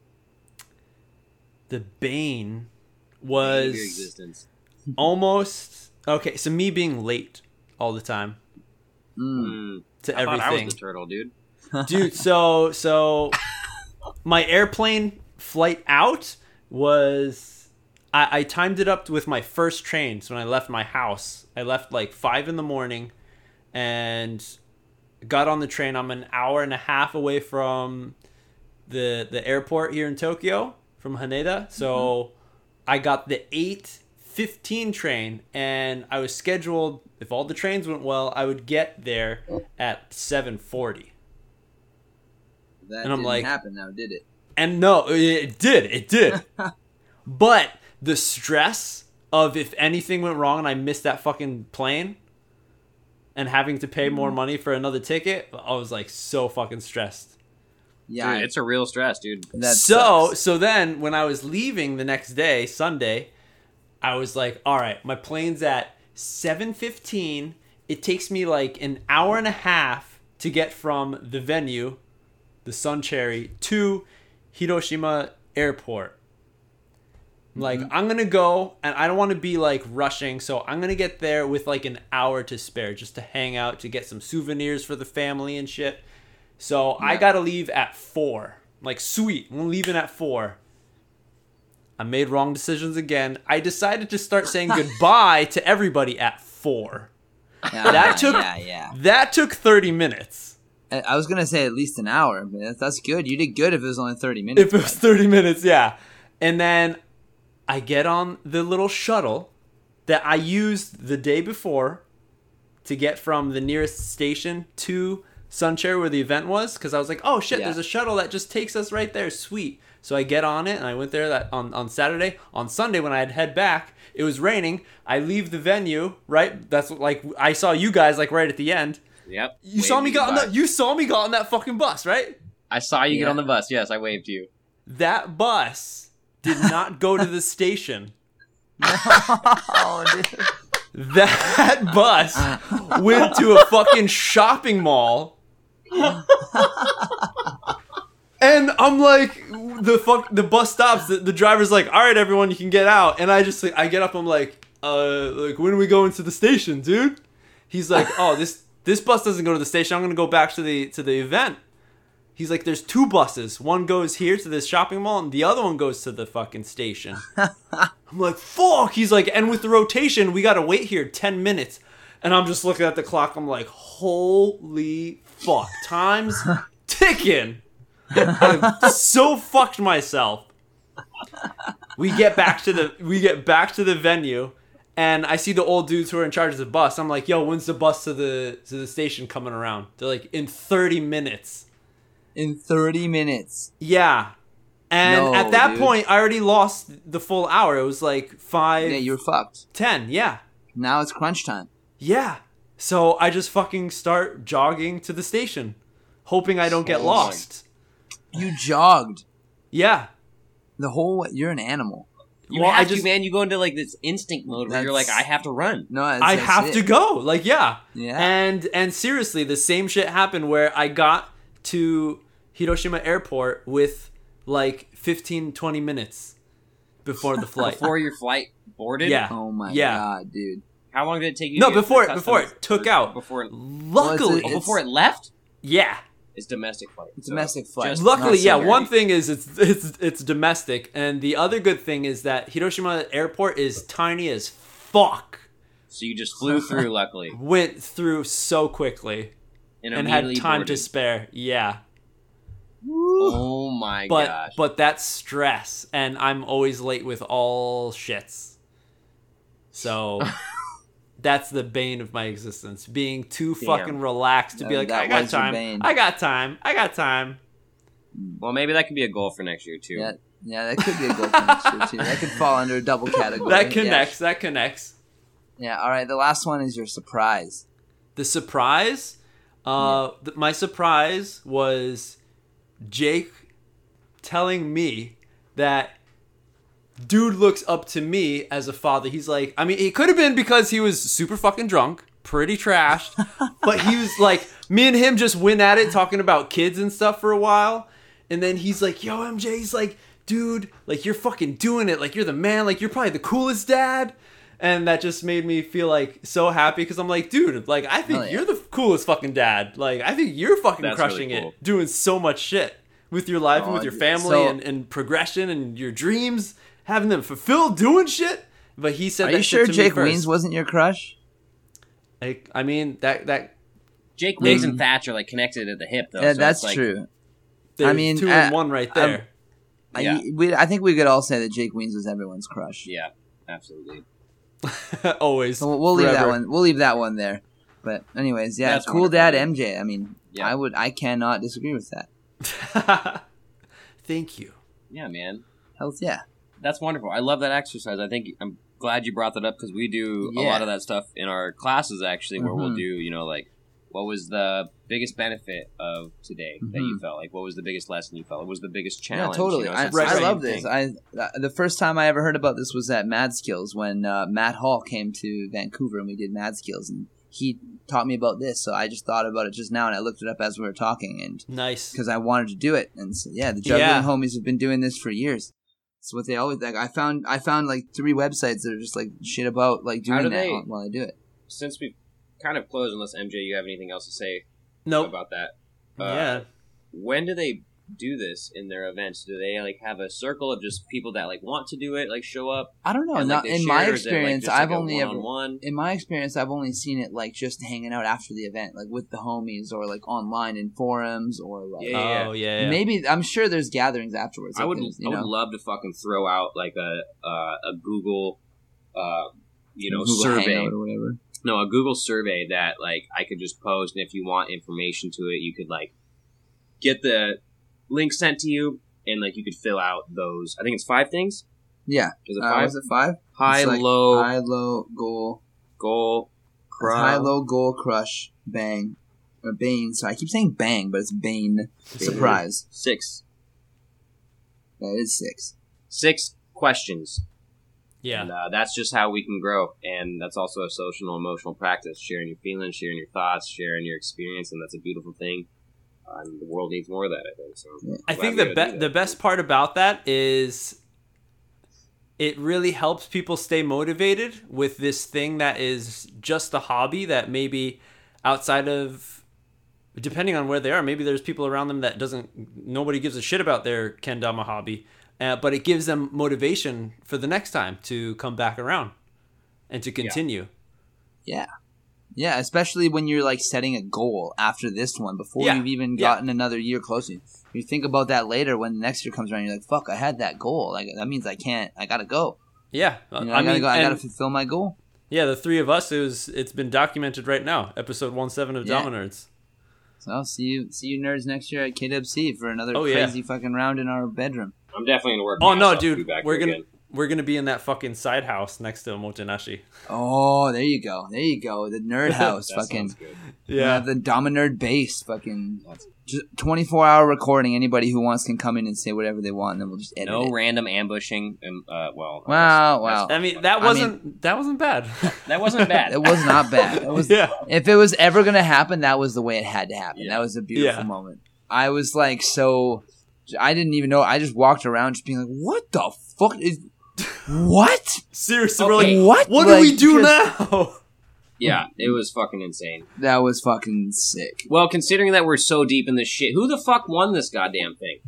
A: The Bane was
D: your existence.
A: almost okay. So me being late all the time
B: Mm.
A: To
D: I thought I was
A: everything,
D: the turtle, dude.
A: Dude. So so my airplane flight out was I, I timed it up with my first train. So when I left my house, I left like five in the morning, and got on the train. I'm an hour and a half away from the the airport here in Tokyo from Haneda. So mm-hmm. I got the eight fifteen train, and I was scheduled. If all the trains went well, I would get there at seven forty.
B: That
A: And I'm
B: didn't
A: like-
B: happen now, did it?
A: And no, it did. It did. <laughs> but the stress of if anything went wrong and I missed that fucking plane and having to pay more mm-hmm. money for another ticket, I was like so fucking stressed.
B: Yeah,
D: Dude, it's a real stress, dude.
B: that
A: so
B: sucks.
A: so then when I was leaving the next day, Sunday, I was like, all right, my plane's at 7:15. It takes me like an hour and a half to get from the venue, the Sun Cherry, to Hiroshima Airport. Like mm-hmm. I'm gonna go, and I don't want to be like rushing, so I'm gonna get there with like an hour to spare, just to hang out, to get some souvenirs for the family and shit. So I gotta leave at four. Like sweet, I'm leaving at four. I made wrong decisions again. I decided to start saying <laughs> goodbye to everybody at four.
B: Yeah,
A: that took-
B: yeah, yeah.
A: That took 30 minutes.
B: I was gonna say at least an hour, but that's- good. You did good if it was only thirty minutes.
A: If it was 30 minutes, yeah. And then I get on the little shuttle that I used the day before to get from the nearest station to Sunshare where the event was because I was like, oh shit,
B: Yeah.
A: there's a shuttle that just takes us right there. Sweet. So I get on it and I went there that on, on Saturday. On Sunday when I had head back, it was raining. I leave the venue, right? That's what, like I saw you guys like right at the end.
D: Yep.
A: You saw me
D: Waved
A: get on that you saw me got on that fucking bus, right?
D: I saw you
B: Yeah.
D: get on the bus. Yes, I waved to you.
A: That bus did <laughs> not go to the station. <laughs>
B: oh, dude.
A: That bus went to a fucking shopping mall. And I'm like, the fuck, the bus stops. The, the driver's like, "All right, everyone, you can get out." And I just, like, I get up. I'm like, "Uh, like, when are we going to the station, dude?" He's like, "Oh, this this bus doesn't go to the station. I'm gonna go back to the to the event." He's like, "There's two buses. One goes here to this shopping mall, and the other one goes to the fucking station." <laughs> I'm like, "Fuck!" He's like, "And with the rotation, we gotta wait here ten minutes." And I'm just looking at the clock. I'm like, "Holy fuck! <laughs> Time's ticking." I so fucked myself. We get back to the we get back to the venue, and I see the old dudes who are in charge of the bus. I'm like, "Yo, when's the bus to the to the station coming around?" They're like, "In 30 minutes."
B: in thirty minutes.
A: Yeah. And
B: No,
A: at that
B: dude.
A: point, I already lost the full hour. It was like five,
B: Yeah, you're fucked.
A: ten. Yeah,
B: Now it's crunch time.
A: yeah. So I just fucking start jogging to the station, hoping I don't get
D: Oh
A: lost.
B: You jogged
A: Yeah.
B: the whole. You're an animal.
D: You
A: Well, I just-
D: to, man. You go into like this instinct mode where you're like, I have to run.
B: No, that's,
A: I
B: that's
A: have
B: it.
A: to go. Like, yeah.
B: Yeah.
A: And and seriously, the same shit happened where I got to Hiroshima airport with like 15 20 minutes before the <laughs> flight.
D: Before your flight boarded.
A: Yeah.
B: Oh my
A: Yeah.
B: god, dude.
D: How long did it take you?
A: No,
D: to get
A: before
D: through
A: it- before it took out.
D: Before it,
A: Luckily,
B: Well,
D: oh, before it left,
A: yeah.
D: It's domestic flight.
B: It's
D: So
B: domestic flight.
A: Luckily, yeah.
B: so
A: One thing is it's it's it's domestic, and the other good thing is that Hiroshima airport is tiny as fuck.
D: So you just flew through. <laughs> luckily,
A: Went through so quickly
D: and,
A: and had time
D: boarded.
A: to spare. Yeah.
D: Oh my god.
A: but
D: gosh!
A: but that's stress and i'm always late with all shits so <laughs> that's the bane of my existence being too
D: Damn.
A: fucking relaxed to be
B: Uh,
A: like i got time i got time i got time
D: well, maybe that could be a goal for next year too.
B: Yeah, yeah, that could be a goal for next year too. That could fall under a double <laughs> category.
A: that
B: Yeah.
A: connects that connects
B: Yeah. All right. The last one is your surprise.
A: the surprise uh th- my surprise was jake telling me that dude looks up to me as a father. He's like i mean it could have been because he was super fucking drunk pretty trashed <laughs> but he was like me and him just went at it talking about kids and stuff for a while. And then he's like yo mj he's like dude like you're fucking doing it. Like you're the man. Like you're probably the coolest dad. And that just made me feel like so happy because I'm like, dude, like I think
B: Hell yeah.
A: you're the coolest fucking dad. Like I think you're fucking
D: That's
A: crushing
D: really cool.
A: it, doing so much shit with your life and
B: Oh,
A: with your family
B: So-
A: and, and progression and your dreams, having them fulfilled, doing shit. But he said,
B: Are
A: that
B: you sure
A: to
B: Jake
A: first.
B: Weens wasn't your crush?
A: Like, I mean, that that
D: Jake Wings
B: Mm.
D: and Thatch are like connected at the hip though.
B: yeah,
D: so
B: that's
D: like,
B: true.
A: I
B: mean,
A: two and one right there.
D: Yeah.
B: I, we, I think we could all say that Jake Weens was everyone's crush.
D: Yeah, absolutely. <laughs>
A: Always.
B: So we'll, we'll leave that one. We'll leave that one there. But anyways, yeah,
D: That's
B: cool dad. MJ. I mean,
D: Yeah.
B: I would, I cannot disagree with that. <laughs>
A: Thank you.
C: Yeah, man.
B: Hell yeah.
C: That's wonderful. I love that exercise. I think I'm glad you brought that up because we do a lot of that stuff in our classes actually, where we'll
B: Mhm.
C: do you know like what was the biggest benefit of today that you felt like? What was the biggest lesson you felt? What was the biggest challenge?
B: Yeah, totally.
C: You know,
B: I,
C: it's
B: I
C: same
B: love this. I uh, the first time I ever heard about this was at Mad Skills when uh, Matt Hall came to Vancouver and we did Mad Skills and he taught me about this. So I just thought about it just now and I looked it up as we were talking and
A: Nice.
B: because I wanted to do it. And so, yeah, the juggling
A: Yeah.
B: homies have been doing this for years. It's what they always like. I found I found like three websites that are just like shit about like doing
C: do
B: that
C: they-
B: while I do it.
C: Since we kind of closed, unless MJ, you have anything else to say
A: Nope.
C: about that? Uh,
A: yeah.
C: When do they do this in their events? Do they like have a circle of just people that like want to do it, like show up?
B: I don't know.
C: and, like,
B: in
C: share,
B: my
C: or is it, like,
B: experience,
C: just, like,
B: I've
C: a
B: only ever
C: one-on-one?
B: in my experience, I've only seen it like just hanging out after the event, like with the homies or like online in forums or like
C: Yeah, yeah,
A: Oh yeah. yeah.
B: maybe I'm sure there's gatherings afterwards.
C: I would,
B: there's, you
C: I would
B: know,
C: love to fucking throw out like a uh, a Google, uh, you know,
B: Google
C: survey.
B: Or whatever.
C: No, a Google survey that like I could just post, and if you want information to it, you could like get the link sent to you, and like you could fill out those. I think it's five things.
B: Yeah,
C: Is it
B: uh,
C: five?
B: was it five?
C: High,
B: like
C: low,
B: high, low, goal,
C: goal, crush.
B: high, low, goal, crush, bang, or bane. So I keep saying bang, but it's bane. Surprise.
C: Six,
B: That is six.
C: six questions.
A: Yeah.
C: And uh, that's just how we can grow. And that's also a social and emotional practice sharing your feelings, sharing your thoughts, sharing your experience. And that's a beautiful thing. And the world needs more of that, I think. So
A: I think the be- the best part about that is it really helps people stay motivated with this thing that is just a hobby that maybe outside of depending on where they are maybe there's people around them that doesn't nobody gives a shit about their kendama hobby uh, but it gives them motivation for the next time to come back around and to continue
B: Yeah. Yeah, especially when you're like setting a goal after this one before
A: Yeah,
B: you've even
A: yeah.
B: gotten another year closer. You think about that later when the next year comes around. You're like, "Fuck, I had that goal. Like that means I can't. I gotta go.
A: yeah
B: You know,
A: i,
B: I, gotta
A: mean
B: go. I gotta fulfill my goal."
A: yeah the three of us it was it's been documented right now episode 1-7 of
B: Yeah.
A: Dominerds.
B: So I'll see you, see you nerds next year at KWC for another
A: Oh, yeah.
B: crazy fucking round in our bedroom.
C: I'm definitely gonna work.
A: Oh no,
C: ass off to be
A: dude,
C: back
A: we're gonna
C: again.
A: We're gonna be in that fucking side house next to Omotenashi.
B: Oh, there you go. There you go. The nerd <laughs> house,
C: That
B: fucking.
C: good.
B: Yeah, the Dominerd base, fucking. Just 24 hour recording. Anybody who wants can come in and say whatever they want, and then we'll just edit
C: No
B: it.
C: random ambushing. And uh, well,
B: Wow,
C: that's-
B: wow.
A: I mean, that wasn't that wasn't bad. <laughs>
C: that wasn't bad.
B: It was not bad. It was
A: yeah,
B: if it was ever gonna happen, that was the way it had to happen.
C: Yeah.
B: That was a beautiful
A: Yeah.
B: moment. I was like so. I didn't even know. I just walked around just being like, "What the fuck is? What?
A: seriously,
C: Okay.
A: we're like,
B: What?
A: what do we do
B: just-
A: now?
C: yeah, it was fucking insane.
B: That was fucking sick."
C: Well, considering that we're so deep in this shit, who the fuck won this goddamn thing?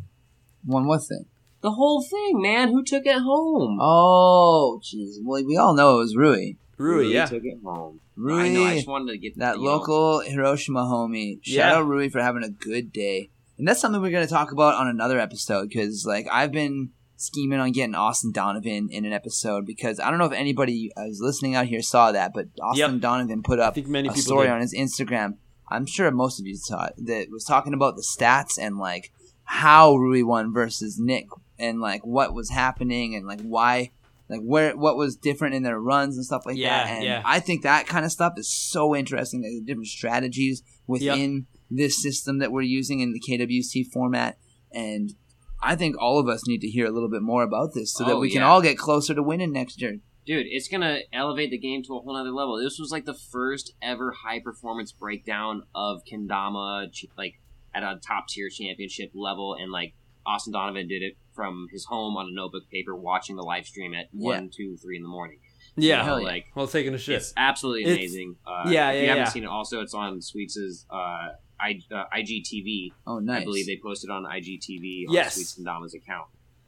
B: One what thing?
C: The whole thing, man. Who took it home?
B: Oh, jeez. Well, we all know it was Rui.
A: Rui, yeah,
C: took it home.
B: Rui,
C: I know. I just wanted to get
B: that
C: you know,
B: local Hiroshima homie. Shout
A: Yeah.
B: out Rui for having a good day. And that's something we're going to talk about on another episode because, like, I've been scheming on getting Austin Donovan in an episode because I don't know if anybody who's listening out here saw that, but Austin
A: Yep.
B: Donovan put up a story
A: did.
B: on his Instagram. I'm sure most of you saw it that was talking about the stats and like how Rui won versus Nick and like what was happening and like why like where what was different in their runs and stuff like
A: Yeah,
B: that. And
A: yeah.
B: I think that kind of stuff is so interesting. Like the different strategies within this system that we're using in the KWC format and I think all of us need to hear a little bit more about this so that
C: Oh,
B: we can all get closer to winning next year.
C: dude. It's gonna elevate the game to a whole nother level. This was like the first ever high performance breakdown of kendama, like at a top tier championship level, and like Austin Donovan did it from his home on a notebook paper, watching the live stream at
B: Yeah.
C: one, two, three in the morning.
A: yeah,
B: Hell
C: So,
B: yeah.
C: like
A: well, taking a shit.
C: It's absolutely
A: It's-
C: amazing. uh,
A: yeah,
C: if
A: yeah,
C: you haven't seen it, also it's on Sweets' uh, I, uh, IGTV.
B: Oh, nice.
C: I believe they posted on IGTV on
A: Yes.
C: Sweets and Dama's account.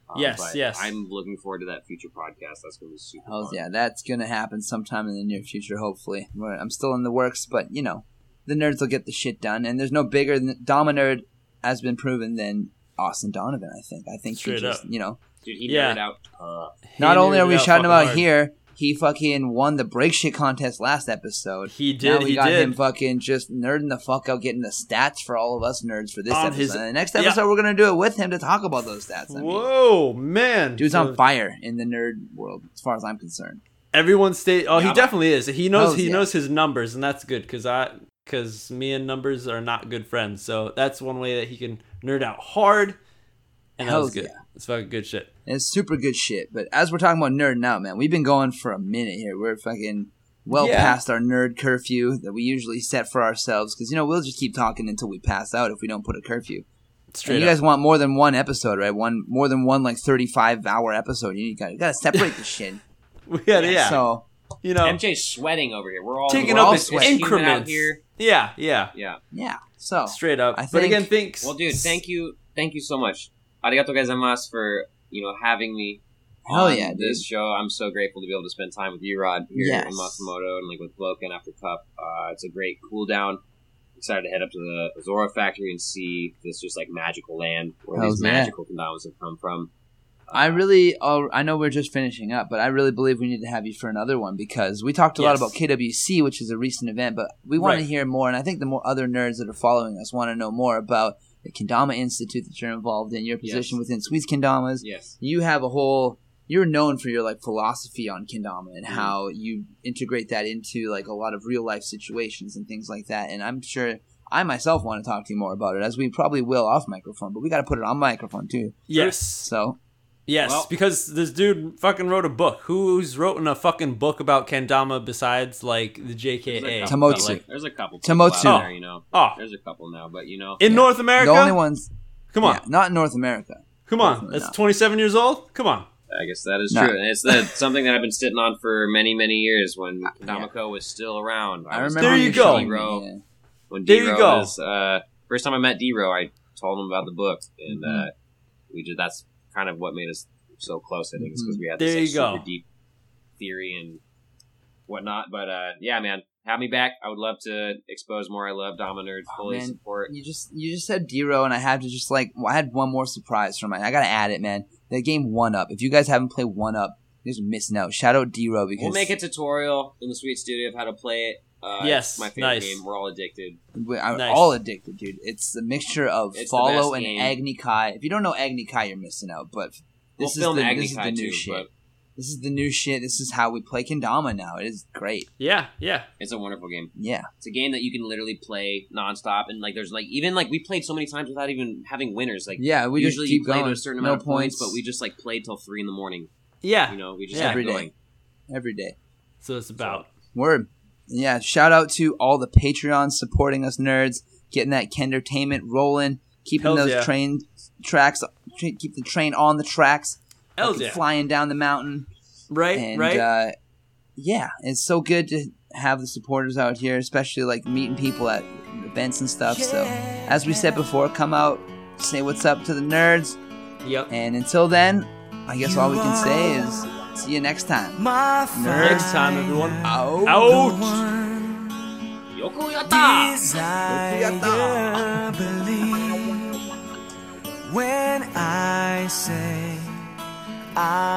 C: Uh,
A: Yes,
C: but
A: yes.
C: I'm looking forward to that future podcast. That's going to be super
B: Hells
C: fun.
B: yeah, that's gonna happen sometime in the near future, hopefully. I'm still in the works, but you know, the nerds will get the shit done, and there's no bigger than Dominerd has been proven than Austin Donovan. I think. I think
A: Straight
B: he just,
A: up.
B: you know,
C: Dude, he
A: Yeah.
C: nerded out. Uh,
B: not only are we shouting
A: fucking
B: about
A: hard.
B: here, He fucking won the break shit contest last episode.
A: He did.
B: Now
A: did.
B: we
A: He
B: got
A: did.
B: him fucking just nerding the fuck out, getting the stats for all of us nerds for this
A: On
B: episode.
A: his-
B: and the next
A: yeah.
B: episode, we're gonna do it with him to talk about those stats. I mean,
A: Whoa, man!
B: dude's on fire in the nerd world, as far as I'm concerned.
A: Everyone stay. Oh, he definitely is. He knows.
B: Oh,
A: he
B: yeah.
A: knows his numbers, and that's good because I because me and numbers are not good friends. So that's one way that he can nerd out hard, and that was good.
B: yeah.
A: It's fucking good shit.
B: And it's super good shit. But as we're talking about nerding out, man, we've been going for a minute here. We're fucking well
A: Yeah.
B: past our nerd curfew that we usually set for ourselves. Because you know we'll just keep talking until we pass out if we don't put a curfew.
A: Straight
B: and you
A: up.
B: guys want more than one episode, right? One more than one like thirty-five hour episode. You got you got to separate the shit. <laughs>
A: we had, yeah.
B: So
A: you know,
C: MJ's sweating over here. We're all
A: taking
B: we're
A: up
B: all
A: its
B: sweating.
A: Increments.
C: here.
A: Yeah, yeah.
C: Yeah.
B: yeah. So
A: Straight up.
B: I
A: but again, thanks.
C: Well, dude, thank you, thank you so much. Arigato gozaimasu for you know having me.
B: Hell
C: on
B: yeah,
C: this
B: dude.
C: show. I'm so grateful to be able to spend time with you, Rod, here
B: Yes.
C: in Matsumoto and like with Bloken after Cup. Uh, it's a great cool down. Excited to head up to the Azora factory and see this just like magical land where
B: Hells
C: these magical kendamas have come from.
B: I really, oh, I know we're just finishing up, but I really believe we need to have you for another one because we talked a lot about KWC, which is a recent event, but we want to hear more, and I think the more other nerds that are following us want to know more about the Kendama Institute that you're involved in, your position
C: Yes.
B: within Sweets Kendamas.
C: Yes.
B: You have a whole, you're known for your like philosophy on Kendama and
C: Mhm.
B: how you integrate that into like a lot of real life situations and things like that. And I'm sure I myself want to talk to you more about it, as we probably will off microphone, but we got to put it on microphone too.
A: yes.
B: So
A: Yes,
C: Well-
A: because this dude fucking wrote a book. Who's written a fucking book about kendama besides like the
C: There's
A: JKA?
C: a couple,
B: Tamotsu.
C: like, there's a couple. people
B: Tamotsu.
C: out there, you know.
A: Oh.
C: There's a couple now, but you know.
A: In
B: Yeah.
A: North America?
B: the only ones,
A: Come on.
B: yeah, not in North America.
A: Come on.
B: Definitely
A: That's
B: not.
A: 27 years old? Come on.
C: I guess that is
B: No.
C: true. And it's the, <laughs> something that I've been sitting on for many, many years when Namako was still around.
B: I
C: was
B: remember
A: There you
B: you
A: go.
B: showing
C: D-Row.
B: yeah.
C: when
A: There
C: D-Row
A: you go.
C: was uh, first time I met D-Row, I told him about the book, and
B: Mhm.
C: uh, we just that's kind of what made us so close. I think is
B: Mm-hmm.
C: because we had
A: There
C: this like,
A: go.
C: super deep theory and whatnot. But uh, yeah, man, have me back. I would love to expose more. I love Dama Nerds.
B: Oh,
C: Fully support.
B: You just you just said Dero, and I have to just like well, I had one more surprise for my. I gotta add it, man. The game One Up. If you guys haven't played One Up, you guys are missing out. Shout out Dero because
C: We'll make a tutorial in the Sweet Studio of how to play it. Uh,
A: Yes,
C: it's my favorite
A: nice.
C: game. We're all addicted.
B: we are
A: Nice.
B: all addicted, dude. It's a mixture of
C: It's
B: Follow and
C: game.
B: Agni Kai. If you don't know Agni Kai, you're missing out. But this
C: We'll
B: is
C: film
B: the,
C: Agni
B: this is the new
C: too,
B: shit.
C: but
B: This is the new shit. This is how we play Kendama now. It is great.
A: Yeah, yeah.
C: it's a wonderful game.
B: Yeah.
C: It's a game that you can literally play nonstop, and like there's like even like we played so many times without even having winners. Like
B: Yeah, we
C: usually
B: just
C: you
B: keep
C: play
B: going.
C: to a certain
B: no
C: amount of points,
B: points,
C: but we just like played till three in the morning.
A: Yeah.
C: You know, we just
A: Yeah.
C: kept
B: every day.
C: going.
B: every day.
A: So it's about.
B: Word. Yeah, shout out to all the Patreons supporting us nerds, getting that Kendertainment rolling, keeping
A: Hells
B: those
A: yeah.
B: train tracks, tra- keep the train on the tracks, fucking
A: yeah.
B: flying down the mountain.
A: Right,
B: and
A: right.
B: uh, yeah, it's so good to have the supporters out here, especially like meeting people at events and stuff. So, as we said before, come out, say what's up to the nerds,
A: yep.
B: and until then, I guess all we can say is see you next time.
E: My
A: Next time, everyone.
B: Out.
A: Ouch.
C: Yoku
E: desire believe when I say I